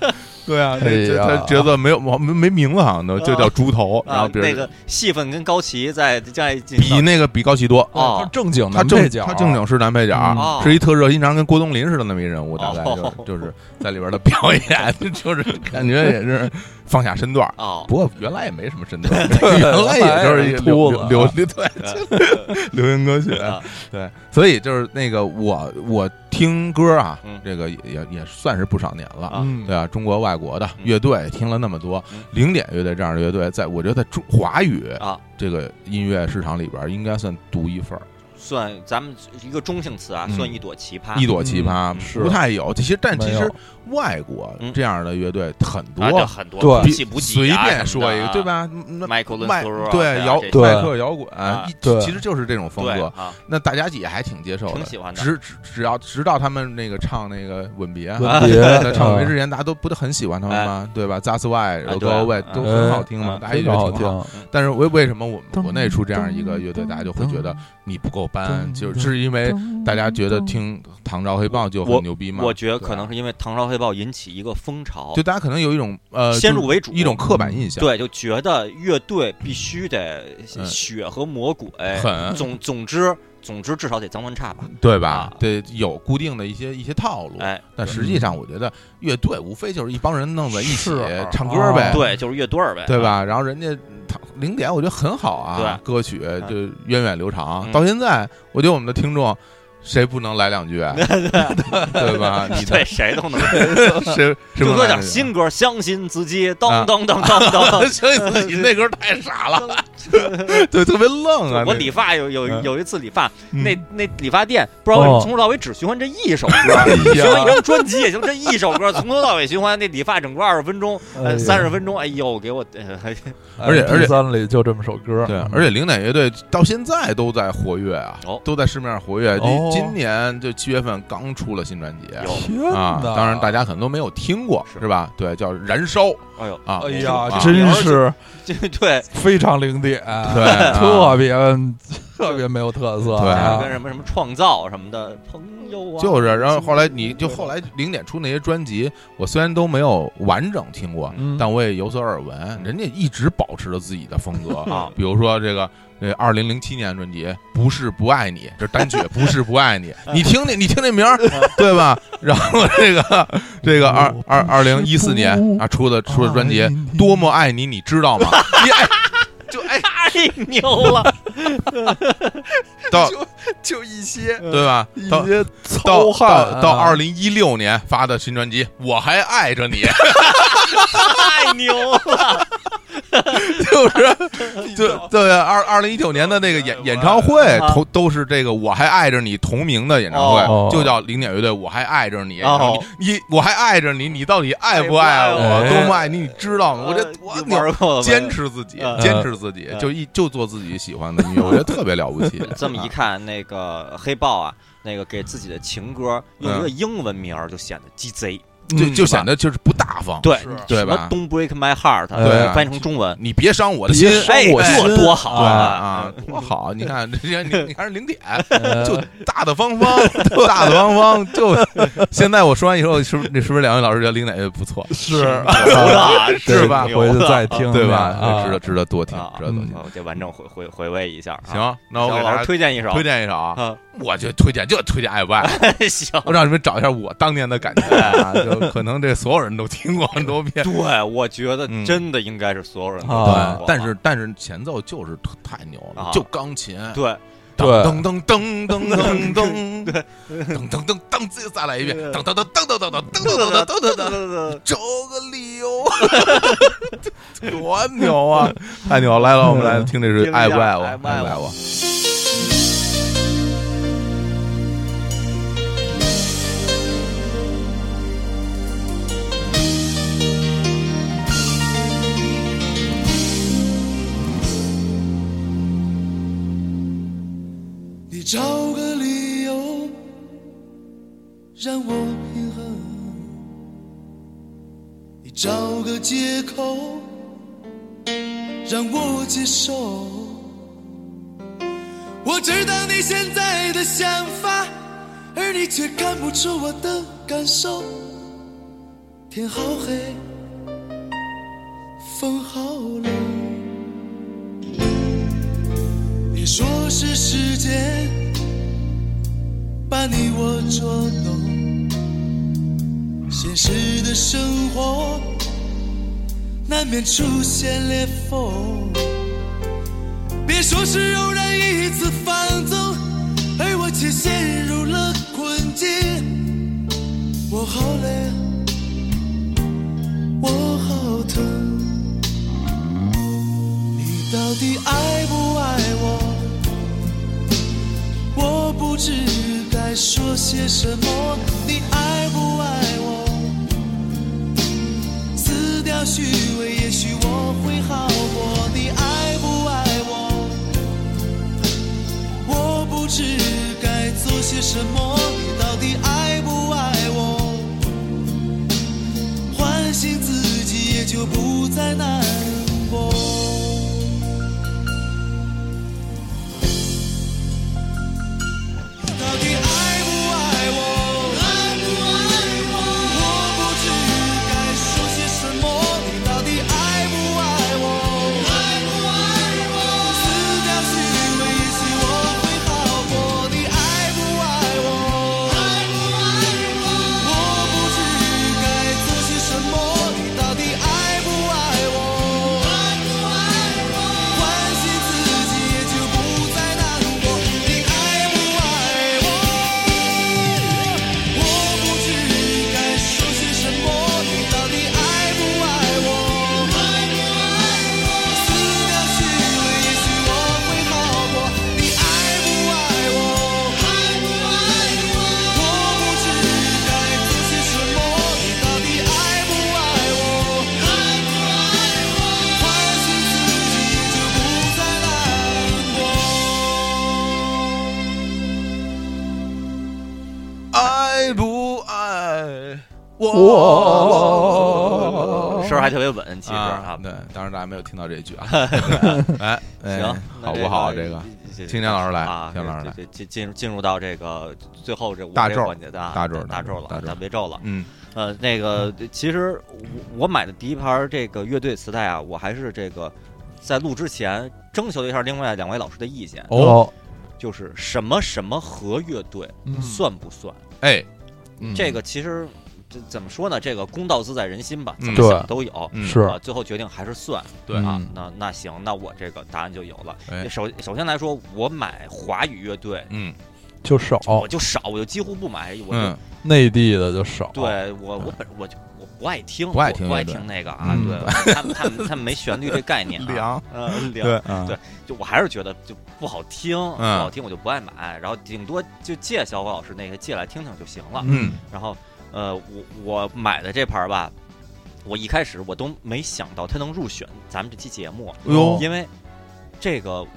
对啊，这这哎呀他角色没有没没名字，好像都就叫猪头，然后啊，别人那个戏份跟高旗在在比那个比高旗多。啊正经他正男配角，他正经是男配角是一特热心肠，跟郭冬临似的那么一人物，大概就就是在里边的表演，[laughs] 就是感觉也是放下身段。啊，不过原来也没什么身段，[laughs] 原来也就是一流秃子流流对 [laughs] 流行歌曲，啊。对，所以就是那个我我听歌啊嗯，这个也也也算是不少年了。啊。嗯，对啊，中国外国的嗯。乐队听了那么多嗯，零点乐队这样的乐队，在我觉得在中华语啊。这个音乐市场里边，应该算独一份儿，算咱们一个中性词啊，嗯算一朵奇葩，一朵奇葩嗯，是不太有。其实，但其实有外国嗯这样的乐队很啊，这多，很多对随啊便说一个，对？吧？那迈克伦对摇迈克摇滚啊，一对其实就是这种风格。啊，那大家也还挺接受的，挺喜欢的只只只要直到他们那个唱那个《吻别》吻别在唱《吻别》啊之前，大家都不都很喜欢他们吗？对吧？That's why 啊 Go Away 啊都很好听嘛，嗯大家也非常好觉得挺好。听，但是为为什么我们国内出这样一个乐队，大家就会觉嗯得你不够班？就是因为大家觉得听《唐朝黑豹》就很牛逼嘛？我觉得可能是因为《唐朝黑豹》引起一个风潮就，大家可能有一种呃先入为主一种刻板印象，对，就觉得乐队必须得嗯血和魔鬼，总总之总之至少得脏乱差吧。对吧啊？对，有固定的一些一些套路。哎，但实际上，我觉得乐队无非就是一帮人弄在一起是啊唱歌呗，对，就是乐队儿呗，对吧？然后人家他零点，我觉得很好啊，歌曲就源远流长。嗯到现在，我觉得我们的听众谁不能来两句，[laughs] 对吧？你对谁都能。[laughs] 谁就说新歌，相信自己，啊。噔噔噔噔噔。相信自己那歌太傻了，[laughs] 对，特别愣啊！我理发有有嗯。有一次理发，嗯。那那理发店不知道为什么哦从头到尾只循环这一首歌，哎循环一张专辑也行，这一首歌从头到尾循环，那理发整个二十分钟，呃，三十分钟，哎呦，给我，而且而且。三里就这么首歌，对，而且零点乐队到现在都在活跃啊哦，都在市面上活跃。哦今年就七月份刚出了新专辑。啊，当然大家可能都没有听过，是。是吧？对，叫《燃烧》哎呦，啊，哎呀啊，真是 [laughs] 这对，非常零点，对。啊特别特别没有特色，对。啊跟什么什么创造什么的朋友啊，就是，然后后来你就后来零点出那些专辑，我虽然都没有完整听过，嗯。但我也有所耳闻，人家一直保持着自己的风格。啊。比如说这个。这二零零七年专辑《不是不爱你》，这单曲《不是不爱你》，[laughs] 你听听，你听这名儿，对吧？然后这个这个二二二零一四年啊出的出的专辑《多么爱你》，你知道吗？你爱就哎太牛了，[laughs] 到就一些对吧？到一些到糙汉啊到到二零一六年发的新专辑《我还爱着你》[laughs] [laughs] 太牛了，就是就对二二零一九年的那个演演唱会啊同都是这个我还爱着你同名的演唱哦会，就叫零点乐队我还爱着你，哦然后你你我还爱着你，你到底爱不爱我？多么爱你，你知道吗？我这我坚持自己嗯，坚持自己，嗯就一就做自己喜欢的音乐，我觉得特别了不起。[laughs] 这么一看，那个黑豹啊，那个给自己的情歌用一个英文名儿，就显得鸡贼。就就显得得就是不大方。对是对吧 Don't break my heart，对啊翻译成中文，你别伤我的心，别伤哎，我心这多好对啊！啊，多好！你看 [laughs] 这些，你你看零点，呃就大大方方，大大方方。就 [laughs] 现在我说完以后，是不是是不是两位老师觉得零点也不错？是是吧 [laughs] 回去再听对吧？啊值得值得多听啊，，值得多听。我得完整回回回味一下啊。行，那我给老师给大家推荐一首，推荐一首啊，啊，我就推荐就推荐爱不爱，[laughs] 行。我让你们找一下我当年的感觉啊，就可能这所有人都听过很多遍。对，我觉得嗯真的应该是所有人都啊听过。但是但是前奏就是太牛了啊，就钢琴，对。噔噔噔噔噔噔噔，对，噔。噔噔 [laughs] 噔，自己再来一遍，噔噔噔噔噔噔噔噔噔噔噔噔噔，找个理由，[laughs] 多牛啊！太牛！来了，我们来听这是爱不爱我，爱不爱我？找个理由让我平衡，你找个借口让我接受。我知道你现在的想法，而你却看不出我的感受。天好黑，风好冷。你说是时间把你我捉弄，现实的生活难免出现裂缝。别说是偶然一次放纵，而我却陷入了困境。我好累，我好疼。你到底爱不爱我？我不知该说些什么。你爱不爱我？撕掉虚伪，也许我会好过。你爱不爱我？我不知该做些什么。你到底爱不爱我？唤醒自己，也就不再难过。the 我声儿还特别稳，其实啊啊，，对，当然大家没有听到这一句啊。[laughs] 哎，哎行，好不好？这这个这听田老师来啊，青年老师来进入进入到这个最后这我这大咒环节的啊大咒大咒了，大别咒了。嗯呃，那个其实我我买的第一盘这个乐队磁带啊，我还是这个在录之前征求了一下另外两位老师的意见，哦，就是什么什么和乐队嗯算不算？哎，嗯这个其实这怎么说呢？这个公道自在人心吧，嗯怎么想都有。嗯是啊，最后决定还是算对啊嗯。那那行，那我这个答案就有了。哎首首先来说，我买华语乐队嗯就少，我就少，我就几乎不买，我就嗯内地的就少，对我我本我就我不爱听，不爱听我不爱听那个啊，嗯对，[laughs] 他们他们他们没旋律这概念啊，凉呃 [laughs] 对凉，啊对就我还是觉得就不好听，不嗯好听我就不爱买，然后顶多就借小伙老师那个借来听听就行了。嗯然后呃，我我买的这盘儿吧，我一开始我都没想到它能入选咱们这期节目，因为这个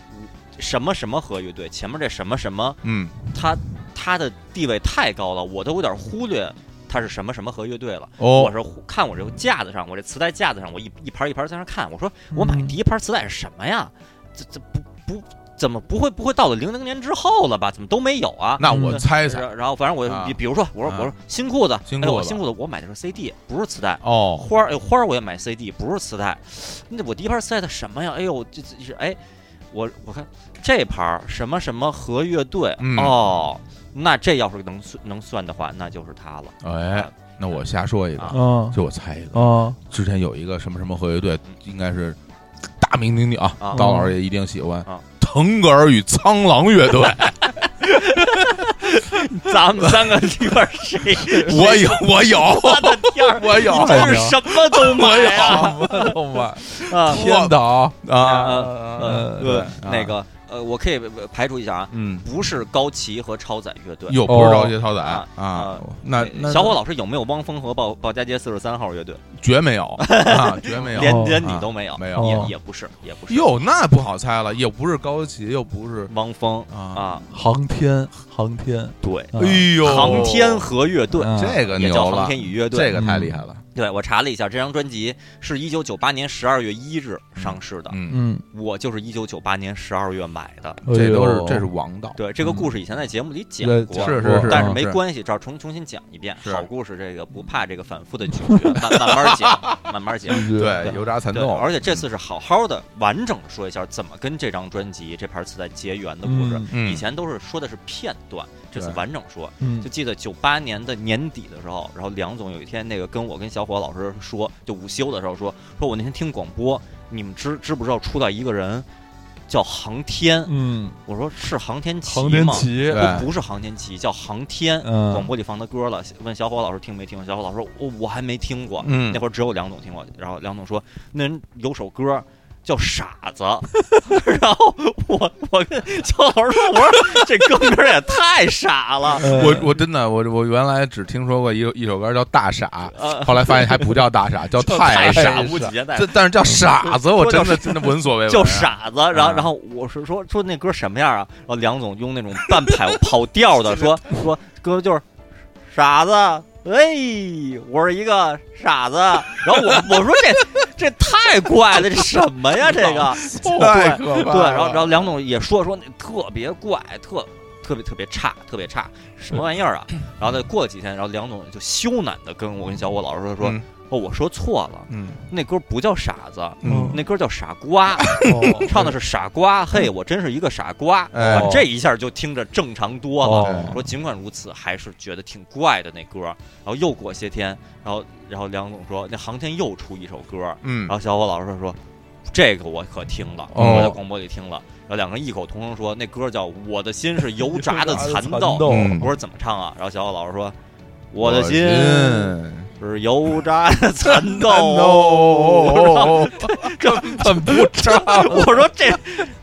什么什么和乐队前面这什么什么，嗯它它的地位太高了，我都有点忽略它是什么什么和乐队了。哦我是看我这个架子上，我这磁带架子上，我一一盘一盘在那看，我说我买嗯第一盘磁带是什么呀？这这不不怎么不会不会到了零零年之后了吧？怎么都没有啊？那我猜猜。然然后反正我啊。比比如说我说啊。我说新裤子，新裤子。哎我新裤子我买的是 CD，不是磁带。哦，花儿哎花儿我也买 CD，不是磁带。那我第一盘磁带的什么呀？哎呦，这这是哎，我我看这盘儿什么什么和乐队、嗯。哦，那这要是能算能算的话，那就是它了。哎，那我瞎说一个，嗯。就我猜一个，嗯之前有一个什么什么合乐队，应该是大名鼎鼎啊，啊。刀老师也一定喜欢。啊。腾格尔与苍狼乐队，[laughs] 咱们三个里边谁？我有，我有，我的天儿，我有。你真是什么都买啊！我买 [laughs] 啊。天岛。啊，呃，对呃，那个呃，我可以排除一下啊，嗯，不是高旗和超载乐队。又不是高旗超载啊那那小伙老师有没有汪峰和鲍鲍家街四十三号乐队？绝没有 [laughs] 啊，绝没有，连哦连你都没有，没有。也哦也不是，也不是。哟，那不好猜了，又不是高旗，又不是汪峰啊，啊，航天航天，对，啊哎呦，航天和乐队嗯这个你叫航天与乐队。这个太厉害了，对我查了一下，这张专辑是一九九八年十二月一日上市的，嗯，嗯，我就是一九九八年十二月买的。这都是这是王道，对这个故事以前在节目里讲过，是是是，但是嗯没关系，这儿重重新讲一遍。好故事这个不怕这个反复的咀嚼，慢慢慢讲，慢慢讲。[laughs] 对油炸蚕对，豆，而且这次是好好的、完整的说一下怎么跟这张专辑、这盘磁带结缘的故事。以前都是说的是片段，这次完整说。嗯就记得九八年的年底的时候，然后梁总有一天那个跟我跟小伙老师说，就午休的时候说，说我那天听广播，你们知知不知道出来一个人叫航天？嗯，我说是航天旗航天吗？旗，对不不是航天旗，叫航天。嗯，广播里放的歌了，问小伙老师听没听？小伙老师说，我、我还没听过。嗯那会儿只有梁总听过。然后梁总说，那人有首歌叫《傻子 [laughs]》，然后我我跟小老师说，我说这歌名也太傻了。呃我我真的我我原来只听说过一一首歌叫《大傻呃》，，后来发现还不叫大傻，[laughs] 叫太傻。傻无几年代这但是叫傻 [laughs] 子，我真的真的闻所未闻。叫傻子，然后啊然后我是说说那歌什么样啊？然后梁总用那种半跑跑调的说说歌就是傻子，哎，我是一个傻子。[laughs] 然后我我说这 [laughs] 这太怪了，这什么呀？[laughs] 这个太可怕了。对，然后然后梁总也说说那特别怪，特特别特别差，特别差，什么玩意儿啊？[coughs] 然后再过了几天，然后梁总就羞赧的跟我跟小伙老师说说，嗯哦，我说错了，嗯那歌不叫傻子，嗯那歌叫傻瓜。[laughs] 哦唱的是傻瓜，嘿，我真是一个傻瓜。这一下就听着正常多了。哦说尽管如此，还是觉得挺怪的那歌。然后又过些天，然后然后梁总说那航天又出一首歌，嗯然后小伙老师说这个我可听了，哦我在广播里听了。然后两个人异口同声说那歌叫《我的心是油炸的蚕 [laughs] 蚕豆》。我说怎么唱啊？然后小伙老师说我的心心是油炸蚕豆。哦，根本不唱，我说这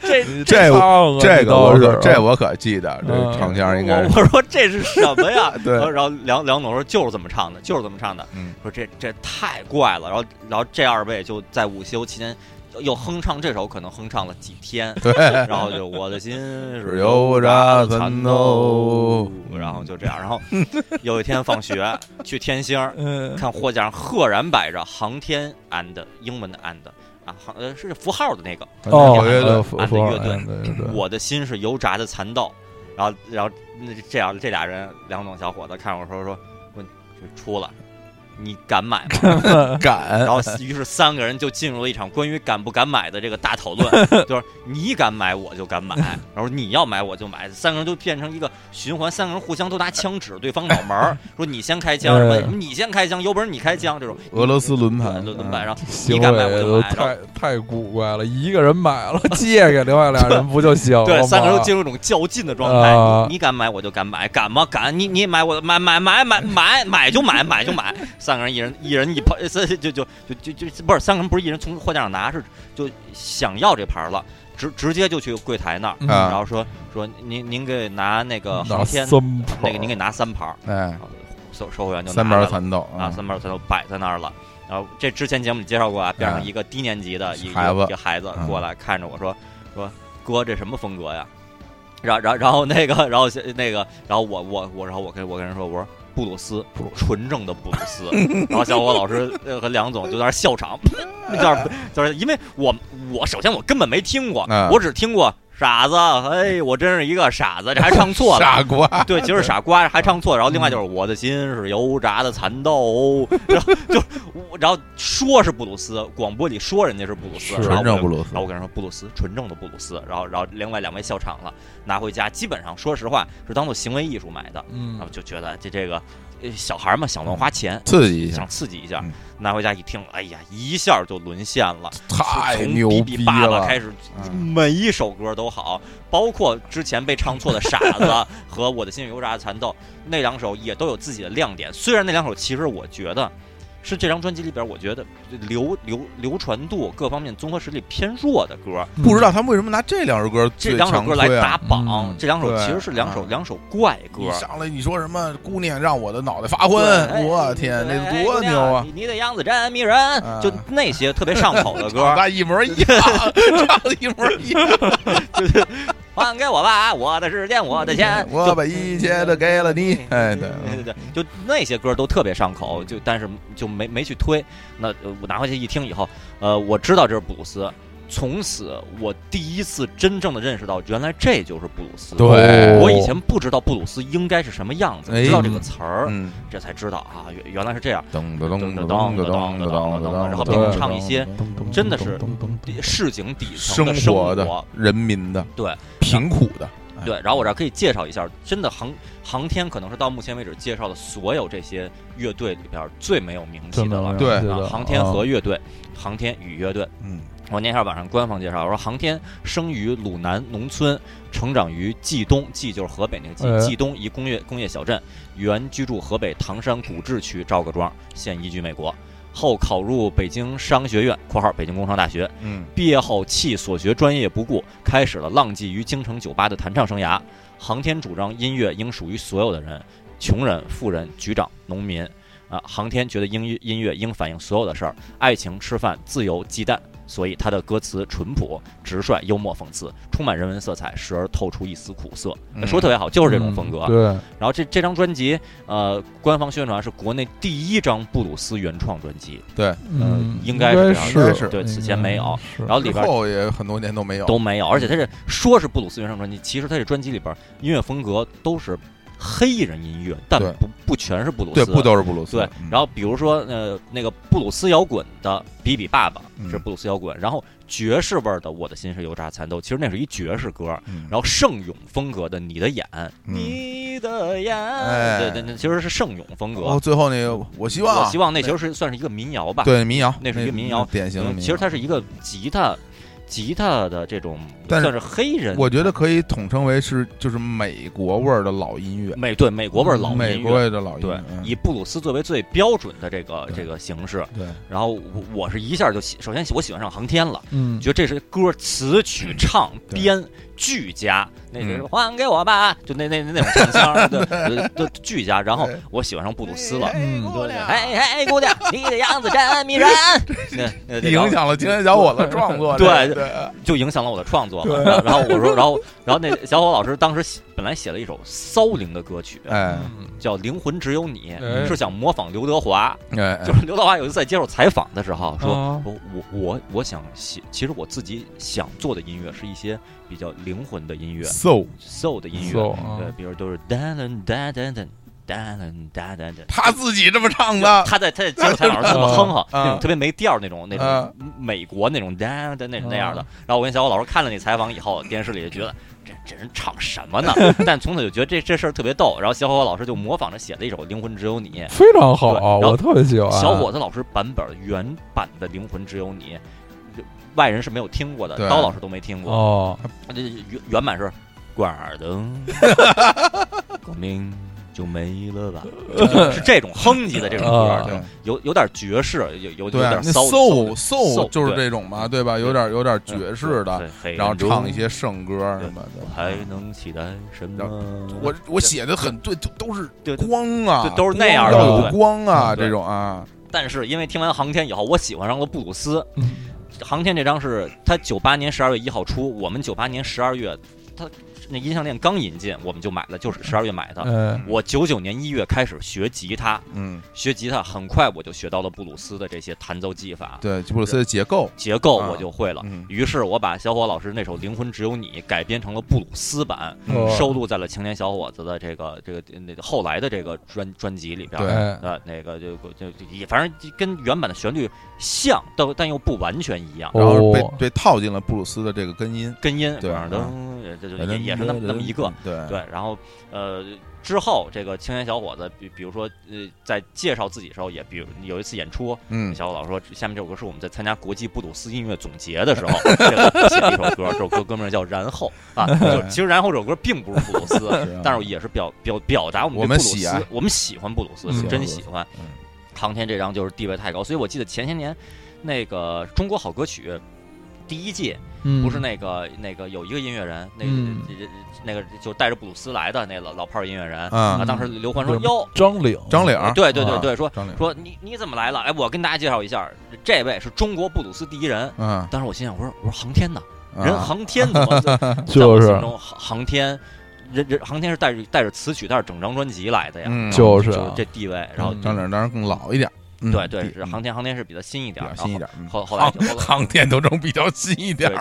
这这这个我是可这我可记得，这嗯唱腔应该是我我说这是什么呀？[laughs] 对然后然后梁梁总说就是这么唱的，就是这么唱的。嗯说这这太怪了。然后然后这二位就在午休期间又哼唱这首，可能哼唱了几天，对，[laughs] 然后就我的心是油炸的蚕豆豆，然后就这样，然后有一天放学 [laughs] 去天星，嗯。看货架上赫然摆着航天 and 英文的 and 啊，航呃是符号的那个，哦，乐队呃符按符号的乐队。乐队我的心是油炸的蚕豆，然后然后那这样这俩人两种小伙子看我说说问就出了。你敢买吗？[laughs] 敢然后于是三个人就进入了一场关于敢不敢买的这个大讨论，[laughs] 就是你敢买我就敢买，然后你要买我就买，三个人就变成一个循环，三个人互相都拿枪指对方脑门儿，[laughs] 说你先开枪，什么嗯你先开枪，有本事你开枪，这种俄罗斯轮盘，轮轮盘，然后你敢买我就买，太太古怪了，一个人买了借给另外俩人不就行了？对，三个人都进入一种较劲的状态。你敢买我就敢买，敢吗？敢！你你买我买买买买买买就买买就买。三个人一人一人一盘，三就就就就就就不是三个人不是一人从货架上拿，是就想要这盘了，直直接就去柜台那儿，然后说说您您给拿那个拿航天三那个您给拿三盘儿，哎售售货员就三盘蚕豆啊，三盘儿才都摆在那儿了。然后这之前节目里介绍过啊，边上一个低年级的一个孩子一个孩子嗯过来看着我说说哥这什么风格呀？然然然后那个然后那个然后我我我然后我跟我跟人说我说布鲁斯，纯正的布鲁斯。然后小伙老师呃和梁总就在那儿笑场，[laughs] 就是就是因为我我首先我根本没听过，嗯我只听过傻子，哎，我真是一个傻子，这还唱错了，傻瓜，对，其实傻瓜还唱错，然后另外就是我的心是油炸的蚕豆，[laughs] 然后就我然后说是布鲁斯，广播里说人家是布鲁斯，纯正布鲁斯然后我跟人说布鲁斯，纯正的布鲁斯，然后然后另外两位笑场了，拿回家基本上说实话是当做行为艺术买的，嗯。然后就觉得这这个呃小孩嘛想乱花钱。刺激一下想，刺激一下嗯，拿回家一听，哎呀，一下就沦陷了。太牛逼比比爸爸了！开始，嗯每一首歌都好，包括之前被唱错的《傻子 [laughs]》和《我的心油炸的蚕豆》那两首也都有自己的亮点。虽然那两首其实我觉得是这张专辑里边，我觉得流流流传度各方面综合实力偏弱的歌。不知道他们为什么拿这两首歌这两首歌来打榜，嗯这两首其实是两首嗯两首怪歌一。上来你说什么姑娘让我的脑袋发昏，我天，哎那多牛啊！！哎你你的样子真迷人，啊就那些特别上口的歌唱，的一模一样，[laughs] 唱的一模一样。[laughs] 还给我吧，我的时间，我的钱，我把一切都给了你。哎，对，对对对，就那些歌都特别上口，就但是就没没去推。那呃我拿回去一听以后，呃，我知道这是布鲁斯。从此，我第一次真正的认识到，原来这就是布鲁斯。对我以前不知道布鲁斯应该是什么样子，哎知道这个词儿，嗯，这才知道啊，原原来是这样。噔噔噔噔噔噔噔噔噔，然后并且唱一些真的是市井底层生的生活的人民的，对贫苦的，对，然后我这儿可以介绍一下，真的航航天可能是到目前为止介绍的所有这些乐队里边最没有名气的了。对啊，航天和乐队，航天与乐队。嗯，我念一下网上官方介绍，我说航天生于鲁南农村，成长于冀东，冀就是河北那个哎冀，冀东一工业工业小镇，原居住河北唐山古治区赵各庄，现移居美国。后考入北京商学院（括号北京工商大学），嗯，毕业后弃所学专业不顾，开始了浪迹于京城酒吧的弹唱生涯。航天主张音乐应属于所有的人，穷人、富人、局长、农民。啊，航天觉得音乐音乐应反映所有的事儿，爱情、吃饭、自由、鸡蛋。所以他的歌词淳朴、直率、幽默、讽刺，充满人文色彩，时而透出一丝苦涩。嗯。说得特别好，就是这种风格。对，然后这这张专辑，呃，官方宣传是国内第一张布鲁斯原创专辑，对，嗯，应该是这样应该是。对此前没有，是。然后里边之后也很多年都没有，都没有，而且他这说是布鲁斯原创专辑，其实他这专辑里边音乐风格都是黑人音乐，但不不全是布鲁斯，对，不都是布鲁斯？对。然后比如说呃那个布鲁斯摇滚的比比爸爸嗯是布鲁斯摇滚，然后爵士味儿的我的心是油炸蚕豆，其实那是一爵士歌。嗯，然后盛咏风格的你的眼，嗯你的眼，哎对对，那其实是盛咏风格。哦，最后那个我希望，我希望那其实是算是一个民谣吧，对民谣，那是一个民谣典型其实它是一个吉他，吉他的这种但是算是黑人，我觉得可以统称为是就是美国味儿的老音乐，美对美国味儿老美国音乐，味的老音乐，，对以布鲁斯作为最标准的这个这个形式。对，然后我我是一下就喜，首先我喜欢上航天了，嗯，觉得这是歌词曲唱对编俱佳，那个嗯还给我吧，就那那那种唱腔，对对对俱佳。然后我喜欢上布鲁斯了。嗯对对，哎哎，姑娘，你的样子真迷人。[laughs] 那那影响了今天小伙子创作，对对，就影响了我的创作嘛。然后我说，然后然后那小伙老师当时写本来写了一首骚灵的歌曲，叫《灵魂只有你哎》，是想模仿刘德华。哎，就是刘德华有一次在接受采访的时候说啊：“我我我我想写，其实我自己想做的音乐是一些比较灵魂的音乐 so，soul 的音乐，soul，啊对，比如都是哒噔哒噔噔哒噔哒噔噔。”他自己这么唱的，他在他在接受采访时这么哼哼，[laughs] 啊那种特别没调那种那啊种美国那种哒的那那样的啊。然后我跟小伙老师看了那采访以后，电视里就觉得这这人唱什么呢？[laughs] 但从此就觉得这这事儿特别逗。然后小伙老师就模仿着写了一首《灵魂只有你》，非常好，然后我特别喜欢。小伙子老师版本原版的《灵魂只有你》，外人是没有听过的，对刀老师都没听过。哦，这原原版是关儿灯，[laughs] 光明就没了吧？就是这种哼唧的这种歌有有点爵士，有有有对，那点骚 soul soul，就是这种嘛，对吧？有点有点爵士的，对，然后唱一些圣歌什么的。还能期待什么？我我写的很对，都都是对对光啊，对都是那样的光要有对光啊，对这种啊，但是因为听完《航天》以后，我喜欢上了布鲁斯。嗯航天这张是他九八年十二月一号出，我们九八年十二月，他那音像店刚引进，我们就买了，就是十二月买的。嗯我九九年一月开始学吉他，嗯，学吉他很快我就学到了布鲁斯的这些弹奏技法，对，布鲁斯的结构，结构啊我就会了。嗯于是我把小伙老师那首《灵魂只有你》改编成了布鲁斯版，哦收录在了青年小伙子的这个这个那个后来的这个专专辑里边。呃，那个就就就也反正跟原版的旋律像，但但又不完全一样。然后被哦被套进了布鲁斯的这个根音，根音，对噔噔，这就也也是那么那么一个。对对，然后呃之后这个青年小伙子，比比如说呃在介绍自己的时候，也比如有一次演出，嗯，小伙老师说下面这首歌是我们在参加国际布鲁斯音乐总结的时候这个写的一首歌，这首歌歌名叫《然后》啊，[laughs] 就其实《然后》这首歌并不是布鲁斯，是啊但是也是表表表达我们布鲁们喜爱斯，我们喜欢布鲁斯，真喜欢嗯。航天这张就是地位太高，所以我记得前些年那个中国好歌曲第一季嗯不是那个那个有一个音乐人，那个、嗯那个就带着布鲁斯来的那老老炮儿音乐人啊当时刘欢说嗯哟。张岭，张岭儿，对对对啊对，说张岭，说你你怎么来了？哎，我跟大家介绍一下，这位是中国布鲁斯第一人。嗯，当时我心想，我说我说航天呢？啊人航天怎么 [laughs] 在在就是我心中航航天？人人航天是带着带着词曲，带着整张专辑来的呀，嗯就是啊就是这地位。然后嗯张岭当然更老一点，嗯对对，是航天航天是比较新一点儿，新一点，后。后后来航天都能比较新一点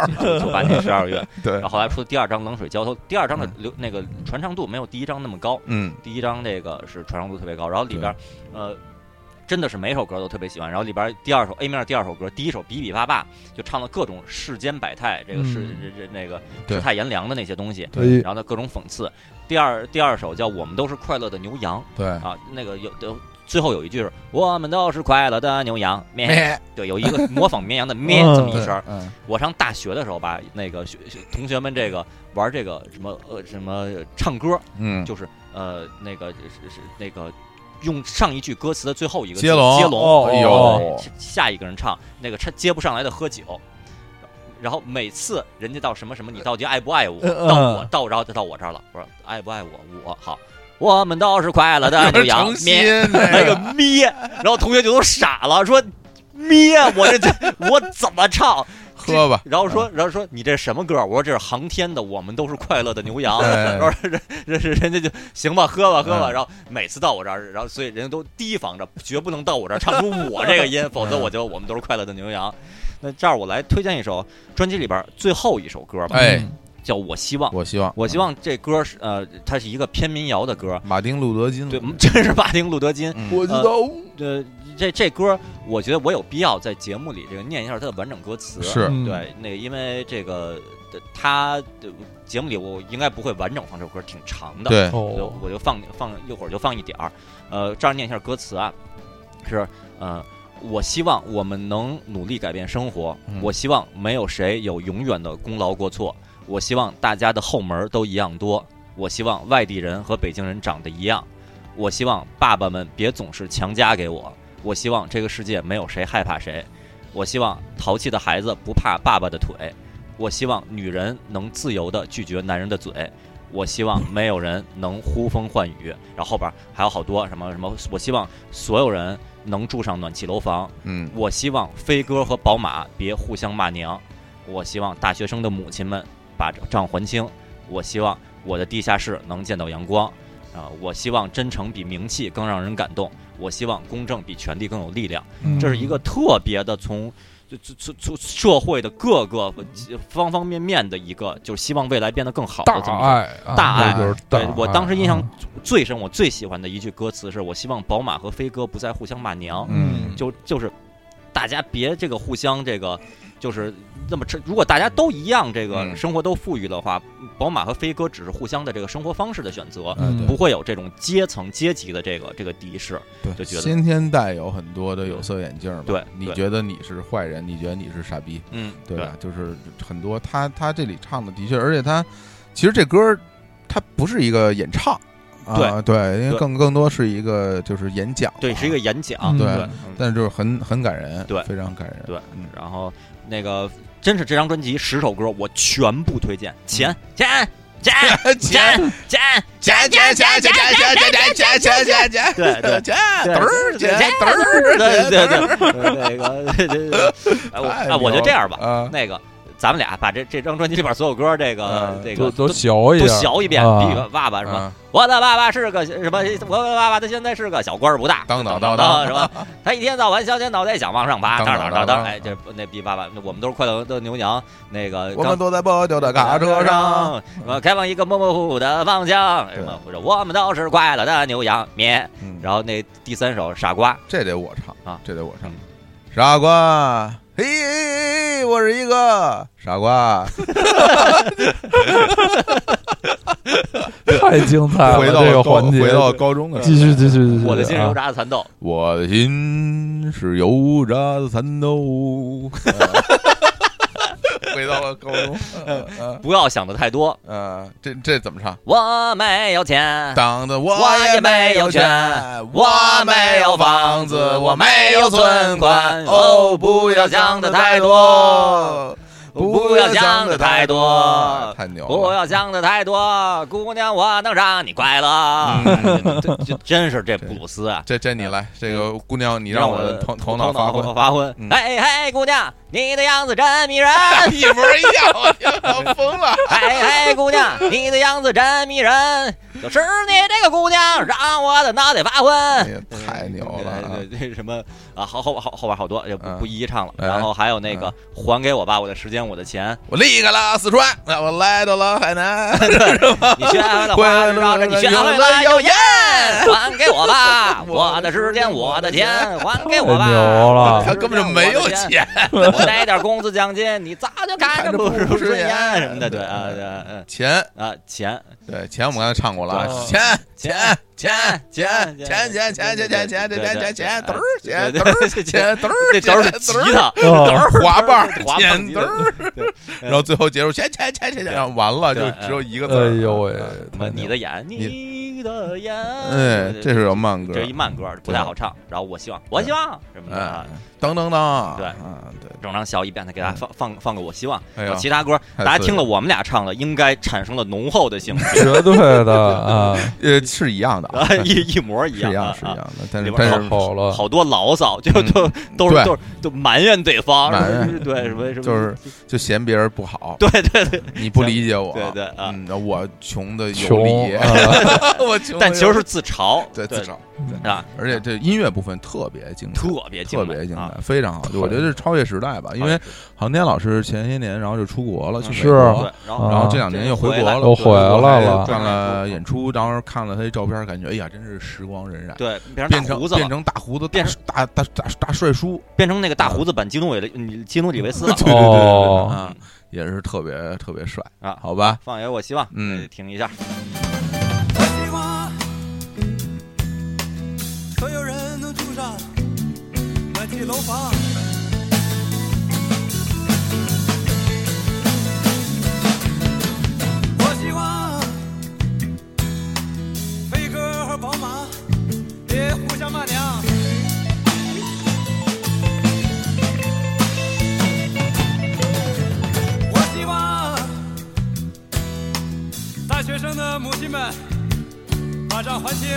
九八年十二月，[laughs] 对然后，后来出的第二张《冷水浇头》，第二张的流那个传唱度没有第一张那么高，嗯，第一张那个是传唱度特别高，然后里边儿呃。真的是每首歌都特别喜欢，然后里边第二首 A 面第二首歌，第一首比比爸爸就唱了各种世间百态，这个是嗯这这那个世态炎凉的那些东西，对然后呢各种讽刺。第二第二首叫我们都是快乐的牛羊对，啊，那个有有最后有一句是我们都是快乐的牛羊咩，对，有一个模仿绵羊的咩这么一声我上大学的时候吧，那个学学同学们这个玩这个什么呃什么唱歌，嗯，就是呃那个是是那个用上一句歌词的最后一个字接龙。接龙，哦下一个人唱那个接不上来的喝酒。然后每次人家到什么什么，你到底爱不爱我？嗯。到我到然后就到我这儿了。我说爱不爱我？我好，我们都是快乐的牛羊咩。那 [laughs] 那个咩，然后同学就都傻了，说咩，我这这我怎么唱？喝吧，然后说，然后说你这什么歌？我说这是航天的，我们都是快乐的牛羊。哎 [laughs] 然后人人人人家就行吧，喝吧喝吧。嗯然后每次到我这儿，然后所以人家都提防着，绝不能到我这儿唱出我这个音，[laughs] 否则我就我们都是快乐的牛羊。那这样我来推荐一首专辑里边最后一首歌吧，哎嗯叫《我希望》。我希望，我希望这歌是呃，它是一个偏民谣的歌，马丁路德金，对，[laughs] 真是马丁路德金。嗯，[laughs] 我知道，呃，这这歌，我觉得我有必要在节目里这个念一下它的完整歌词。是嗯对，那个因为这个呃他的节目里我应该不会完整放这首歌，挺长的。，对，我就哦，我就放放一会儿就放一点儿。呃，这样念一下歌词啊，是呃，我希望我们能努力改变生活，嗯我希望没有谁有永远的功劳过错，我希望大家的后门都一样多，我希望外地人和北京人长得一样，我希望爸爸们别总是强加给我，我希望这个世界没有谁害怕谁，我希望淘气的孩子不怕爸爸的腿，我希望女人能自由地拒绝男人的嘴。我希望没有人能呼风唤雨，然后后边还有好多什么什么，我希望所有人能住上暖气楼房，嗯。我希望飞哥和宝马别互相骂娘，我希望大学生的母亲们把账还清，我希望我的地下室能见到阳光，啊、我希望真诚比名气更让人感动，我希望公正比权力更有力量。嗯这是一个特别的从。从从从社会的各个方方面面的一个，就是希望未来变得更好的大这么一个爱啊，大爱就是大对我当时印象啊最深，我最喜欢的一句歌词是：我希望宝马和飞哥不再互相骂娘。嗯就就是大家别这个互相这个就是那么，如果大家都一样，这个嗯生活都富裕的话，宝马和飞哥只是互相的这个生活方式的选择，嗯不会有这种阶层阶级的这个这个敌视。对，就觉得先天带有很多的有色眼镜嘛。对对你觉得你是坏人，你觉得你是傻逼，嗯，对吧？就是 [laughs] 很多他他这里唱的的确，而且他其实这歌儿他不是一个演唱。啊，对，因为更更多是一个就是演讲嘛，对，是一个演讲，嗯对对嗯但是就是很很感人，对非常感人，对嗯，然后那个真是这张专辑十首歌我全部推荐，钱钱钱 [laughs] 钱钱钱钱钱钱钱钱钱钱钱钱钱钱，对对钱对嘚儿钱对嘚儿，对对对，那个对对对，哎我太哎我就这样吧，啊，[laughs] 那个咱们俩把这这张专辑里边所有歌，这个嗯这个都学一都，学一遍，啊比个爸爸是吧。啊我的爸爸是个什么？我的爸爸他现在是个小官儿不大，当当当当当是吧？他一天到晚小尖脑袋想往上爬，当当当当哎，这那比爸爸，我们都是快乐的牛羊。那个我们坐在破旧的卡车上，，什么开往一个模模糊糊的方向，什么或者我们都是快乐的牛羊咩。嗯然后那第三首傻瓜，这得我唱啊这得我唱嗯。傻瓜，嘿嘿嘿，我是一个傻瓜。[laughs] 太精彩了，回到这个高环节，回到高中的时候继续继续继续，我的心是油啊炸的蚕豆。我的心是油炸的蚕豆。[laughs] [laughs] 回到了高中，[laughs] 嗯嗯不要想的太多，嗯，这这怎么唱？我没有钱，当的我我也没有钱权，我没有房子，我没有存款。哦，不要想的太多，不要想的太多，太牛不！要想的太多，姑娘，我能让你快乐。嗯 [laughs] 这这真是这布鲁斯啊！这这你来，这个姑娘，你让我头头脑发昏，发昏嗯。嘿嘿，姑娘，你的样子真迷人。[laughs] 一模一样，我疯了！[laughs] 哎哎，姑娘，[laughs] 你的样子真迷人。就是你这个姑娘，让我的脑袋发昏。太牛了！对对对，什么啊？后后后后边好多，就不嗯不一一唱了。哎然后还有那个还给我吧，我的时间，我的钱。我离开了四川，我来到了海南。你学会了花枝招展，你学会了有烟，还给我吧，我的时间，我的钱，还给我吧。他根本就没有钱，[laughs] 我那点工资奖金，你早就看着不顺顺眼眼什么的，对啊，对钱，啊，钱对钱我们刚才唱过了啊，对钱钱钱钱钱钱钱钱钱钱钱钱钱钱钱嘚儿钱嘚儿钱嘚儿这都是吉他，哦都是滑棒儿滑钱棒吉他嘚儿，然后最后结束钱钱钱钱钱，然后完了就对只有一个字儿。哎呦喂你的眼，你的眼，哎，这是首慢歌这，是一慢歌，不太好唱。然后我希望，我希望什么的噔噔噔，对啊对，整张小一遍，他给大家放放放个我希望。然后，其他歌大家听了我们俩唱的，应该产生了浓厚的兴趣，绝对 [laughs] 的啊，呃是一样的啊，啊，一一模一是一样是一样的，但是但是好了，好多牢骚，就嗯都都是对都都埋怨对方，埋怨对什么什么，就是就嫌别人不好，对对对，你不理解我，对对啊嗯，我穷的有穷 [laughs] 我穷 [laughs] 但其实是自嘲，对对自嘲，啊，而且这音乐部分特别精彩，特别特别精啊彩，非常好。我觉得是超越时代吧，因为航天老师前些年然后就出国了，去美是然后这两年又回国了，又回来了办了演出，当时看了他的照片，感觉哎呀，真是时光荏苒。对变变成成大胡子变，成大胡子，变成大大大大帅叔，变成那个大胡子版基努韦的嗯基努里维斯了。[laughs] 对对对对哦。对啊，也是特别特别帅。啊好吧，放爷我希望，嗯。呃听一下，所有人能住上暖气楼房。母亲们把账还清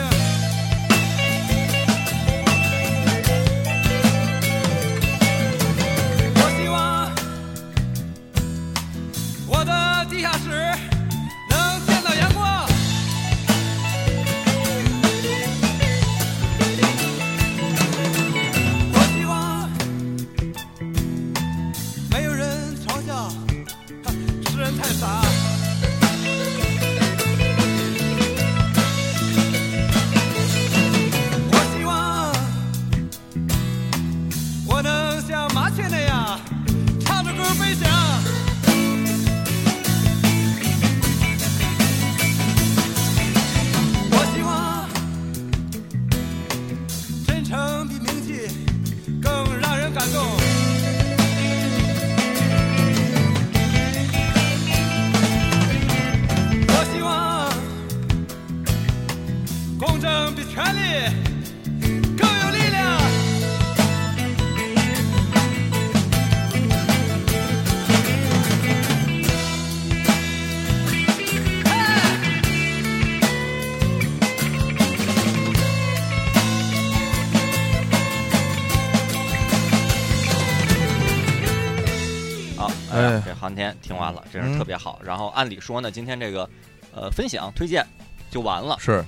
真是嗯特别好。然后按理说呢，今天这个呃分享推荐就完了，是，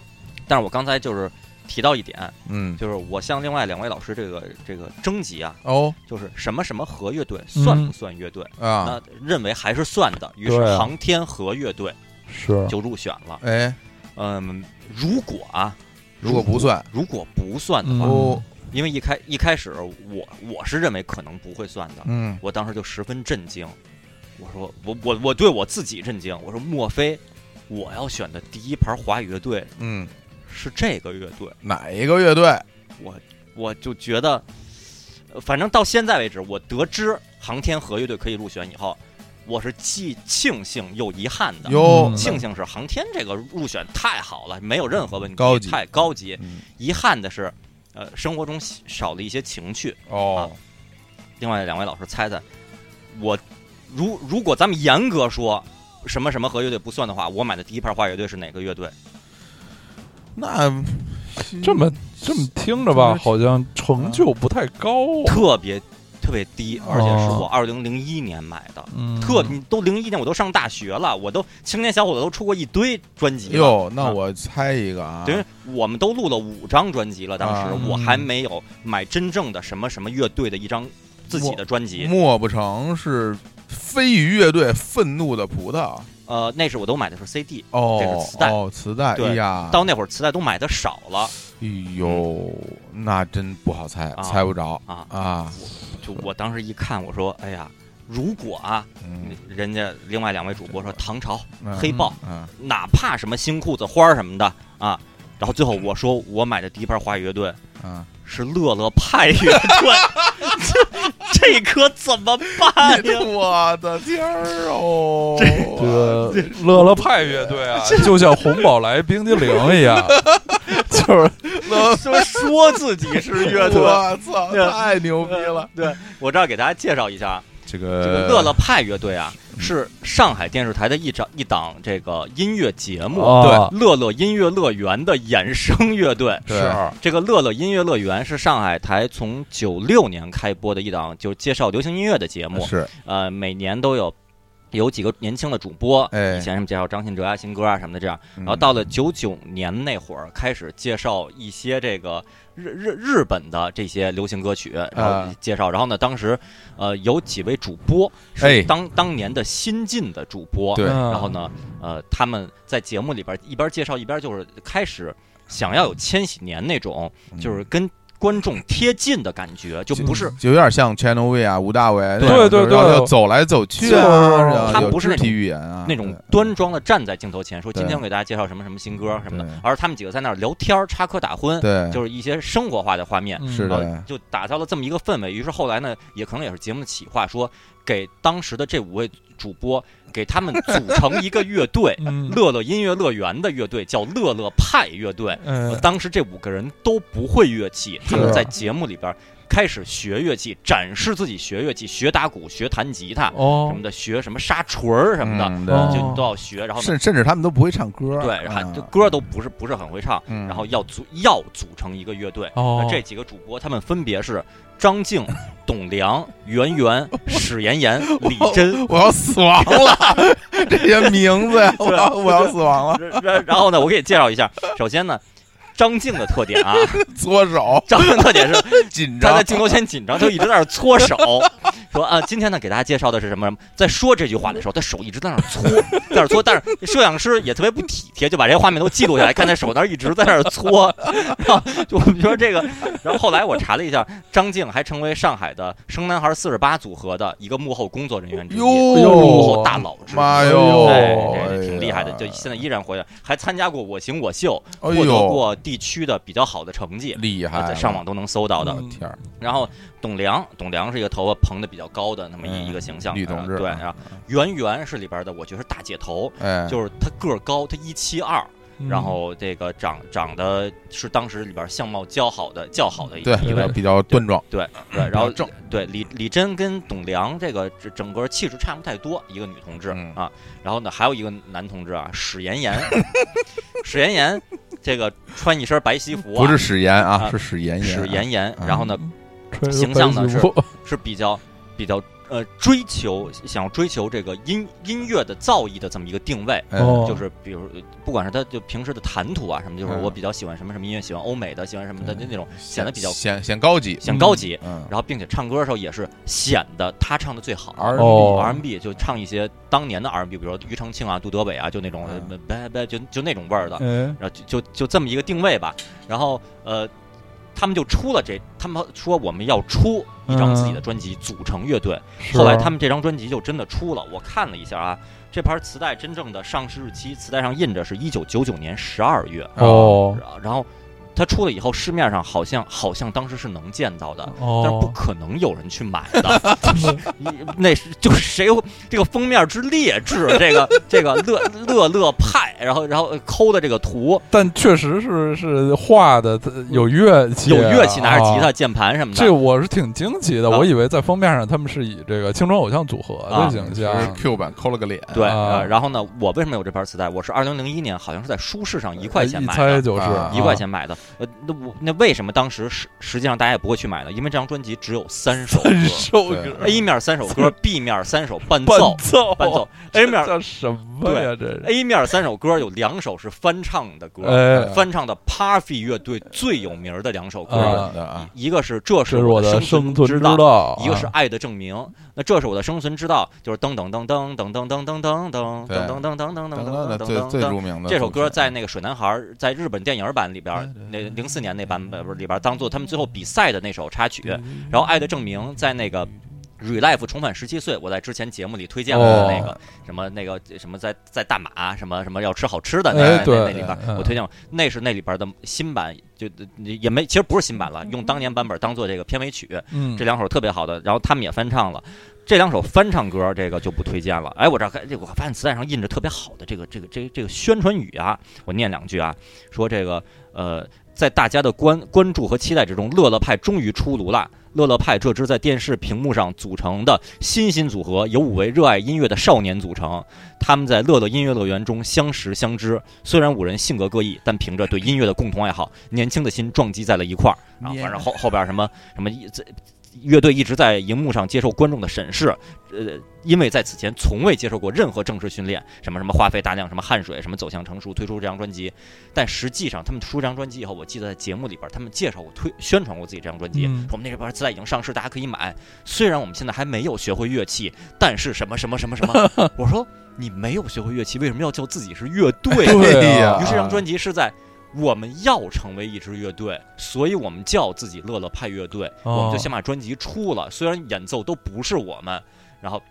但是我刚才就是提到一点，嗯，就是我向另外两位老师这个这个征集啊，哦。就是什么什么核乐队算不算乐队？啊，那认为还是算的，于是航天核乐队是。就入选了。哎，嗯，如果啊，如果不算，如果不算的话，因为一开一开始我我是认为可能不会算的，嗯，我当时就十分震惊，我说我我我对我自己震惊，我说莫非我要选的第一盘华语乐队嗯，是这个乐队？哪一个乐队？我我就觉得，呃反正到现在为止，我得知航天核乐队可以入选以后，我是既庆幸又遗憾的。哟嗯，庆幸是航天这个入选太好了，没有任何问题，高级太高级。嗯遗憾的是，呃，生活中少了一些情趣。哦，另外两位老师猜猜，我如如果咱们严格说什么什么和乐队不算的话，我买的第一盘花乐队是哪个乐队？那这么这么听着吧，好像成就不太高啊。特别特别低，而且是哦我二零零一年买的。嗯，特你都零一年，我都上大学了，我都青年小伙子都出过一堆专辑了。哟，那啊我猜一个啊，等于我们都录了五张专辑了，当时啊我还没有买真正的什么什么乐队的一张自己的专辑。莫不成是飞鱼乐队《愤怒的葡萄》？呃，那是我都买的是 CD，哦，这是磁带哦，磁带，对哎呀，到那会儿磁带都买的少了哎呦，那真不好猜，啊猜不着啊。啊。就我当时一看，我说，哎呀，如果啊，嗯，人家另外两位主播说唐朝嗯黑豹，嗯，哪怕什么新裤子花儿什么的啊，然后最后我说我买的第一盘华语乐队嗯，是乐乐派乐队，[laughs] 这这可怎么办呀？我的天儿哦，这个乐乐派乐队啊，[laughs] 就像红宝来冰激凌一样，[laughs] 就是说说自己是乐队，我操，对。太牛逼了！对我这儿给大家介绍一下，这个这个乐乐派乐队啊，嗯。是上海电视台的一张一档这个音乐节目，对乐乐音乐乐园的衍生乐队。对是。这个乐乐音乐乐园是上海台从九六年开播的一档，就介绍流行音乐的节目。是。呃，每年都有有几个年轻的主播，哎。以前什么介绍张信哲啊、新歌啊什么的这样。然然后到了九九年那会儿，开始介绍一些这个日日日本的这些流行歌曲，然后啊介绍。然后呢，当时呃有几位主播哎。是当当年的新晋的主播，对。嗯。然后呢，呃，他们在节目里边一边介绍一边就是开始想要有千禧年那种，就是跟观众贴近的感觉，就不是就有点像 Channel V 啊，吴大维那对样对对要走来走去啊，他不是那种语言啊，那种端庄的站在镜头前说今天我给大家介绍什么什么新歌什么的，而他们几个在那儿聊天儿插科打诨，对，就是一些生活化的画面。嗯是的就打造了这么一个氛围。于是后来呢，也可能也是节目的企划，说给当时的这五位主播，给他们组成一个乐队，[laughs] 嗯。乐乐音乐乐园的乐队，叫乐乐派乐队。呃当时这五个人都不会乐器，他们在节目里边开始学乐器，展示自己学乐器，学打鼓，学弹吉他哦。什么的，学什么沙锤儿什么的，就都要学。然后甚甚至他们都不会唱歌，对，还歌都不是不是很会唱，嗯。然后要组要组成一个乐队。哦。那这几个主播他们分别是张静、[laughs] 董良、圆圆、[laughs] 史妍妍、李真。我要死亡了，这些名字呀，[laughs] 我要我要死亡了，然然然后呢，我给你介绍一下。首先呢，张静的特点啊，[laughs] 搓手张静特点是 [laughs] 紧张他在，镜头前紧张，就一直在那儿搓手，[laughs] 说啊，今天呢给大家介绍的是什么？在说这句话的时候，他手一直在那儿搓，在那儿搓。但是摄像师也特别不体贴，就把这些画面都记录下来，看他手那一直在那儿搓。然后就我们说这个，然后后来我查了一下，张静还成为上海的生男孩四十八组合的一个幕后工作人员之一，幕后大佬之一。挺厉害的，就现在依然活跃，还参加过《我行我秀》，哎获得呦，过地区的比较好的成绩，厉害了，在上网都能搜到的。天儿，然后董良，董良是一个头发蓬的比较高的那么一、嗯一个形象，女同志呃对，啊。然后圆圆是里边的，我觉得是大姐头，哎，就是她个儿高，她一七二，嗯然后这个长长得是当时里边相貌较好的较好的一对一位，比较端庄，对对，然后正对李李珍跟董良这个这整个气质差不太多，一个女同志、嗯啊，然后呢还有一个男同志啊，史妍妍，[laughs] 史妍妍这个穿一身白西服、啊，不是史炎啊，啊是史炎炎，史妍妍，啊然后呢形象呢白西服是比较比较呃追求想要追求这个音音乐的造诣的这么一个定位。就是比如，不管是他就平时的谈吐啊什么，就是嗯我比较喜欢什么什么音乐，喜欢欧美的，喜欢什么的对那种，显得比较显显高级，显高级。嗯，然后，并且唱歌的时候也是显得他唱的最好。R&B 哦 R&B 就唱一些当年的 R&B，比如说庾澄庆啊、杜德伟啊，就那种就就那种味儿的。哎然后就就就这么一个定位吧。然后呃，他们就出了这，他们说我们要出一张自己的专辑，组成乐队。后来他们这张专辑就真的出了，我看了一下啊，这盘磁带真正的上市日期，磁带上印着是一九九九年十二月，哦。然后它出了以后，市面上好像好像当时是能见到的。但是不哦，可能有人去买的，[laughs] 你那是就是谁这个封面之劣质，这个这个乐乐乐派，然后然后抠的这个图，但确实是是画的有乐器，有乐器，拿着吉他、啊。键盘什么的。这我是挺惊奇的，啊我以为在封面上他们是以这个青春偶像组合啊的形是象，Q 版抠了个脸，对，啊呃，然后呢，我为什么有这盘磁带？我是二零零一年，好像是在书市上一块钱买的，猜就是啊一块钱买的。呃，那我那为什么当时实实际上大家也不会去买呢？因为这张专辑只有三首歌首歌，A 面三首歌，B 面三首伴伴奏，伴奏，[laughs] A 面叫什么呀？这是 A 面三首歌有两首是翻唱的歌，哎，翻唱的 Puffy 乐队最有名的两首歌，一个是这是我的的生存之存道。道，一个是啊爱的证明，那这是我的生存之道，就是噔噔噔噔噔噔噔噔噔噔对噔噔噔噔噔噔噔噔这首歌在那个《水男孩》在日本电影版里边儿，那零四年那版本不是里边儿当做他们最后比赛的那首插曲。然后《爱的证明》在那个。Relife 重返十七岁，我在之前节目里推荐过的那个、哦什么那个什么在在大马什么什么要吃好吃的那、那哎对那里边我推荐过，那是那里边儿的新版，就也没其实不是新版了，用当年版本当做这个片尾曲。嗯这两首特别好的，然后他们也翻唱了。这两首翻唱歌，这个就不推荐了。哎，我这看我发现磁带上印着特别好的这个这个这个这个宣传语啊，我念两句啊，说这个呃，在大家的关关注和期待之中，乐乐派终于出炉了。乐乐派这支在电视屏幕上组成的新兴组合，由五位热爱音乐的少年组成。他们在乐乐音乐乐园中相识相知，虽然五人性格各异，但凭着对音乐的共同爱好，年轻的心撞击在了一块儿。啊，反正后后边什么什么这乐队一直在荧幕上接受观众的审视，呃，因为在此前从未接受过任何正式训练，什么什么花费大量什么汗水，什么走向成熟，推出这张专辑。但实际上，他们出这张专辑以后，我记得在节目里边，他们介绍过、推宣传过自己这张专辑，嗯说我们那边磁带已经上市，大家可以买。虽然我们现在还没有学会乐器，但是什么什么什么什么，[laughs] 我说你没有学会乐器，为什么要叫自己是乐队？对呀啊于是这张专辑是在我们要成为一支乐队，所以我们叫自己乐乐派乐队，哦我们就先把专辑出了。虽然演奏都不是我们，然后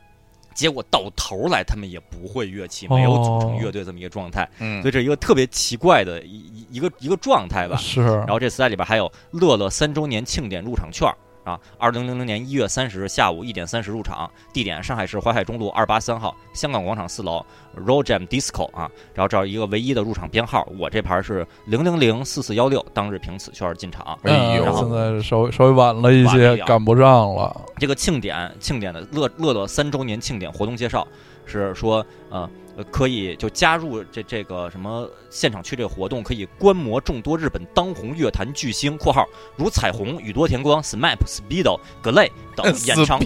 结果到头来他们也不会乐器，没有组成乐队这么一个状态，嗯所以这是一个特别奇怪的一一一个一个状态吧。是，然后这磁带里边还有乐乐三周年庆典入场券儿。啊，二零零零年一月三十日下午一点三十入场，地点上海市淮海中路二八三号香港广场四楼 Roll Jam Disco 啊，然后这儿一个唯一的入场编号，我这盘是零零零四四幺六，当日凭此券进场。哎呦嗯现在稍微稍微晚了一些赶不上了。这个庆典庆典的乐乐乐三周年庆典活动介绍是说，呃。呃，可以就加入这这个什么现场去这个活动，可以观摩众多日本当红乐坛巨星（括号如彩虹、宇多田光、SMAP、Speedo、格雷 [laughs] 等演唱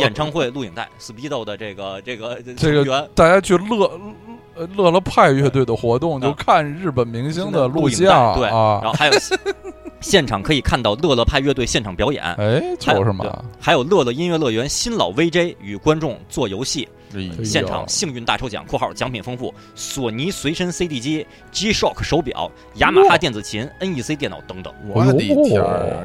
演唱会录影带，Speedo 的这个这个这个大家去乐呃乐乐派乐队的活动，就啊看日本明星的录影像带对，啊然。后还有 [laughs] 现场可以看到乐乐派乐队现场表演，哎，还有就是嘛对，还有乐乐音乐乐园新老 VJ 与观众做游戏，现场幸运大抽奖（括号奖品丰富），索尼随身 CD 机、G-Shock 手表、雅马哈电子琴、NEC 电脑等等，我的天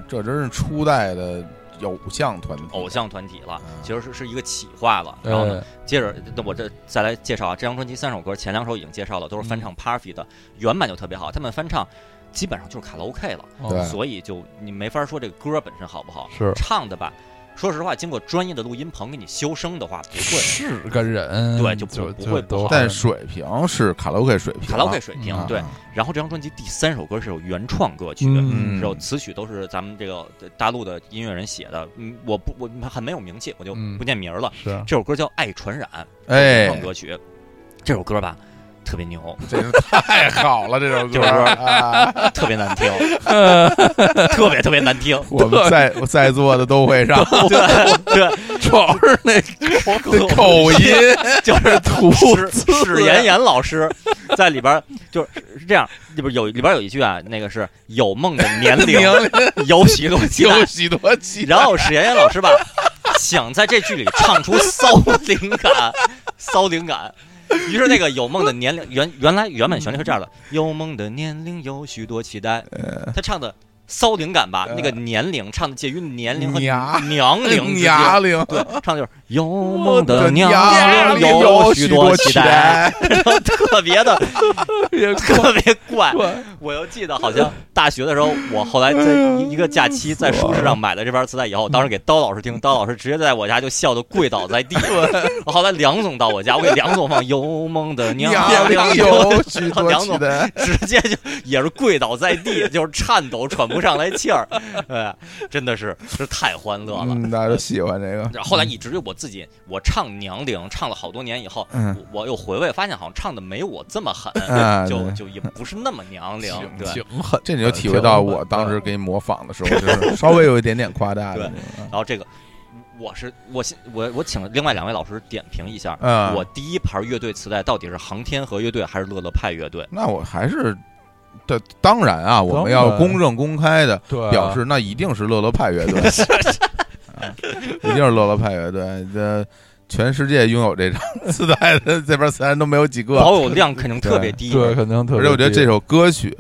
这真是初代的偶像团体，偶像团体了嗯，其实是是一个企划了。然后呢，哎，接着那我这再来介绍啊，这张专辑三首歌，前两首已经介绍了，都是翻唱 Parfy 的，原版就特别好，他们翻唱基本上就是卡拉 OK 了，所以就你没法说这个歌本身好不好，是。唱的吧。说实话，经过专业的录音棚给你修声的话，不会。是个人，对就就不不会不好但水平是卡拉 OK 水平啊，卡拉 OK 水平嗯对。然后这张专辑第三首歌是有原创歌曲，嗯然后词曲都是咱们这个大陆的音乐人写的。嗯，我不我很没有名气，我就嗯不念名儿了。是这首歌叫《爱传染》，哎原创歌曲。这首歌吧，特别牛，这是太好了，这首歌就是啊，特别难听，[laughs] 特别特别难听。我们在在座的都会唱，对对，主要是那这口音，就是 [laughs] 涂史史岩岩老师在里边就是是这样，里边有里边有一句啊，那个是有梦的年龄年龄有许多期待 [laughs] 有，许多期待，然后史岩岩老师吧，想在这剧里唱出骚灵感，骚灵感。[laughs] 于是那个有梦的年龄原原来原本旋律是这样的：有梦的年龄有许多期待。[laughs] 他唱的骚灵感吧，那个年龄唱的介于年龄和娘。娘龄对，唱的就是有梦的娘有许多期待，[laughs] 特别的也特别怪。我又记得好像大学的时候，我后来在一一个假期在书市上买了这盘磁带以后，当时给刀老师听，刀老师直接在我家就笑的跪倒在地。[laughs] 我后来梁总到我家，我给梁总放《有梦的娘 [laughs] 有许多梁总期待，直接就也是跪倒在地，就是颤抖，喘不上来气儿。对，真的是是太欢乐了。嗯，大家都喜欢这个，然后后来以至于我自己，我唱娘龄唱了好多年以后，嗯我我又回味发现，好像唱的没我这么狠，就就也不是那么娘龄。对，挺狠，这你就体会到我当时给你模仿的时候，就是 [laughs] 稍微有一点点夸大的对，然后这个，我是我先我我请了另外两位老师点评一下，嗯我第一盘乐队磁带到底是航天和乐队还是乐乐派乐队？那我还是。这当然啊，我们要公正公开的，表示，那一定是乐乐派乐队，[laughs] 啊一定是乐乐派乐队。这全世界拥有这张 [laughs] 磁带的这边磁带都没有几个，保有量肯定 [laughs] 特别低。对，肯定特别低。而且我觉得这首歌曲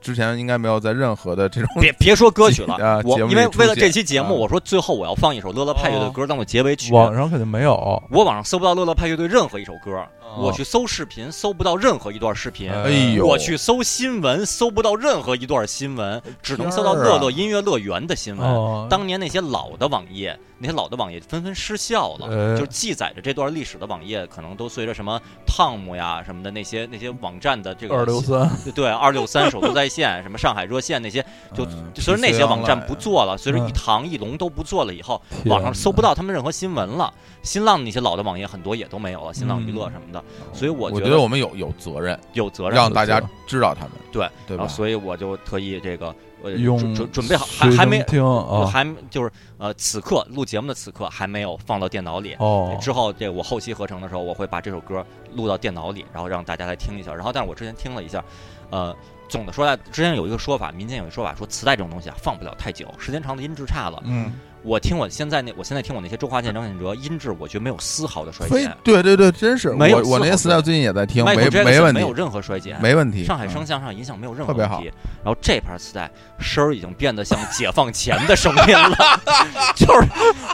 之之前应该没有在任何的这种别别说歌曲了啊，我因为为了这期节目，啊。我说最后我要放一首乐乐派乐队歌当做结尾曲。网上肯定没有，我网上搜不到乐乐派乐队任何一首歌，哦我去搜视频搜不到任何一段视频，哎哎呦，我去搜新闻搜不到任何一段新闻，只能搜到乐乐音乐乐园的新闻。哦，当年那些老的网页，那些老的网页纷纷失效了，哎。就是记载着这段历史的网页，可能都随着什么 Tom 呀什么的那些那些网站的这个二六三，对二六三首都在线，什么上海热线那些，就嗯就随着那些网站不做了，随着嗯一堂一龙都不做了以后，网上搜不到他们任何新闻了。新浪那些老的网页很多也都没有了，新浪娱乐什么的，所以我我觉觉得我们有有责任有责任让大家知道他们，对对吧？所以我就特意这个呃准准准备好，还还没听啊，还就是呃此刻录节目的此刻还没有放到电脑里。哦，之后，这我后期合成的时候，我会把这首歌录到电脑里，然后让大家来听一下。然后，但是我之前听了一下，呃，总的说来，之前有一个说法，民间有一个说法说，磁带这种东西啊，放不了太久，时间长了音质差了。嗯，我听我现在那，我现在听我那些周华健、张信哲，音质我觉得没有丝毫的衰减。对对对，真是没有我我那些磁带最近也在听，没没问题，没有任何衰减，没问题。上海嗯声像上影响没有任何问题。然后这盘磁带声儿已经变得像解放前的声音了，[laughs] 就是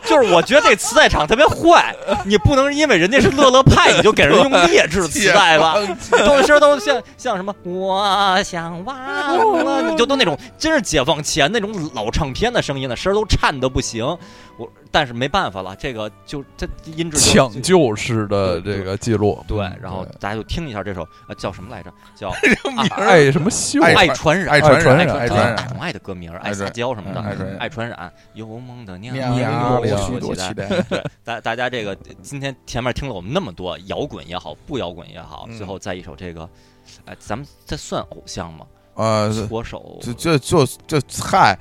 就是我觉得这磁带厂特别坏，你不能因为人家是乐乐派，你就给人用劣质磁带吧。都是声儿都像像什么我想忘了，你就都那种真是解放前那种老唱片的声音了，声儿都颤的不行。我但是没办法了，这个就这音质抢救式的这个记录，对，然后大家就听一下这首呃叫什么来着？叫 [laughs] 爱什么秀爱爱传染，爱传染爱爱传染宠爱的歌名儿，爱撒娇什么的，爱传染有梦的娘娘有有许多期待。大大家这个今天前面听了我们那么多摇滚也好，不摇滚也好，嗯最后再一首这个，哎，咱们这算偶像吗？呃，搓手，这这就这嗨，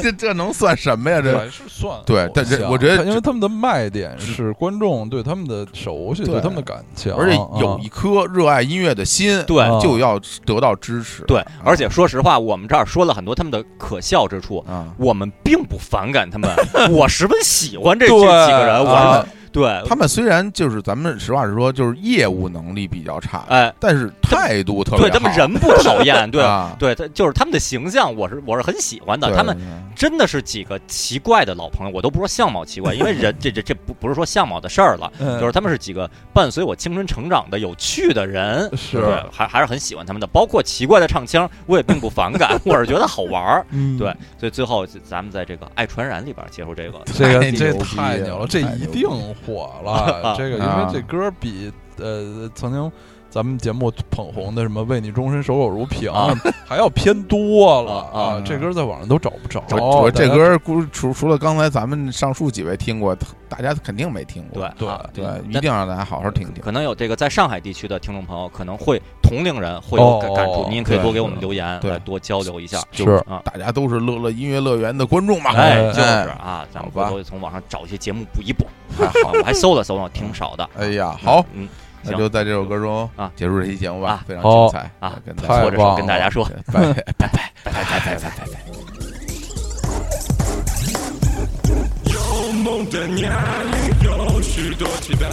这 [laughs] 这能算什么呀？这是算对但这偶像我觉得因为他们的卖点是观众对他们的熟悉，对对他们的感情，而且啊有一颗热爱音乐的心，对啊就要得到支持。对啊，而且说实话，我们这儿说了很多他们的可笑之处。啊，我们并不反感他们，[laughs] 我十分喜欢这这几个人。我对，他们虽然就是咱们实话实说，就是业务能力比较差，哎，但是态度特别好。对他们人不讨厌，[laughs] 对啊，对，他就是他们的形象，我是我是很喜欢的。他们真的是几个奇怪的老朋友，我都不说相貌奇怪，因为人这这这不不是说相貌的事儿了，嗯就是他们是几个伴随我青春成长的有趣的人，是，还还是很喜欢他们的。包括奇怪的唱腔，我也并不反感，[laughs] 我是觉得好玩儿。嗯对，所以最后咱们在这个《爱传染》里边结束这个。这个这太牛了这一定火了。[laughs] 这个因啊为这歌比呃曾经咱们节目捧红的什么“为你终身守口如瓶啊”还要偏多了啊啊这歌在网上都找不着。这歌估除除了刚才咱们上述几位听过，大家肯定没听过。对对啊对，嗯一定让大家好好听听。可能有这个在上海地区的听众朋友，可能会同龄人会有感触，您可以多给我们留言，对来多交流一下。是啊，大家都是乐乐音乐乐园的观众嘛。哎，哎就是啊，咱们回头从网上找一些节目补一补。太啊我还搜了搜了，挺少的。[laughs] 哎呀，好，嗯，那就在这首歌中啊结束这期节目吧啊，非常精彩啊跟大家太搓着手跟大家说，[laughs] 拜拜 [laughs] 拜拜。拜拜拜拜拜拜拜。有梦的年龄有许多期待，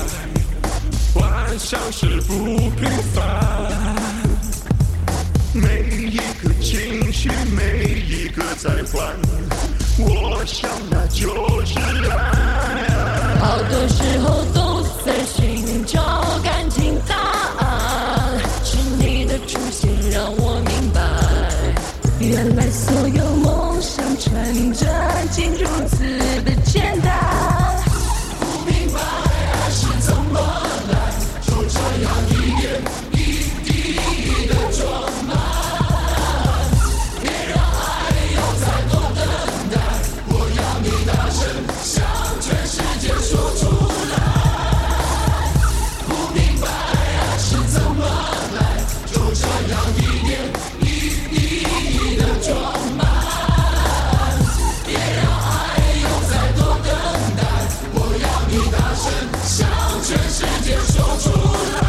幻想是不平凡。每一个情绪，每一个在换，我想那就是爱。好多时候都在寻找原来所有梦想成真竟如此的简单。Just go to the